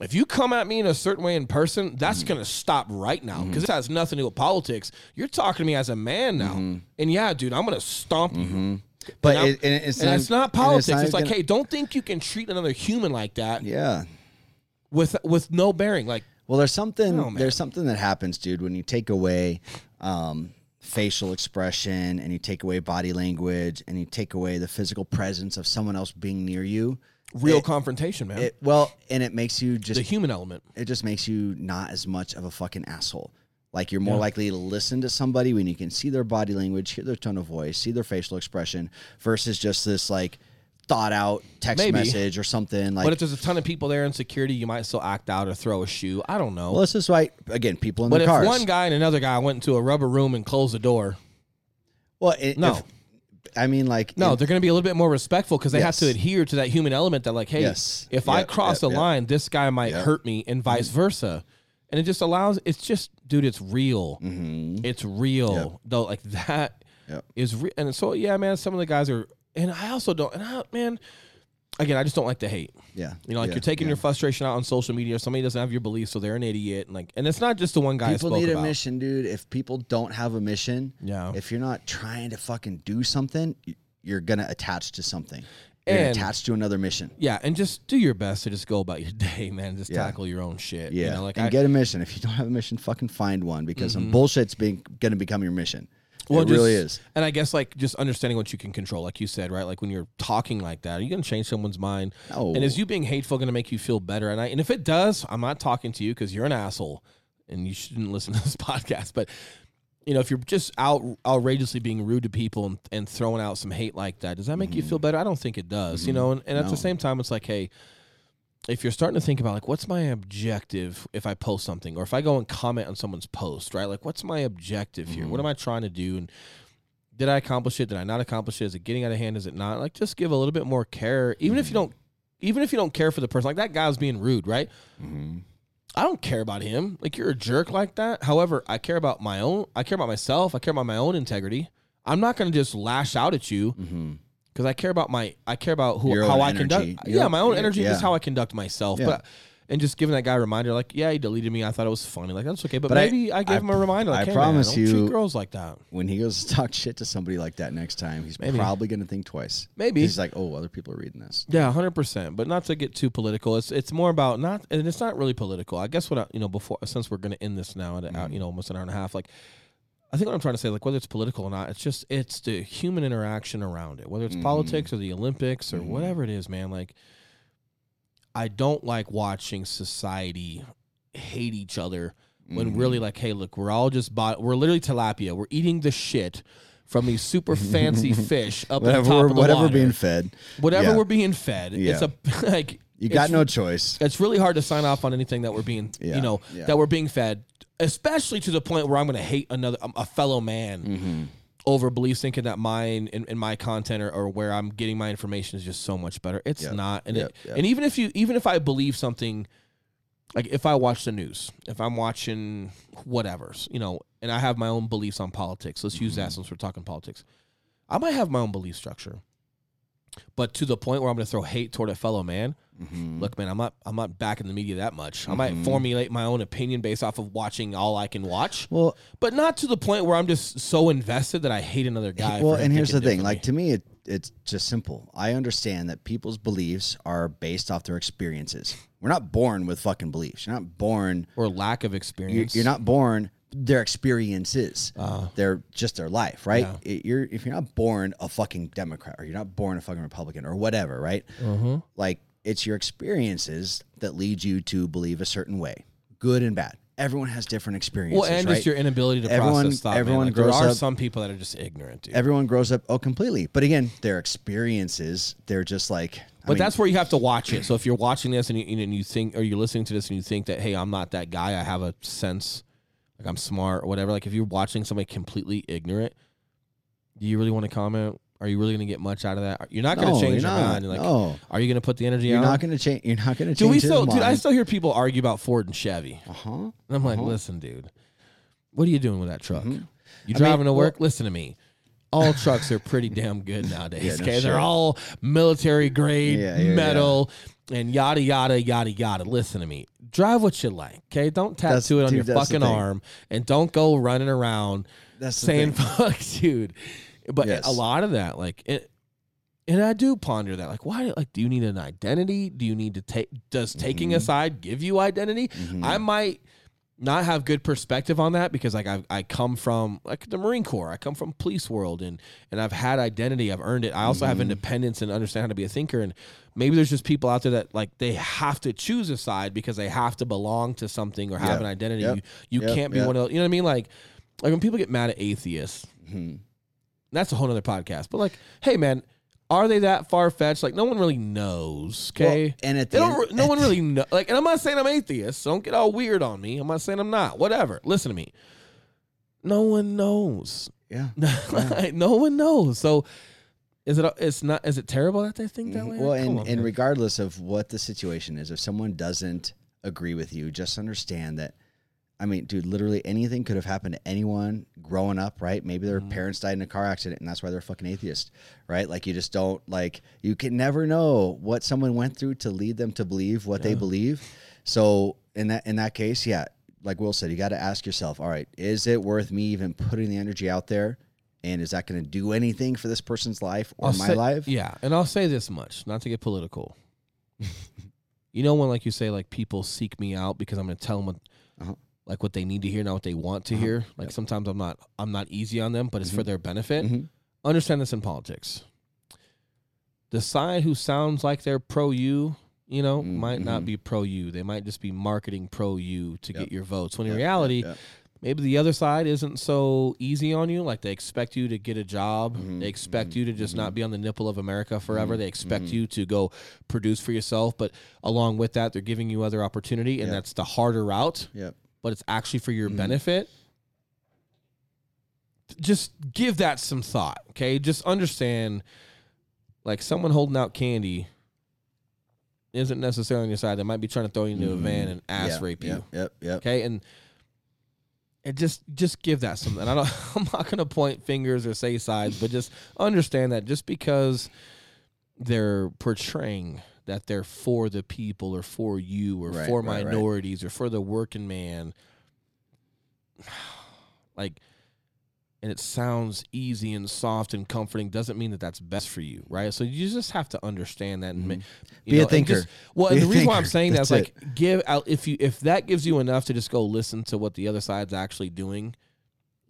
A: If you come at me in a certain way in person, that's
B: Mm-hmm.
A: gonna stop right now because it has nothing to do with politics. You're talking to me as a man now,
B: Mm-hmm.
A: and yeah, dude, I'm gonna stomp you.
B: But
A: and,
B: it, and it's
A: and
B: not,
A: it's not politics.
B: not
A: It's, like,
B: gonna-
A: hey, don't think you can treat another human like that
B: yeah.
A: with with no bearing. Like,
B: Well, there's something.
A: Oh,
B: there's something that happens, dude, when you take away um, facial expression and you take away body language and you take away the physical presence of someone else being near you.
A: real
B: It-
A: confrontation, man.
B: It well, and it makes you just
A: the human element.
B: it just makes you not as much of a fucking asshole. Like you're more likely to listen to somebody when you can see their body language, hear their tone of voice, see their facial expression, versus just this like thought out text
A: Maybe.
B: message or something. Like,
A: but if there's a ton of people there in security, you might still act out or throw a shoe. I don't know.
B: well, this is why again, people in
A: but
B: the
A: if one guy and another guy went into a rubber room and closed the door,
B: well, it,
A: No.
B: if- I mean, like,
A: no, they're going to be a little bit more respectful because they have to adhere to that human element that, like, hey,
B: Yes.
A: if I cross
B: yep,
A: a
B: yep.
A: line, this guy might
B: Yep. Mm-hmm.
A: hurt me, and vice versa. And it just allows. It's just, dude, it's real.
B: Mhm.
A: It's real
B: Yep.
A: though. Like that is
B: Yep.
A: real. And so, yeah, man, some of the guys are, and I also don't. And I, man, again, I just don't like the hate.
B: yeah,
A: You know, like
B: yeah,
A: you're taking
B: yeah.
A: your frustration out on social media. Somebody doesn't have your beliefs, so they're an idiot. And like, and it's not just the one guy I
B: people need
A: about.
B: a mission, dude. If people don't have a mission,
A: Yeah.
B: if you're not trying to fucking do something, you're gonna attach to something. You're
A: And-
B: attach to another mission.
A: Yeah, and just do your best to just go about your [LAUGHS] day, man. Just
B: Yeah.
A: tackle your own shit.
B: Yeah,
A: you know, like
B: and
A: I,
B: get a mission. If you don't have a mission, fucking find one because some mm-hmm. bullshit's being gonna become your mission.
A: Well,
B: it really is.
A: And I guess like just understanding what you can control, like you said, right? Like when you're talking like that, are you gonna change someone's mind?
B: No.
A: And is you being hateful gonna make you feel better? And I and if it does, I'm not talking to you because you're an asshole and you shouldn't [LAUGHS] listen to this podcast. But you know, if you're just out outrageously being rude to people and, and throwing out some hate like that, does that make you feel better? I don't think it does. You know, and, and at
B: Mm-hmm. No.
A: the same time, it's like, hey, if you're starting to think about like what's my objective if I post something or if I go and comment on someone's post, right? Like what's my objective here?
B: Mm-hmm.
A: What am I trying to do? And did I accomplish it? Did I not accomplish it? Is it getting out of hand? Is it not? Like just give a little bit more care, even if you don't, even if you don't care for the person. Like that guy was being rude, right?
B: Mm-hmm.
A: I don't care about him. Like you're a jerk like that. However, I care about my own. I care about myself. I care about my own integrity. I'm not going to just lash out at you
B: Mm-hmm.
A: Because I care about my. I care about who
B: Your
A: how
B: own
A: I
B: energy.
A: conduct.
B: Your-
A: yeah, my own energy.
B: yeah.
A: Just how I conduct myself.
B: Yeah.
A: But and just giving that guy a reminder, like, yeah, he deleted me. I thought it was funny. Like that's okay. But,
B: But I-
A: maybe I, gave
B: I-
A: him a reminder. Like,
B: I
A: hey,
B: promise
A: man, don't
B: you-
A: treat girls like that.
B: When he goes to talk [LAUGHS] shit to somebody like that next time, he's
A: Maybe.
B: probably gonna think twice.
A: Maybe.
B: he's like, "Oh, other people are reading this."
A: Yeah, hundred percent. But not to get too political. It's it's more about not, and it's not really political. I guess what I, you know before since we're gonna end this now at
B: Mm-hmm.
A: you know almost an hour and a half. Like, I think what I'm trying to say, like whether it's political or not, it's just it's the human interaction around it. Whether it's
B: Mm-hmm.
A: politics or the Olympics or whatever it is, man. Like, I don't like watching society hate each other when really like, hey, look, we're all just bought. We're literally tilapia. We're eating the shit from these super [LAUGHS] fancy fish up at the
B: Whatever,
A: top
B: we're,
A: of the
B: whatever
A: water.
B: being fed.
A: whatever
B: Yeah.
A: we're being fed. It's a [LAUGHS] like
B: You got
A: it's-
B: no choice.
A: It's really hard to sign off on anything that we're being,
B: Yeah,
A: you know,
B: yeah.
A: that we're being fed, especially to the point where I'm going to hate another um, a fellow man
B: Mm-hmm.
A: over beliefs, thinking that mine and, and my content or, or where I'm getting my information is just so much better. It's
B: Yep,
A: not, and
B: yep,
A: it,
B: yep.
A: and even if you even if I believe something, like if I watch the news, if I'm watching whatever's, you know, and I have my own beliefs on politics. Let's use
B: Mm-hmm.
A: that since we're talking politics. I might have my own belief structure, but to the point where I'm going to throw hate toward a fellow man.
B: Mhm.
A: Look, man, I'm not I'm not back in the media that much. I might
B: Mhm.
A: formulate my own opinion based off of watching all I can watch,
B: Well,
A: but not to the point where I'm just so invested that I hate another guy.
B: well, and here's the thing. Like to me, it, it's just simple. I understand that people's beliefs are based off their experiences. We're not born with fucking beliefs. You're not born.
A: or lack of
B: You're,
A: experience.
B: you're not born. Their experiences.
A: Uh,
B: they're just their life, right?
A: Yeah.
B: It- you're if you're not born a fucking Democrat or you're not born a fucking Republican or whatever, right?
A: uh-huh.
B: Like it's your experiences that lead you to believe a certain way, good and bad. Everyone has different experiences,
A: Well, and
B: right?
A: just your inability to
B: Everyone-
A: process thought.
B: everyone
A: Like, there
B: grows
A: are
B: up-
A: some people that are just ignorant, dude.
B: Everyone grows up oh completely, but again, their experiences, they're just like. I
A: but
B: mean,
A: that's where you have to watch it. So if you're watching this and you, and you think, or you're listening to this and you think that, hey, I'm not that guy. I have a sense, like I'm smart or whatever. Like if you're watching somebody completely ignorant, do you really want to comment? Are you really going to get much out of that? You're not going to
B: No,
A: change
B: you're
A: your
B: not.
A: mind. Like,
B: no,
A: are you going to put the energy
B: you're
A: out?
B: not going to change. You're not going to change.
A: do
B: we
A: still, dude? I still hear people argue about Ford and Chevy.
B: Uh huh.
A: And I'm like,
B: Uh-huh.
A: listen, dude, what are you doing with that truck?
B: Mhm.
A: You
B: I
A: driving
B: mean,
A: to
B: well-
A: work? listen to me. All trucks are pretty damn good nowadays. [LAUGHS]
B: Yeah, no
A: okay,
B: shit.
A: they're all military grade
B: Yeah, yeah,
A: metal and yada yada yada yada. Listen to me. Drive what you like. Okay, don't
B: That's-
A: tattoo it on
B: dude,
A: your fucking arm, and don't go running around
B: That's
A: saying [LAUGHS] "fuck, dude." But
B: Yes.
A: a lot of that, like it, and I do ponder that. Like, why? Like, do you need an identity? Do you need to take? Does taking
B: Mhm.
A: a side give you identity?
B: Mhm.
A: I might not have good perspective on that because like I I come from like the Marine Corps. I come from police world and and I've had identity. I've earned it. I also have
B: Mhm.
A: independence and understand how to be a thinker. And maybe there's just people out there that like they have to choose a side because they have to belong to something or have
B: Yep.
A: an identity.
B: Yep.
A: You you
B: Yep.
A: can't be one of those. You know what I mean? Like like when people get mad at atheists,
B: Mhm.
A: That's a whole other podcast. But like, hey man, are they that far fetched? Like no one really knows. Okay.
B: Well, and at the end,
A: no one really know. Like, and I'm not saying I'm atheist. So don't get all weird on me. I'm not saying I'm not. Whatever. Listen to me. No one knows.
B: Yeah. [LAUGHS]
A: No one knows. So, is it? It's not. Is it terrible that they think that way?
B: Mm-hmm. Well,
A: Come
B: and,
A: on,
B: and
A: man.
B: regardless of what the situation is, if someone doesn't agree with you, just understand that. I mean, dude, literally anything could have happened to anyone growing up, right? Maybe their
A: Mhm.
B: parents died in a car accident and that's why they're fucking atheist, right? Like you just don't like you can never know what someone went through to lead them to believe what they believe. So in that in that case, yeah, like Will said, you got to ask yourself, all right, is it worth me even putting the energy out there? And is that going to do anything for this person's life or
A: I'll
B: my
A: say-
B: life?
A: Yeah, and I'll say this much, not to get political. [LAUGHS] you know when, like you say, like people seek me out because I'm going to tell them what,
B: Uh-huh.
A: Like what they need to hear, not what they want to
B: Uh-huh.
A: hear. Like
B: Yep.
A: sometimes I'm not, I'm not easy on them, but it's for
B: Mhm.
A: their benefit.
B: Mhm.
A: understand this in politics. The side who sounds like they're pro you, you know,
B: Mm,
A: might not
B: mhm.
A: be pro you. They might just be marketing pro you to
B: Yep.
A: get your votes. When in reality,
B: yep, yep.
A: maybe the other side isn't so easy on you. Like they expect you to get a job.
B: Mhm,
A: They expect
B: mhm,
A: you to just not
B: mhm.
A: be on the nipple of America forever.
B: Mhm,
A: They expect
B: mhm.
A: you to go produce for yourself. But along with that, they're giving you other opportunity, and
B: Yep.
A: that's the harder route
B: Yep.
A: But it's actually for your
B: Mhm.
A: benefit. Just give that some thought, okay? Just understand like someone holding out candy isn't necessarily on your side. They might be trying to throw you into a van
B: Mhm.
A: and ass
B: Yep,
A: rape you.
B: Yep. Yep. Yep.
A: Okay? And and just just give that some and I don't [LAUGHS] I'm not gonna point fingers or say sides, but just understand that just because they're portraying that they're for the people or for you or
B: Right,
A: for
B: right, right.
A: minorities or for the working man [SIGHS] like and it sounds easy and soft and comforting doesn't mean that that's best for you right so you just have to understand that and
B: Mhm.
A: you
B: Be a
A: and
B: thinker.
A: just- well
B: Be
A: and the reason why i'm saying that is
B: That's
A: like give out if you if that gives you enough to just go listen to what the other side's actually doing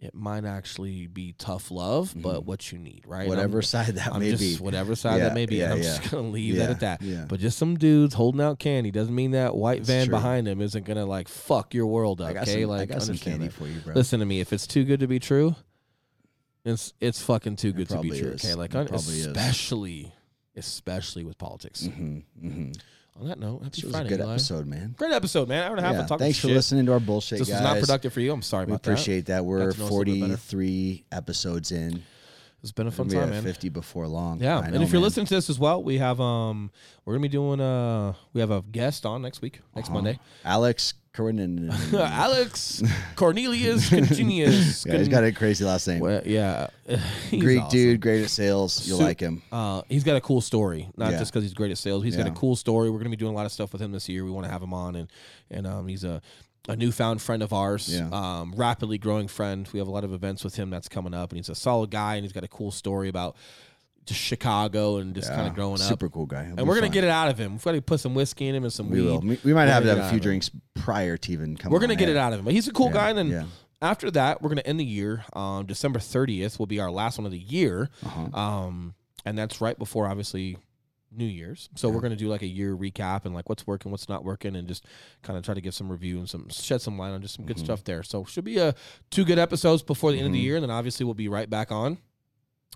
A: it might actually be tough love, but what you need, right? And I'm-
B: Whatever side that
A: I'm
B: may
A: just
B: be.
A: whatever side
B: Yeah,
A: that may be.
B: yeah,
A: I'm
B: yeah.
A: just gonna leave that at that.
B: yeah.
A: But just some dudes holding out candy doesn't mean that white
B: It's
A: van
B: true.
A: behind him isn't gonna like fuck your world up. Okay,
B: some,
A: like
B: I got some
A: understand
B: candy
A: that.
B: for you, bro.
A: Listen to me. If it's too good to be true, it's it's fucking too good to be true.
B: is.
A: Okay, like
B: It probably is.
A: especially especially with politics.
B: hmm hmm
A: On that note, happy
B: This was
A: Friday,
B: a good
A: Eli.
B: episode, man.
A: Great episode, man. Hour and a half
B: Yeah,
A: of talking
B: thanks
A: shit.
B: for listening to our bullshit,
A: This
B: guys.
A: was not productive for you. I'm sorry
B: We
A: about that.
B: appreciate that. We're
A: to know us a little bit better.
B: 43 episodes in.
A: It's been a fun time, man.
B: 50 before long.
A: Yeah,
B: I
A: and
B: know,
A: if you're
B: man.
A: listening to this as well, we have um we're gonna be doing uh we have a guest on next week, next
B: Uh-huh.
A: Monday.
B: Alex Cornin. [LAUGHS]
A: Alex Cornelius Continuous. [LAUGHS]
B: yeah, he's got a crazy last name.
A: Well, yeah, [LAUGHS]
B: Greek
A: awesome.
B: dude, great at sales. You'll
A: Su-
B: like him.
A: Uh, he's got a cool story, not
B: Yeah.
A: just because he's great at sales. He's got a cool story. We're gonna be doing a lot of stuff with him this year. We want to have him on, and and um, he's a a newfound friend of ours.
B: Yeah.
A: Um, rapidly growing friend. We have a lot of events with him that's coming up, and he's a solid guy, and he's got a cool story about just Chicago and just kind of growing up.
B: Super cool guy. He'll
A: And we're gonna get it out of him. We've got to put some whiskey in him and some
B: We
A: weed.
B: will. We, we might
A: We're
B: have to have a few drinks prior to even coming.
A: We're gonna get
B: air.
A: it out of him. But he's a cool
B: Yeah,
A: guy. And then
B: yeah.
A: after that, we're gonna end the year. Um, December 30th will be our last one of the year.
B: Uh-huh.
A: Um, and that's right before obviously New Year's. So
B: Yeah.
A: we're gonna do like a year recap and like what's working, what's not working, and just kind of try to give some review and some shed some light on just some good
B: Mhm.
A: stuff there. So should be a two good episodes before the end of the
B: Mhm.
A: year, and then obviously we'll be right back on.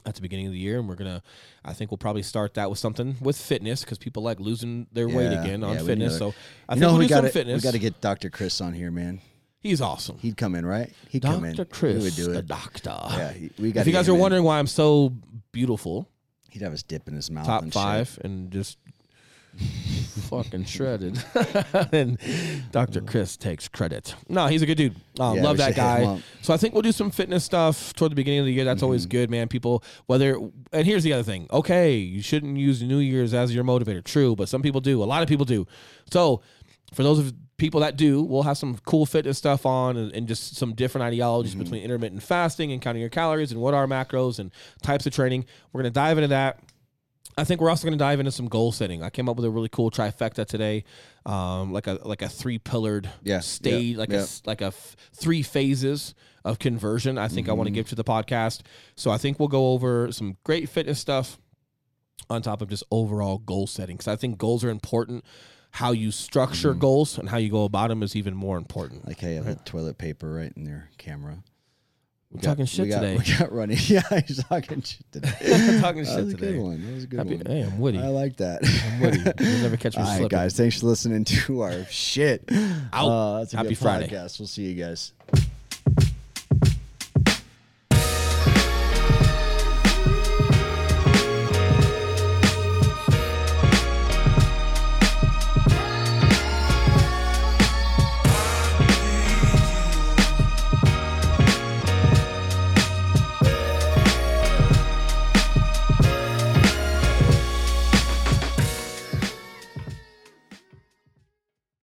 A: At the beginning of the year, and we're gonna, I think we'll probably start that with something with fitness because people like losing their weight again on
B: yeah,
A: fitness. So I
B: you
A: think
B: know,
A: we'll
B: we got to
A: fitness.
B: we got to get Dr. Chris on here, man.
A: He's awesome.
B: He'd come in, right? He'd come in.
A: Dr. Chris,
B: He would do
A: the doctor.
B: Yeah, he, we got.
A: If you guys are wondering why I'm so beautiful,
B: he'd have his dip in his mouth.
A: top
B: and shit.
A: five and just [LAUGHS] fucking shredded. [LAUGHS] and Dr. Chris takes credit. No, he's a good dude. Um,
B: Yeah,
A: love that
B: should hit him
A: guy. So I think we'll do some fitness stuff toward the beginning of the year. That's always
B: Mm-hmm.
A: good, man. People, whether and here's the other thing. Okay, you shouldn't use New Year's as your motivator. True, but some people do. A lot of people do. So for those of people that do, we'll have some cool fitness stuff on and, and just some different ideologies
B: Mm-hmm.
A: between intermittent fasting and counting your calories and what are macros and types of training. We're gonna dive into that. I think we're also going to dive into some goal setting. I came up with a really cool trifecta today, um, like a like a three pillared
B: Yeah,
A: stage,
B: yeah,
A: like a
B: yeah.
A: s- like a f- three phases of conversion. I think I
B: Mm-hmm.
A: want to give to the podcast. So I think we'll go over some great fitness stuff on top of just overall goal setting because I think goals are important. How you structure
B: Mm-hmm.
A: goals and how you go about them is even more important.
B: Like, hey, I have toilet paper right in their camera.
A: We're
B: We got-
A: talking shit
B: we got,
A: today.
B: We got running. [LAUGHS] Yeah, he's talking shit today. [LAUGHS]
A: Talking
B: that
A: shit
B: was a
A: today.
B: good one. That was a good
A: Happy,
B: one.
A: hey, I'm witty.
B: I like that.
A: I'm witty. You'll never catch me [LAUGHS]
B: All right,
A: slipping.
B: guys. Thanks for listening to our shit.
A: Out.
B: Uh, that's a
A: Happy
B: good
A: Friday.
B: podcast. We'll see you guys.